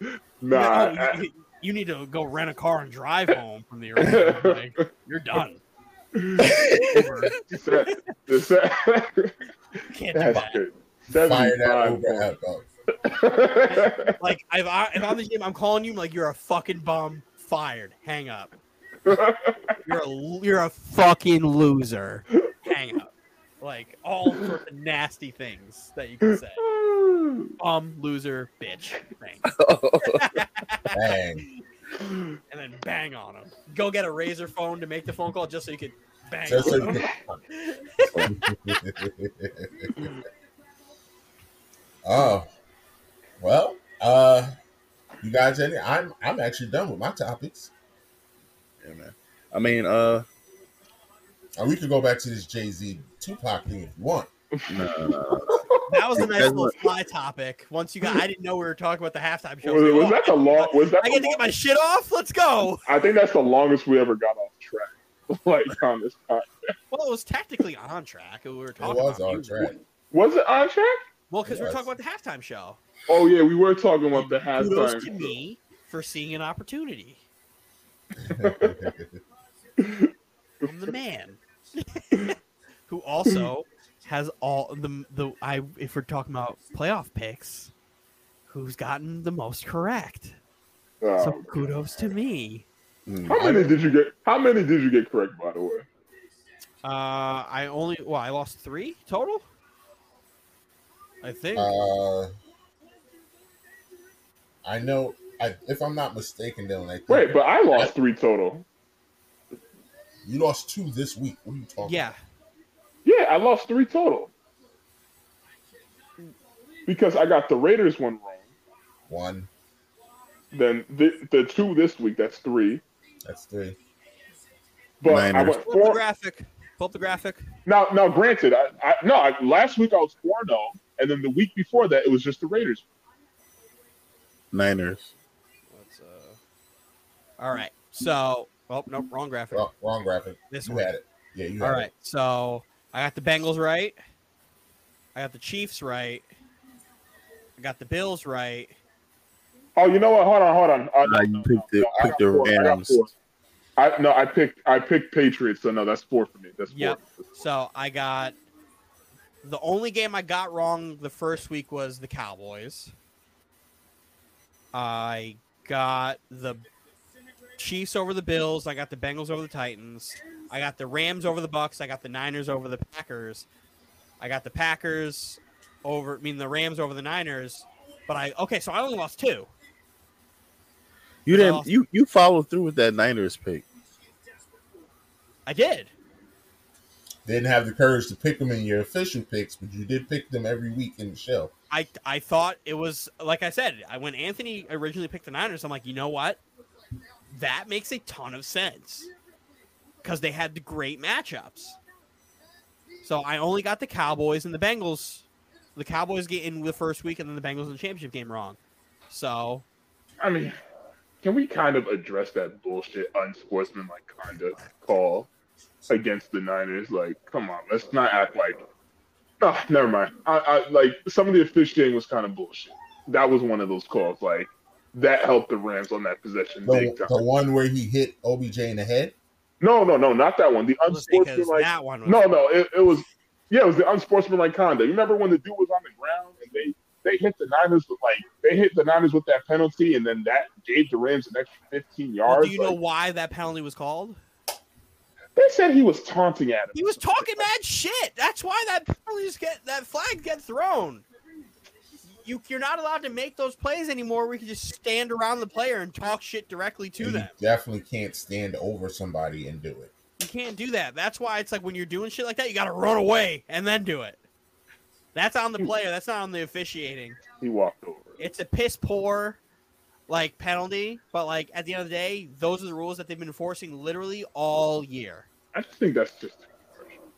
nah, No, you, you need to go rent a car and drive home from the arena. Like, you're done. That, that, can't do that's that. good. Fire that 75 over out. Like if I if I'm the game, I'm calling you like you're a fucking bum. Fired. Hang up. You're a you're a fucking loser. Hang up. Like all sorts of nasty things that you can say. Um, loser, bitch. Bang. Bang. And then bang on him. Go get a razor phone to make the phone call just so you could bang on him. oh, well, uh, you guys, any? I'm I'm actually done with my topics. Yeah, man. I mean, uh, Or we could go back to this Jay Z Tupac thing if you want. no, no, no. That was a nice little what- fly topic. Once you got, I didn't know we were talking about the halftime show. was, was was oh, that the long? Was that I the get to get my shit off. Let's go. I think that's the longest we ever got off track. Like on this time. Well, it was technically on track. We were talking. It was about on music. track. Was it on track? Well, because we we're talking about the halftime show. Oh yeah, we were talking about the Kudos to halftime. me for seeing an opportunity. I'm the man who also has all the the I. If we're talking about playoff picks, who's gotten the most correct? Oh, So kudos to me. Mm. how many did you get? How many did you get correct, by the way? Uh, I only well, I lost three total. I think. uh, I know. I, if I'm not mistaken, Dylan, I think Wait, but I lost three total. you lost two this week. What are you talking? yeah, Yeah, I lost three total. Because I got the Raiders one wrong. One. Then the, the two this week, that's three. That's three. But I Niners. went pull up the graphic. Pull up the graphic. Now, now, granted, I, I no, I, last week I was four zero, oh, and then the week before that it was just the Raiders. Niners. Let's. All right. So, oh nope, wrong graphic. Wrong, wrong graphic. This You one. had it. Yeah, you All had right. So I got the Bengals right. I got the Chiefs right. I got the Bills right. Oh, you know what? Hold on, hold on. Uh, Nah, you picked the- I picked got the four. I Rams. I no, I picked I picked Patriots, so no, that's four for me. That's four. Yep. So I got the only game I got wrong the first week was the Cowboys. I got the Chiefs over the Bills. I got the Bengals over the Titans. I got the Rams over the Bucks. I got the Niners over the Packers. I got the Packers over. I mean the Rams over the Niners. But I okay, so I only lost two. You didn't. Well- You you followed through with that Niners pick. I did. Didn't have the courage to pick them in your official picks, but you did pick them every week in the show. I I thought it was like I said. I when Anthony originally picked the Niners, I'm like, you know what? That makes a ton of sense because they had the great matchups. So I only got the Cowboys and the Bengals. The Cowboys get in the first week, and then the Bengals in the championship game wrong. So I mean, can we kind of address that bullshit unsportsmanlike conduct call against the Niners? Like, come on, let's not act like. Oh, never mind. I, I like some of the officiating was kind of bullshit. That was one of those calls. Like that helped the Rams on that possession The, big time. the one where he hit OBJ in the head. No, no, no, not that one. The unsportsmanlike. that one was No, no, it, it was. Yeah, it was the unsportsmanlike conduct. You remember when the dude was on the ground and they they hit the Niners with like they hit the Niners with that penalty, and then that gave the Rams an extra 15 Well, yards. do you know why that penalty was called? They said he was taunting at him. He was talking mad shit. That's why that penalties get that flag get thrown. You you're not allowed to make those plays anymore. We can just stand around the player and talk shit directly to And them. Definitely can't stand over somebody and do it. You can't do that. That's why it's like when you're doing shit like that, you got to run away and then do it. That's on the player. That's not on the officiating. He walked over. It's a piss poor like penalty, but like at the end of the day, those are the rules that they've been enforcing literally all year. I just think that's just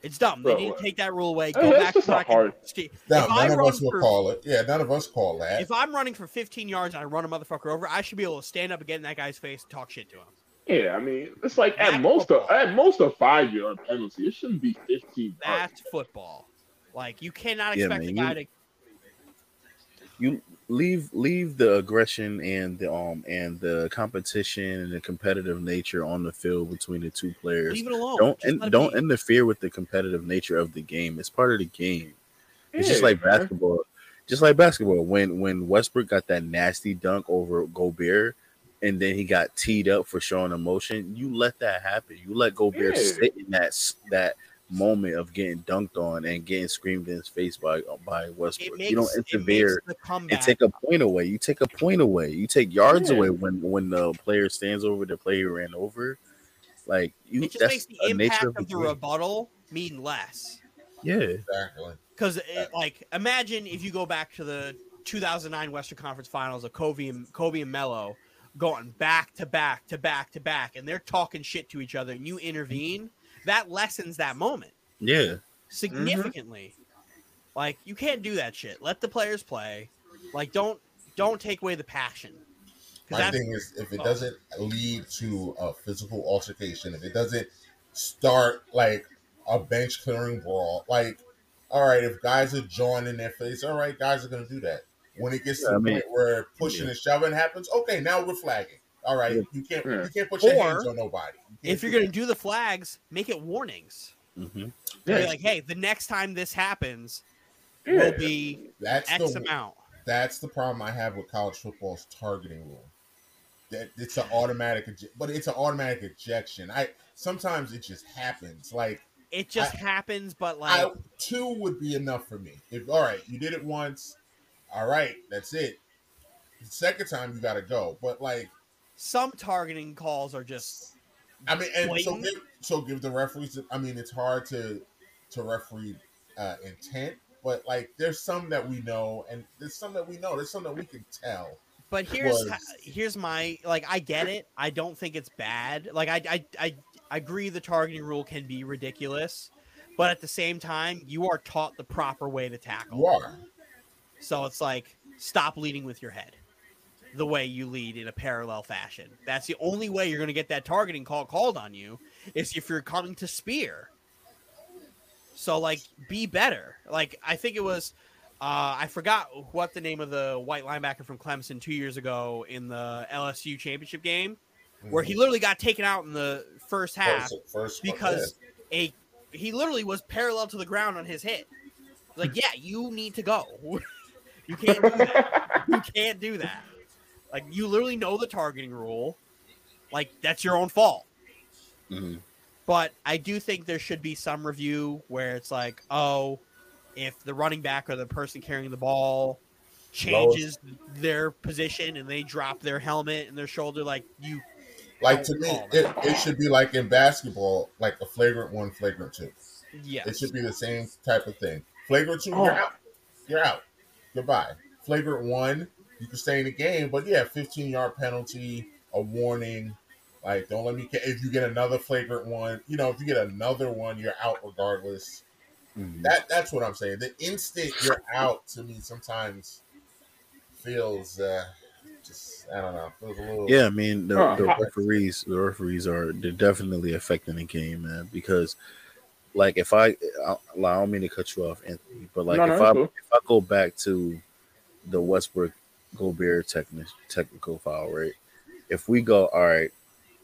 It's dumb. They need to take that rule away. Go that's back to just not track and hard. sti- No, If I none of run us will for- call it. Yeah, none of us call that. If I'm running for 15 yards and I run a motherfucker over, I should be able to stand up and get in that guy's face and talk shit to him. yeah. I mean, it's like at That's most a, at most a five yard penalty. It shouldn't be fifteen. yards. That's football. Like you cannot Yeah, expect man, a guy you- to. you leave leave the aggression and the um and the competition and the competitive nature on the field between the two players. Leave it alone. Don't in, it don't be. interfere with the competitive nature of the game. It's part of the game. It's just like man. basketball. Just like basketball. When when Westbrook got that nasty dunk over Gobert, and then he got teed up for showing emotion, you let that happen. You let Gobert Yeah. sit in that that moment of getting dunked on and getting screamed in his face by uh, by It Westbrook. makes, you don't interfere and take a point away. You take a point away. You take yards Yeah. away when when the player stands over the player who ran over. Like you, it just that's makes the impact nature of of the the rebuttal mean less. Yeah, exactly. Because, like, imagine if you go back to the 2009 Western Conference Finals of Kobe and Kobe and Melo going back to back to back to back, and they're talking shit to each other, and you mm-hmm. intervene. That lessens that moment yeah. significantly. Like, you can't do that shit. Let the players play. Like, don't don't take away the passion. My thing is, if it oh. doesn't lead to a physical altercation, if it doesn't start like a bench clearing brawl, like, all right, if guys are jawing in their face, all right, guys are going to do that. When it gets to Yeah, I the mean- point where pushing Yeah. and shoving happens, okay, now we're flagging. All right, Yeah. you can't Yeah. you can't put your Or, hands on nobody. You can't if you're going to do the flags, make it warnings. hmm Be Yeah. like, hey, the next time this happens Yeah. will be that. that's X the amount. that's the problem I have with college football's targeting rule. That it's an automatic, but it's an automatic ejection. I sometimes it just happens. Like It just I- happens, but like I, two would be enough for me. If all right, you did it once, all right, that's it. The second time you got to go. But like, some targeting calls are just I mean, and so give, so give the referees. I mean, it's hard to to referee uh, intent, but like, there's some that we know, and there's some that we know. There's some that we can tell. but here's was- here's my like I get it. I don't think it's bad. Like I I I, I agree the targeting rule can be ridiculous, but at the same time, you are taught the proper way to tackle. You are. So it's like stop leading with your head. The way you lead in a parallel fashion. That's the only way you're going to get that targeting call called on you is if you're coming to spear. So like be better. Like I think it was uh, I forgot what the name of the white linebacker from Clemson 2 years ago in the LSU championship game where he literally got taken out in the first half First, first because a he literally was parallel to the ground on his hit. Like, yeah, you need to go. you can't do that. You can't do that. Like, you literally know the targeting rule. Like, that's your own fault. hmm But I do think there should be some review where it's like, oh, if the running back or the person carrying the ball changes their position and they drop their helmet and their shoulder, like you, like to me, it, it should be like in basketball, like a flagrant one, flagrant two. Yeah, It should be the same type of thing. Flagrant two, Oh. you're out. You're out. Goodbye. Flagrant one, you can stay in the game, but yeah, 15 yard penalty, a warning. Like, don't let me. ca- If you get another flagrant one, you know, if you get another one, you're out regardless. hmm That that's what I'm saying. The instant you're out to me sometimes feels uh just I don't know feels a little Yeah, I mean the, Huh. the referees, the referees are they're definitely affecting the game, man. Because like if I, I, I don't mean to cut you off, Anthony, but like No, no, if it's I cool. if I go back to the Westbrook Gobert techni- technical foul, right? If we go, all right,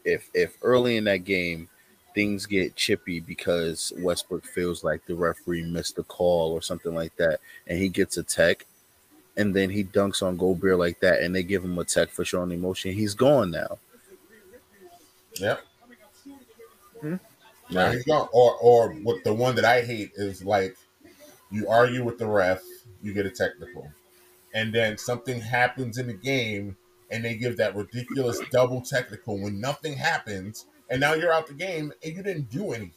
if if early in that game things get chippy because Westbrook feels like the referee missed a call or something like that, and he gets a tech, and then he dunks on Gobert like that, and they give him a tech for showing emotion, he's gone now. Yeah. Hmm. Now he's gone. Or or what the one that I hate is like you argue with the ref, you get a technical, and then something happens in the game, and they give that ridiculous double technical when nothing happens, and now you're out the game and you didn't do anything.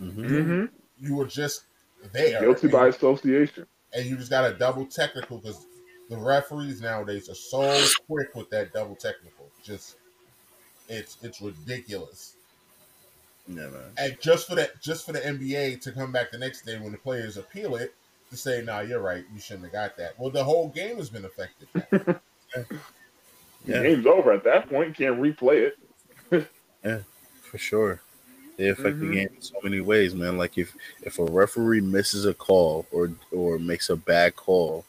Mhm. hmm You were just there, Guilty and, by association. and you just got a double technical because the referees nowadays are so quick with that double technical. Just it's it's ridiculous. Yeah, man. And just for that, just for the NBA to come back the next day when the players appeal it to say, "Nah, you're right. You shouldn't have got that." Well, the whole game has been affected. now. The game's over at that point. Can't replay it. yeah, For sure. They affect Mhm. the game in so many ways, man. Like if if a referee misses a call or or makes a bad call,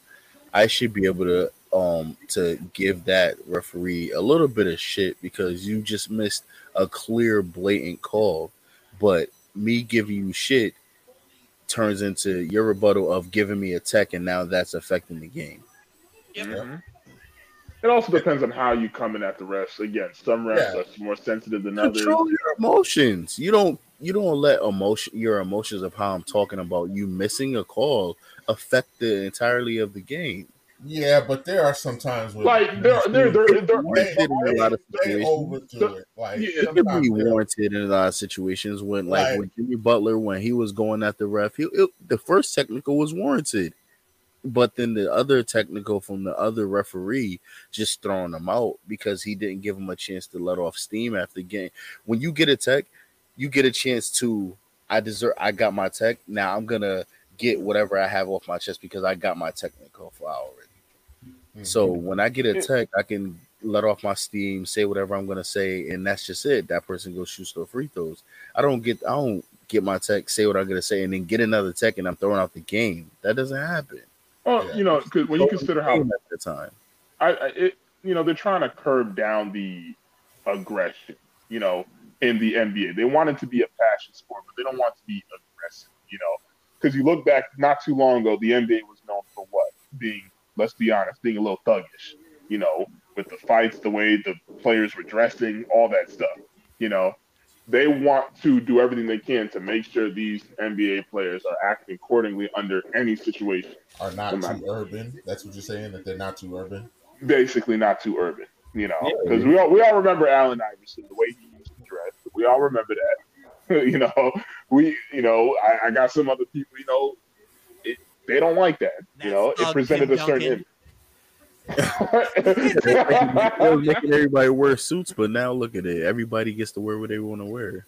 I should be able to um to give that referee a little bit of shit because you just missed a clear blatant call. But me giving you shit turns into your rebuttal of giving me a tech and now that's affecting the game. Yep. Mhm. It also depends on how you come in at the refs. Again, some refs Yeah. are more sensitive than others. Control your emotions. You don't you don't let emotion your emotions of how I'm talking about you missing a call affect the entirety of the game. Yeah, but there are some times where Like there, there, there, there, Warranted in a lot of situations. overdo it. Like Yeah, It could be warranted in a lot of situations when, like, Right. when Jimmy Butler, when he was going at the ref, he, it, the first technical was warranted, but then the other technical from the other referee just throwing him out because he didn't give him a chance to let off steam after the game. When you get a tech, you get a chance to. I deserve. I got my tech. Now I'm gonna get whatever I have off my chest because I got my technical for already. So mm-hmm. when I get a tech, I can let off my steam, say whatever I'm gonna say, and that's just it. That person goes shoot the free throws. I don't get I don't get my tech, say what I'm gonna say, and then get another tech and I'm throwing out the game. That doesn't happen. well, Yeah. you know, because when you consider how at the time. I, I it, you know, they're trying to curb down the aggression. You know, in the NBA, they want it to be a passion sport, but they don't want it to be aggressive. You know, because you look back not too long ago, the NBA was known for what being, let's be honest, being a little thuggish. You know, with the fights, the way the players were dressing, all that stuff. You know, they want to do everything they can to make sure these NBA players are acting accordingly under any situation. are not Come on. too urban. That's what you're saying that they're not too urban. basically not too urban, you know, Yeah. because we all we all remember Allen Iverson the way he used to dress. We all remember that, you know. We, you know, I, I got some other people, you know, it, they don't like that, you know. It presented Tim a certain. Duncan. They was making everybody wear suits, but now look at it. Everybody gets to wear what they want to wear.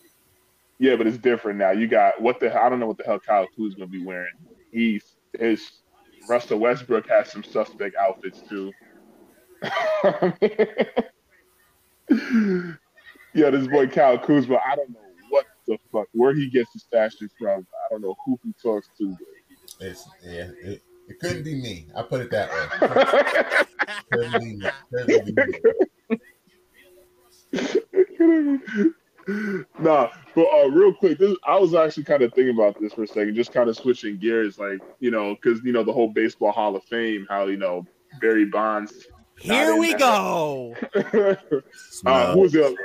yeah, but it's different now. You got what the I don't know what the hell Kyle Kuzma gonna be wearing. He's his Russell Westbrook has some suspect outfits too. yeah, this boy Kyle Kuzma, I don't know what the fuck where he gets his fashion from. I don't know who he talks to. It's yeah. It, it couldn't be me. I put it that way. Couldn't be me. Couldn't be me. nah, but uh, real quick, this, I was actually kind of thinking about this for a second, just kind of switching gears, like you know, because you know the whole baseball Hall of Fame, how you know Barry Bonds. Here we that. go. uh, who was the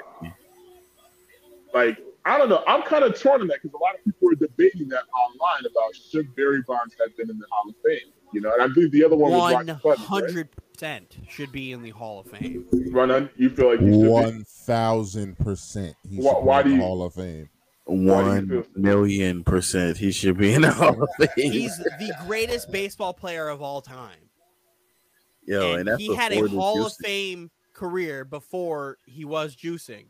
like? I don't know. I'm kind of torn on that because a lot of people are debating that online about should Barry Bonds have been in the Hall of Fame. You know, and I believe the other one was One Rocky Clemens. Hundred percent should be in the Hall of Fame. Run you feel like he should be? One thousand percent. He Why- should be why in do the you- Hall of Fame. Why do you One feel- million percent, he should be in the Hall of Fame. He's the greatest baseball player of all time. Yo, and, and that's he had a Hall of Fame career before he was juicing.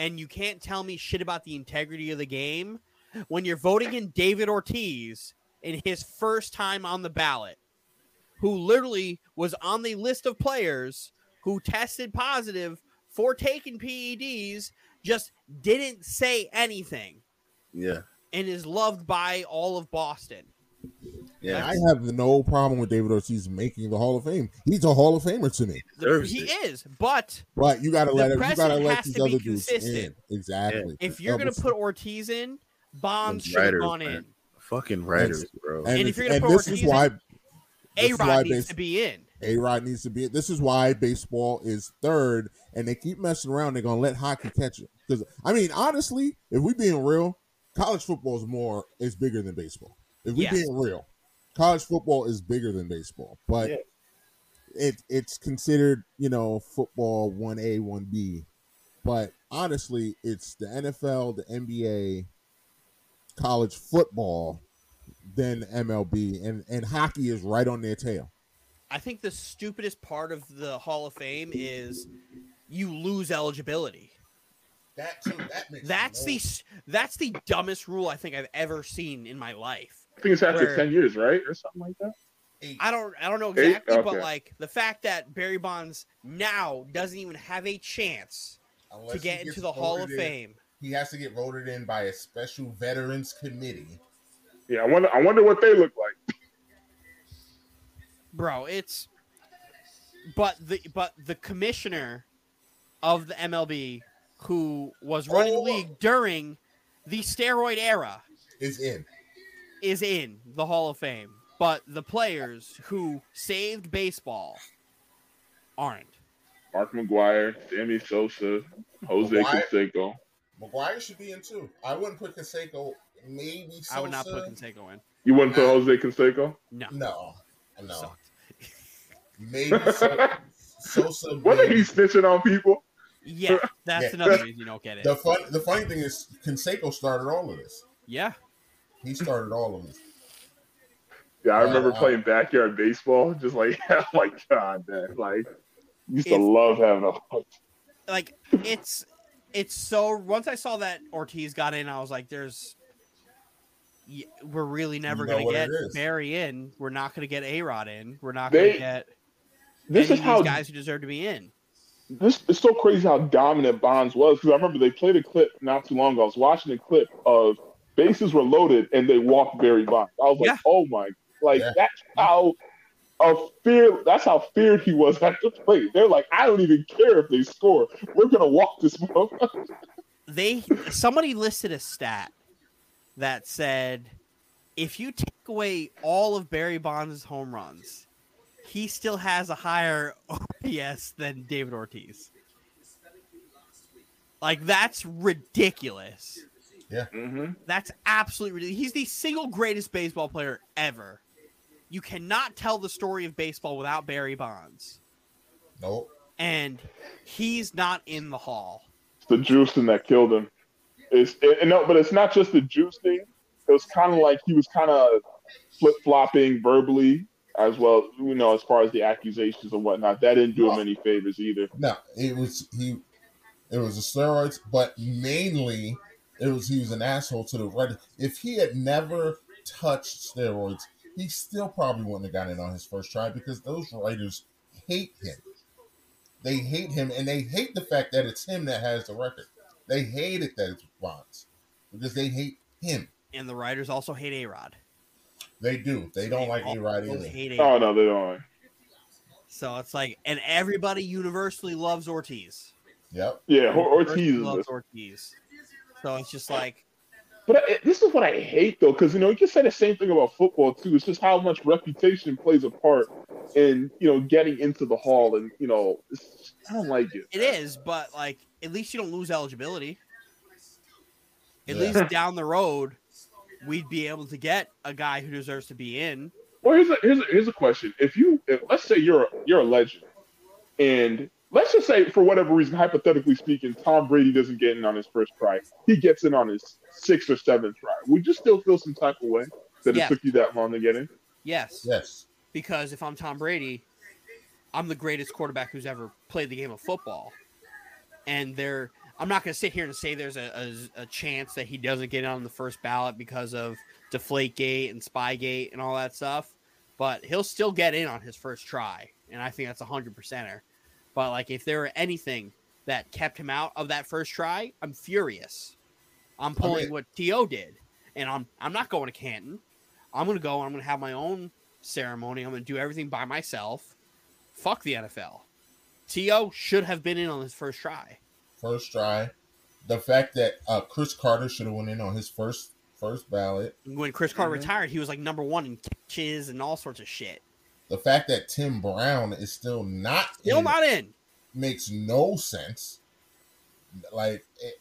And you can't tell me shit about the integrity of the game when you're voting in David Ortiz in his first time on the ballot, who literally was on the list of players who tested positive for taking PEDs, just didn't say anything Yeah, and is loved by all of Boston. Yeah. I have no problem with David Ortiz making the Hall of Fame. He's a Hall of Famer to me. He it. is, but But you gotta let it, you gotta let has these other dudes in. consistent. Exactly. if you're gonna put Ortiz in, Bonds should have gone in. Fucking writers, bro. And if you're gonna and put this Ortiz is why A this is why Rod needs base- to be in. A Rod needs to be. This is why baseball is third, and they keep messing around. They're gonna let hockey catch it. Because I mean, honestly, if we being real, college football is more is bigger than baseball. If we Yes. being real, college football is bigger than baseball, but Yeah. it it's considered you know football one A one B, but honestly, it's the NFL, the NBA, college football, then MLB, and and hockey is right on their tail. I think the stupidest part of the Hall of Fame is you lose eligibility. That too. That makes That's the that's the dumbest rule I think I've ever seen in my life. I think it's after Where- ten years, right, or something like that. eight. I don't I don't know Eight? exactly, but like the fact that Barry Bonds now doesn't even have a chance Unless to get into the Hall of in- Fame. He has to get voted in by a special veterans committee. Yeah, I wonder. I wonder what they look like. Bro, it's but the but the commissioner of the MLB who was running the Oh. league during the steroid era Is in. Is in the Hall of Fame. But the players who saved baseball aren't. Mark McGwire, Sammy Sosa, Jose McGuire? Canseco. McGwire should be in too. I wouldn't put Canseco. Maybe Sosa. I would not put Canseco in. You wouldn't put Jose Canseco? No. No, no. Sucked. Maybe so, Sosa. Wasn't maybe. he snitching on people? Yeah, that's Yeah. another reason you don't get it. The fun. The funny thing is, Canseco started all of this. yeah. He started all of this. Yeah, I remember uh, playing backyard baseball. Just like, like God, man, like used to love having a. like it's it's so once I saw that Ortiz got in, I was like, "There's, we're really never know gonna get it is. Barry in. We're not gonna get A Rod in. We're not They- gonna get This any is of how these guys who deserve to be in." this it's so crazy how dominant Bonds was because I remember they played a clip not too long ago. I was watching a clip of bases were loaded and they walked Barry Bonds. I was like, Yeah. oh my, like Yeah. that's how a fear. That's how feared he was at the plate. They're like, I don't even care if they score. We're gonna walk this motherfucker. They somebody listed a stat that said if you take away all of Barry Bonds' home runs, he still has a higher OPS than David Ortiz. Like that's ridiculous. Mm-hmm. That's absolutely ridiculous. He's the single greatest baseball player ever. You cannot tell the story of baseball without Barry Bonds. Nope. And he's not in the hall. It's the juicing that killed him. It's it, no, but it's not just the juicing. It was kind of like he was kind of flip flopping verbally as well. You know, as far as the accusations and whatnot, that didn't do him any favors either. No, it was he. It was the steroids, but mainly it was he was an asshole to the writer. If he had never touched steroids, he still probably wouldn't have gotten it on his first try because those writers hate him. They hate him, and they hate the fact that it's him that has the record. They hate it that it's Bonds because they hate him. And the writers also hate A Rod. They do. They don't like A Rod either. Hate Oh A-Rod. no, they don't. So it's like, and everybody universally loves Ortiz. Yep. Yeah, Or- Ortiz Universally is. loves Ortiz. So it's just like, But I, this is what I hate though, because you know you can say the same thing about football too. It's just how much reputation plays a part in you know getting into the hall, and you know it's, I don't like it. it is, but like, at least you don't lose eligibility. At Yeah. least down the road, we'd be able to get a guy who deserves to be in. Well, here's a here's a, here's a question. If you if, let's say you're a, you're a legend, and let's just say for whatever reason, hypothetically speaking, Tom Brady doesn't get in on his first try. He gets in on his sixth or seventh try. Would you still feel some type of way that Yeah. it took you that long to get in? Yes. Yes. because if I'm Tom Brady, I'm the greatest quarterback who's ever played the game of football. And there, I'm not going to sit here and say there's a, a, a chance that he doesn't get in on the first ballot because of Deflategate and Spygate and all that stuff, but he'll still get in on his first try. And I think that's a hundred percenter. But like, if there were anything that kept him out of that first try, I'm furious. I'm pulling Okay. what To did, and I'm I'm not going to Canton. I'm going to go I'm going to have my own ceremony. I'm going to do everything by myself. Fuck the NFL. T.O. should have been in on his first try. First try. The fact that uh, Cris Carter should have went in on his first first ballot. When Cris Carter Mhm. retired, he was like number one in catches and all sorts of shit. The fact that Tim Brown is still not Still in not in. makes no sense. Like it,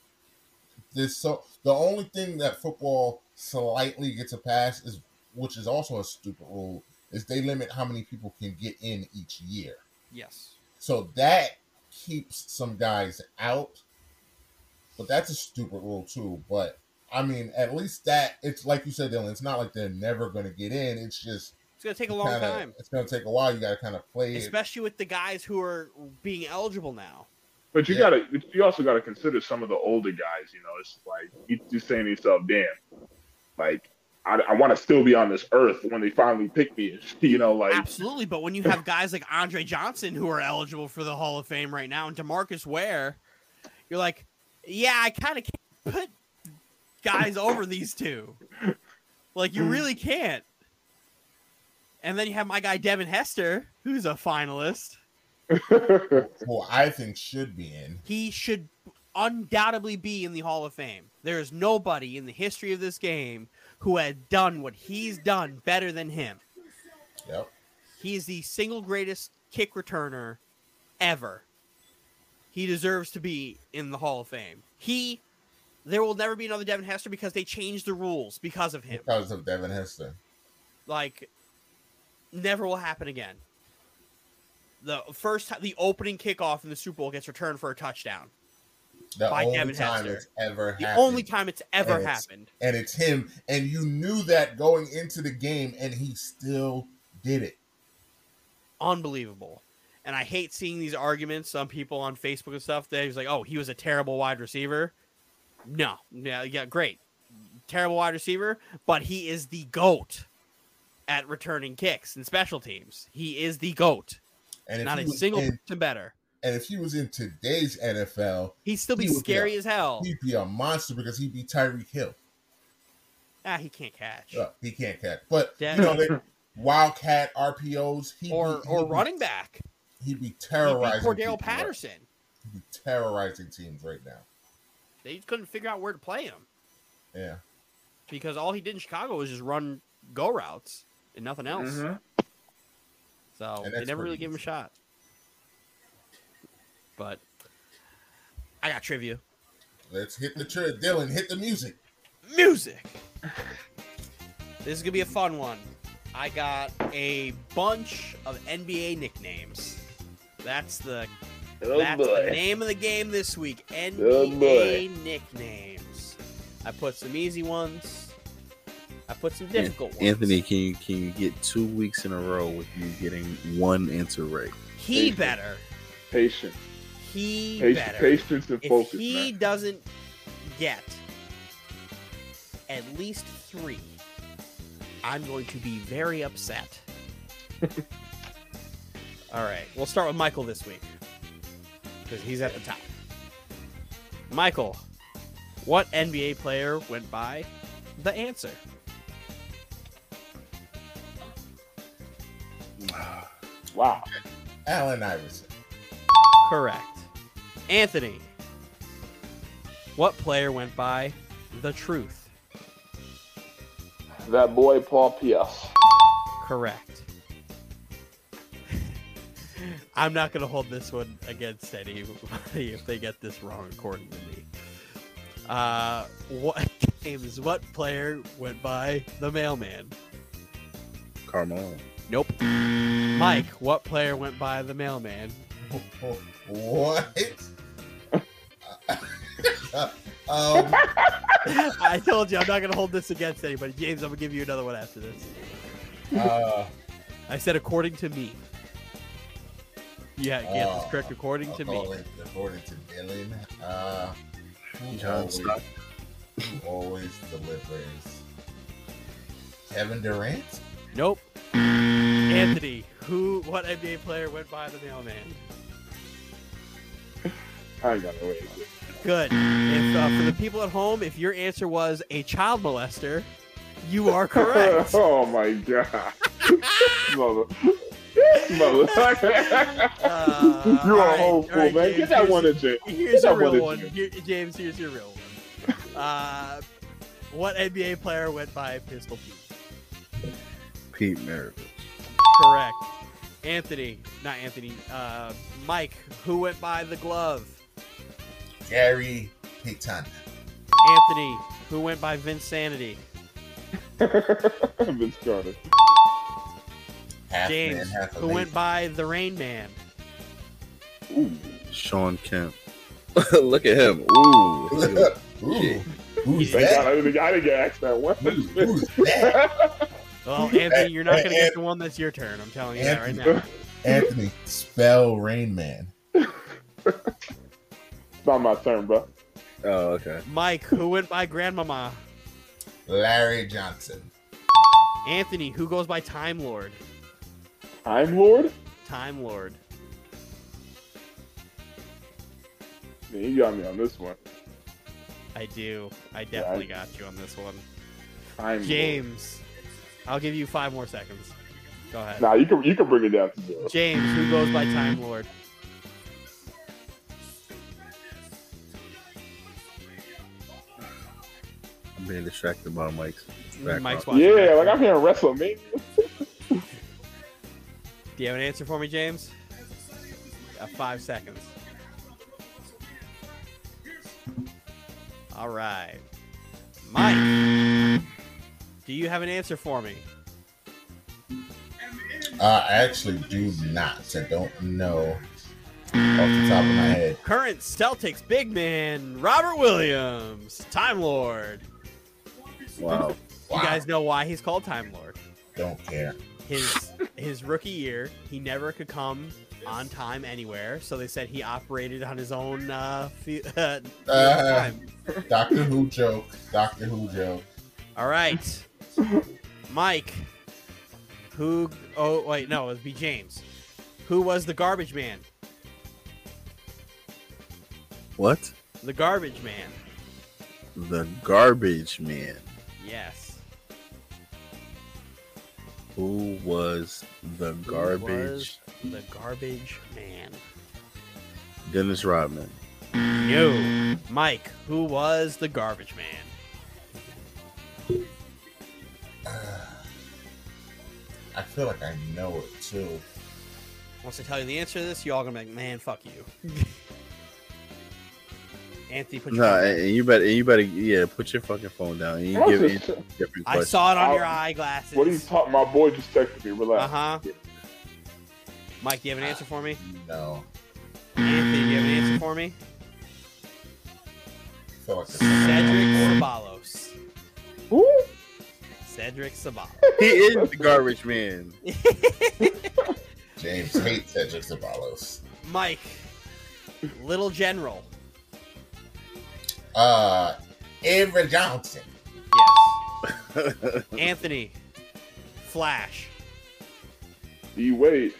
this, so the only thing that football slightly gets a pass is, which is also a stupid rule, is they limit how many people can get in each year. Yes. So that keeps some guys out. But that's a stupid rule too. But I mean, at least that it's like you said, Dylan. It's not like they're never going to get in. It's just It's gonna take a long kinda- time, It's gonna take a while. You got to kind of play it. especially with the guys who are being eligible now. But you Yeah. gotta, you also gotta consider some of the older guys. You know, it's like you, you're saying to yourself, "Damn, like I, I want to still be on this earth when they finally pick me." You know, like Absolutely, but when you have guys like Andre Johnson who are eligible for the Hall of Fame right now, and DeMarcus Ware, you're like, yeah, I kind of can't put guys over these two. Like you really can't. And then you have my guy Devin Hester, who's a finalist. Who I think should be in. He should undoubtedly be in the Hall of Fame. There is nobody in the history of this game who had done what he's done better than him. Yep. He is the single greatest kick returner ever. He deserves to be in the Hall of Fame. He, there will never be another Devin Hester because they changed the rules because of him. Because of Devin Hester. Like, never will happen again. The first, the opening kickoff in the Super Bowl gets returned for a touchdown. The By only Devin time Hester. it's ever The happened. only time it's ever And it's- happened. and it's him. And you knew that going into the game, and he still did it. unbelievable. And I hate seeing these arguments. Some people on Facebook and stuff. They're like, "Oh, he was a terrible wide receiver." No, yeah, yeah, great, terrible wide receiver, but he is the goat at returning kicks and special teams. He is the goat. And if Not a single in, person better. and if he was in today's NFL, He'd still be He would be scary a- as hell. he'd be a monster because he'd be Tyreek Hill. ah, he can't catch. Uh, he can't catch, but Yeah. you know, they, wildcat RPOs. He'd or be, or he'd be- running back. He'd be He'd terrorizing. Cordell people right- Patterson. He'd be terrorizing teams right now. They just couldn't figure out where to play him Yeah. because all he did in Chicago was just run go routes and nothing else. Mhm. So they never really pretty gave him a shot. But I got trivia. Let's hit the trip. Dylan, hit the music. Music. This is gonna be a fun one. I got a bunch of NBA nicknames. That's the Oh that's the name of the game this week. Oh, NBA boy. nicknames. I put some easy ones. I put some difficult ones. Anthony, can you can you get two weeks in a row with you getting one answer right? he better. Patience, He patience, better. patience, and if focus, he man. doesn't get at least three, I'm going to be very upset. All right, we'll start with Michael this week because he's at the top. Michael, what NBA player went by the answer? Wow. Allen Iverson. Correct. Anthony, what player went by the truth? That boy Paul Pierce. Correct. I'm not going to hold this one against anybody if they get this wrong, according to me. Uh, what James? What player went by the mailman? Carmelo. Nope. Mike, what player went by the mailman? What? um, I told you I'm not going to hold this against anybody. James, I'm going to give you another one after this. uh, I said according to me. Yeah, get this Oh, correct according to me. according, according to Dylan, uh, who John always, Stockton. who always delivers? Kevin Durant. Nope. Anthony, who? What NBA player went by the mailman? I ain't got no way. Good. If uh, for the people at home, if your answer was a child molester, you are correct. oh my god. Mother. Mother. Uh, You're all a right, whole all fool, right, man. James, Get that here's- one in James. Here's Get a real one. James. Here, James, here's your real one. Uh, what NBA player went by Pistol Pete? Pete Maravich. Correct. Anthony, not Anthony. Uh, Mike, who went by the glove? Gary Payton. Anthony, who went by Vinsanity? Vince Carter. Half James, man, half who lady. went by the Rain Man? Ooh. Shawn Kemp. Look at him. Ooh. Ooh, who's Thank God that? I didn't, I didn't get asked that one. Who, who's that? Well, Anthony, you're not going to get the one that's your turn. I'm telling you that right now. Anthony, spell Rain Man. It's not my turn, bro. Oh, okay. Mike, who went by Grandmama? Larry Johnson. Anthony, who goes by Time Lord? Time Lord? Time Lord. Man, you got me on this one. I do. I definitely got you on this one. Time James, I'll give you five more seconds. Go ahead. Lord. Nah, you can you can bring it down to zero. James, who goes by Time Lord? I'm being distracted by Mike's. Mike's watching. Yeah, that. like I'm hearing WrestleMania. Do you have an answer for me, James? Got five seconds. All right. Mike, do you have an answer for me? Uh, I actually do not. I don't know off the top of my head. Current Celtics big man, Robert Williams, Time Lord. Wow. Wow. You guys know why he's called Time Lord. Don't care. His his rookie year, he never could come on time anywhere, so they said he operated on his own uh, fe- uh, Uh. Doctor Who joke. Doctor Who joke. All right, Mike. Who? Oh wait, no, it would be James. Who was the garbage man? What? The garbage man. The garbage man. Yes. Who was the Who garbage? was the garbage man. Dennis Rodman. No. Mike. Who was the garbage man? I feel like I know it too. Once I tell you the answer to this, you all gonna be like, man, fuck you. Anthony, put your No, phone and down. you better, and you better, yeah, put your fucking phone down. And you give this? different I questions. saw it on I'll- your eyeglasses. What are you talking? My boy just texted me. Relax. Uh Relax. huh. Mike, do you have an answer for me? No. Anthony, do you have an answer for me? Like Cedric Ceballos. Who? Cedric Ceballos. He is the garbage man. James hates Cedric Ceballos. Mike, Little General. Uh, Avery Johnson. Yes. Anthony, Flash. D Wade.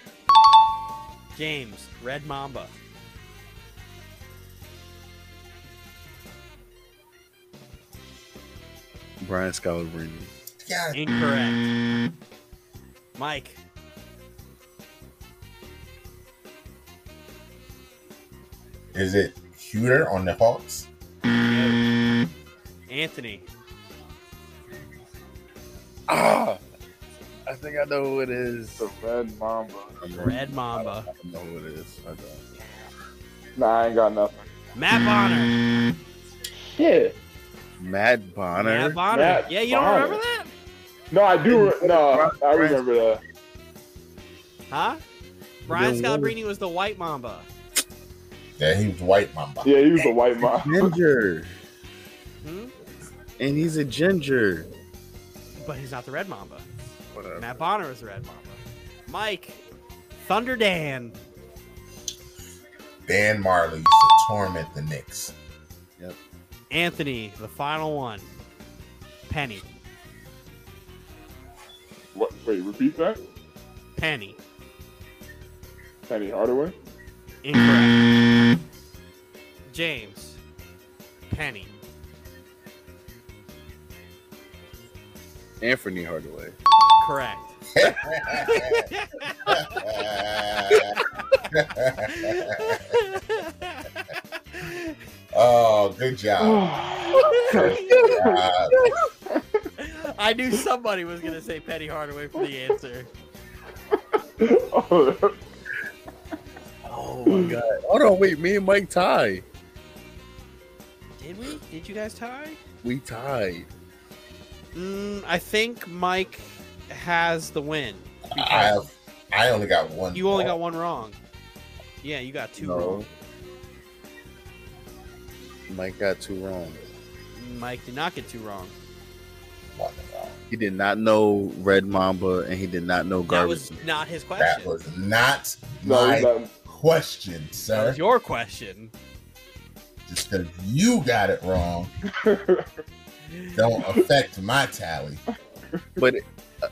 James, Red Mamba. Brian Scalabrine. Yeah, Incorrect. Mike, is it Hooter on the Hawks? no. Anthony, Ah, I think I know who it is. The Red Mamba. Red Mamba. I don't know who it is. I don't. Nah, I ain't got nothing. Matt Bonner. Shit. Matt Bonner. Matt Bonner. Matt yeah, you don't Bonner. remember that? No, I do. No, I remember that. Huh? Brian Then Scalabrine was the white Mamba. Yeah, he was White Mamba. Yeah, he was a white Mamba. Ginger, Hmm? and he's a ginger. But he's not the red Mamba. Whatever. Matt Bonner is the red Mamba. Mike, Thunder Dan. Dan Majerle used to torment the Knicks. Yep. Anthony, the final one. Penny. What? Wait, repeat that. Penny. Penny Hardaway. Incorrect. James. Penny. Anthony Hardaway. Correct. oh, good job. Good job. I knew somebody was gonna say Penny Hardaway for the answer. oh, Oh my god. Hold on, wait. Me and Mike tied. Did we? Did you guys tie? We tied. Mm, I think Mike has the win. I have. I only got one. You only got one wrong. Yeah, you got two No. wrong. Mike got two wrong. Mike did not get two wrong. One wrong. He did not know Red Mamba, and he did not know That was not his question. That was not No, my that- question, That sir. was your question. Just because you got it wrong, don't affect my tally. but uh,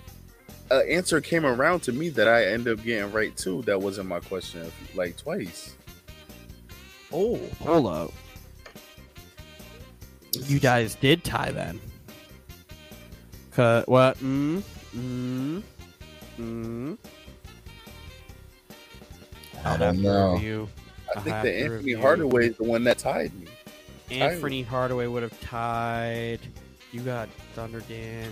an answer came around to me that I ended up getting right too. That wasn't my question, like twice. Oh, hold up. You guys did tie then. Cut what? Mm, mm, mm. I don't know. Review. I I'll think have that Anthony review. Hardaway is the one that tied me. Anthony Hardaway would have tied. You got Thunder Dan.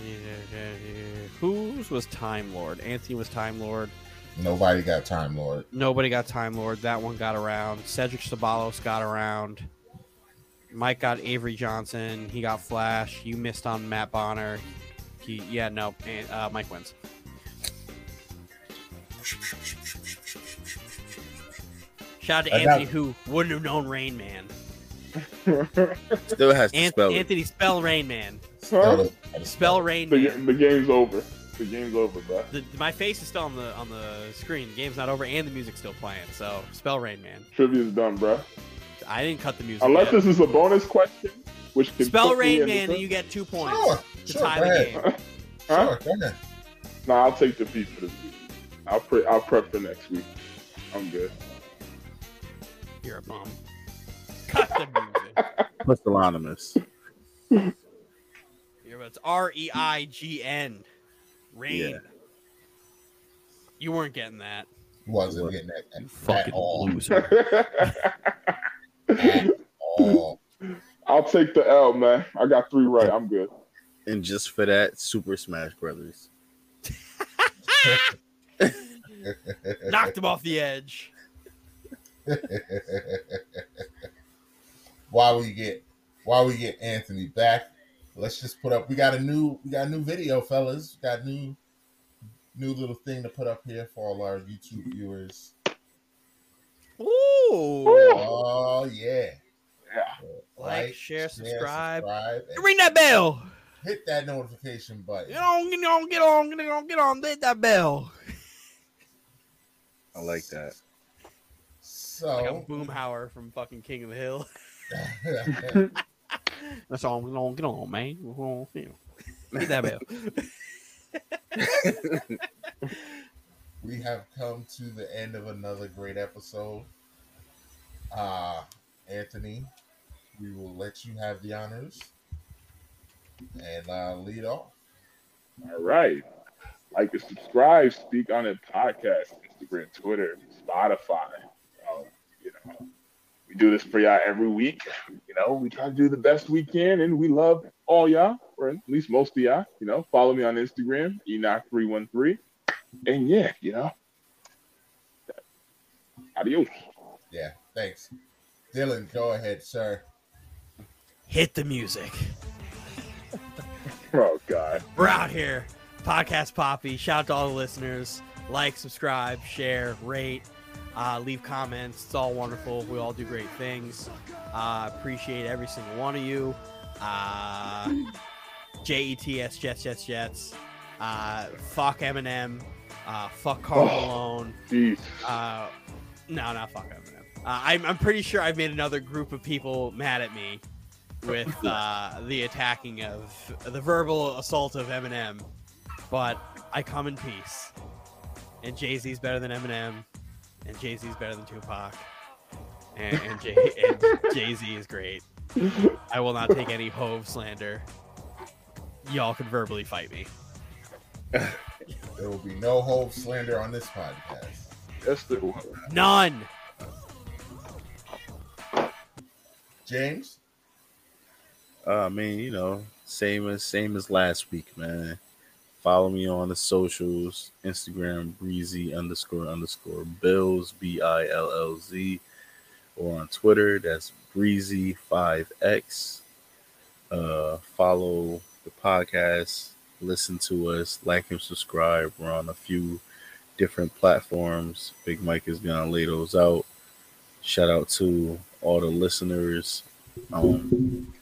Whose was Time Lord? Anthony was Time Lord. Nobody got Time Lord. Nobody got Time Lord. That one got around. Cedric Ceballos got around. Mike got Avery Johnson. He got Flash. You missed on Matt Bonner. He, yeah, no. and, Uh, Mike wins. Shout out to I got- Anthony, who wouldn't have known Rain Man. Still has to An- spell it. Anthony, spell Rain Man. Huh? Gotta- gotta Spell Rain The, Man. the game's over. The game's over, bro. The, my face is still on the on the screen. The game's not over, and the music's still playing. So spell Rain Man. Trivia's done, bro. I didn't cut the music. Unless yet. this is a bonus question, which can spell Rain Man, and you get two points Sure, to sure, tie the game. Huh? Sure, go ahead. Nah, I'll take the beat for this week. I'll pre- I'll prep for next week. I'm good. You're a bum. Cut the music. Pusillanimous. You're, it's R E I G N. Rain. Yeah. You weren't getting that. Wasn't getting that You at fucking all. loser. At all. I'll take the L, man. I got three right. I'm good. And just for that, Super Smash Brothers. Knocked him off the edge. while we get while we get Anthony back, let's just put up. We got a new we got a new video, fellas. We got new new little thing to put up here for all our YouTube viewers. Ooh. Oh yeah! Yeah. Like, share, subscribe. subscribe, and Ring that bell. Hit that notification button. Get on, get on, get on, get on, get on. Hit that bell. I like that. So Like a So, Boomhauer from fucking King of the Hill. That's all. Get on, get on, man. Get on, you know. Hit that bell. we have come to the end of another great episode. Uh Anthony, we will let you have the honors and uh, lead off. All right. Like and subscribe, speak on it podcast, Instagram, Twitter, Spotify. Um, you know, we do this for y'all every week. You know, we try to do the best we can, and we love all y'all, or at least most of y'all. You know, follow me on Instagram, Enoch313. And yeah, you know, adios. Yeah, thanks. Dylan, go ahead, sir. Hit the music. Oh, God. We're out here. Podcast Poppy. Shout out to all the listeners. Like, subscribe, share, rate, uh, leave comments. It's all wonderful. We all do great things. Uh, appreciate every single one of you. Uh, J E T S Jets Jets Jets. Uh, fuck Eminem. Uh, fuck Karl Oh. Malone. Uh, no, not fuck Eminem. Uh, I'm, I'm pretty sure I've made another group of people mad at me with uh, the attacking of the verbal assault of Eminem, but I come in peace. And Jay Z's better than Eminem, and Jay Z's better than Tupac, and, and Jay Z is great. I will not take any Hov slander. Y'all can verbally fight me. There will be no hope slander on this podcast. Yes, there was. None. James, Uh, I mean, you know, same as same as last week, man. Follow me on the socials, Instagram breezy underscore underscore bills b i l l z, or on Twitter that's breezy five x. Uh, follow the podcast, listen to us, like and subscribe. We're on a few different platforms. Big Mike is gonna lay those out. Shout out to all the listeners. Um,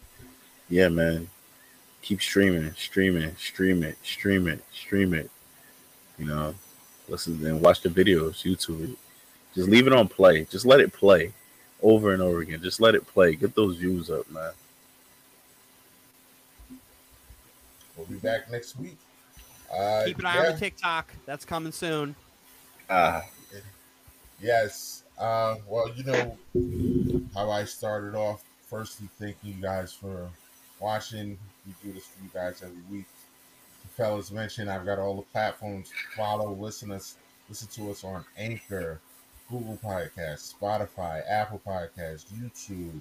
yeah, man. keep streaming, streaming, stream it, stream it, stream it. You know, listen and watch the videos, YouTube it. Just leave it on play. Just let it play over and over again. Just let it play. Get those views up, man. We'll be back next week. Uh, Keep an eye yeah. on the TikTok. That's coming soon. Ah, Yes. Uh, well, you know how I started off. Firstly, thank you guys for watching. We do this for you guys every week. The fellas mentioned I've got all the platforms. Follow, listen us, listen to us on Anchor, Google Podcasts, Spotify, Apple Podcasts, YouTube,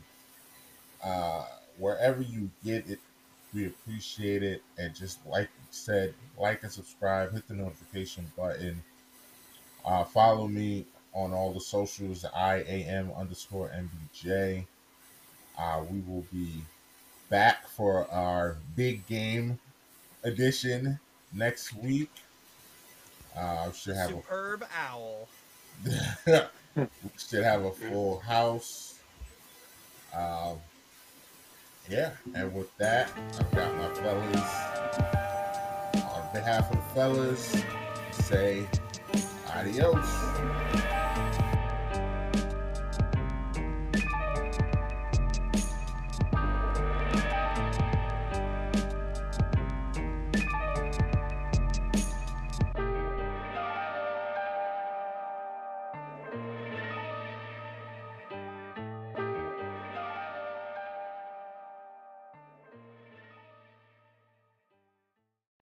uh, wherever you get it. We appreciate it, and just like we said, like and subscribe. Hit the notification button. Uh, follow me on all the socials, I am underscore MBJ. Uh, we will be back for our big game edition next week. Uh, should have Superb owl. a we should have a full house. Um, yeah, and with that, I've got my fellas. On behalf of the fellas, say adios.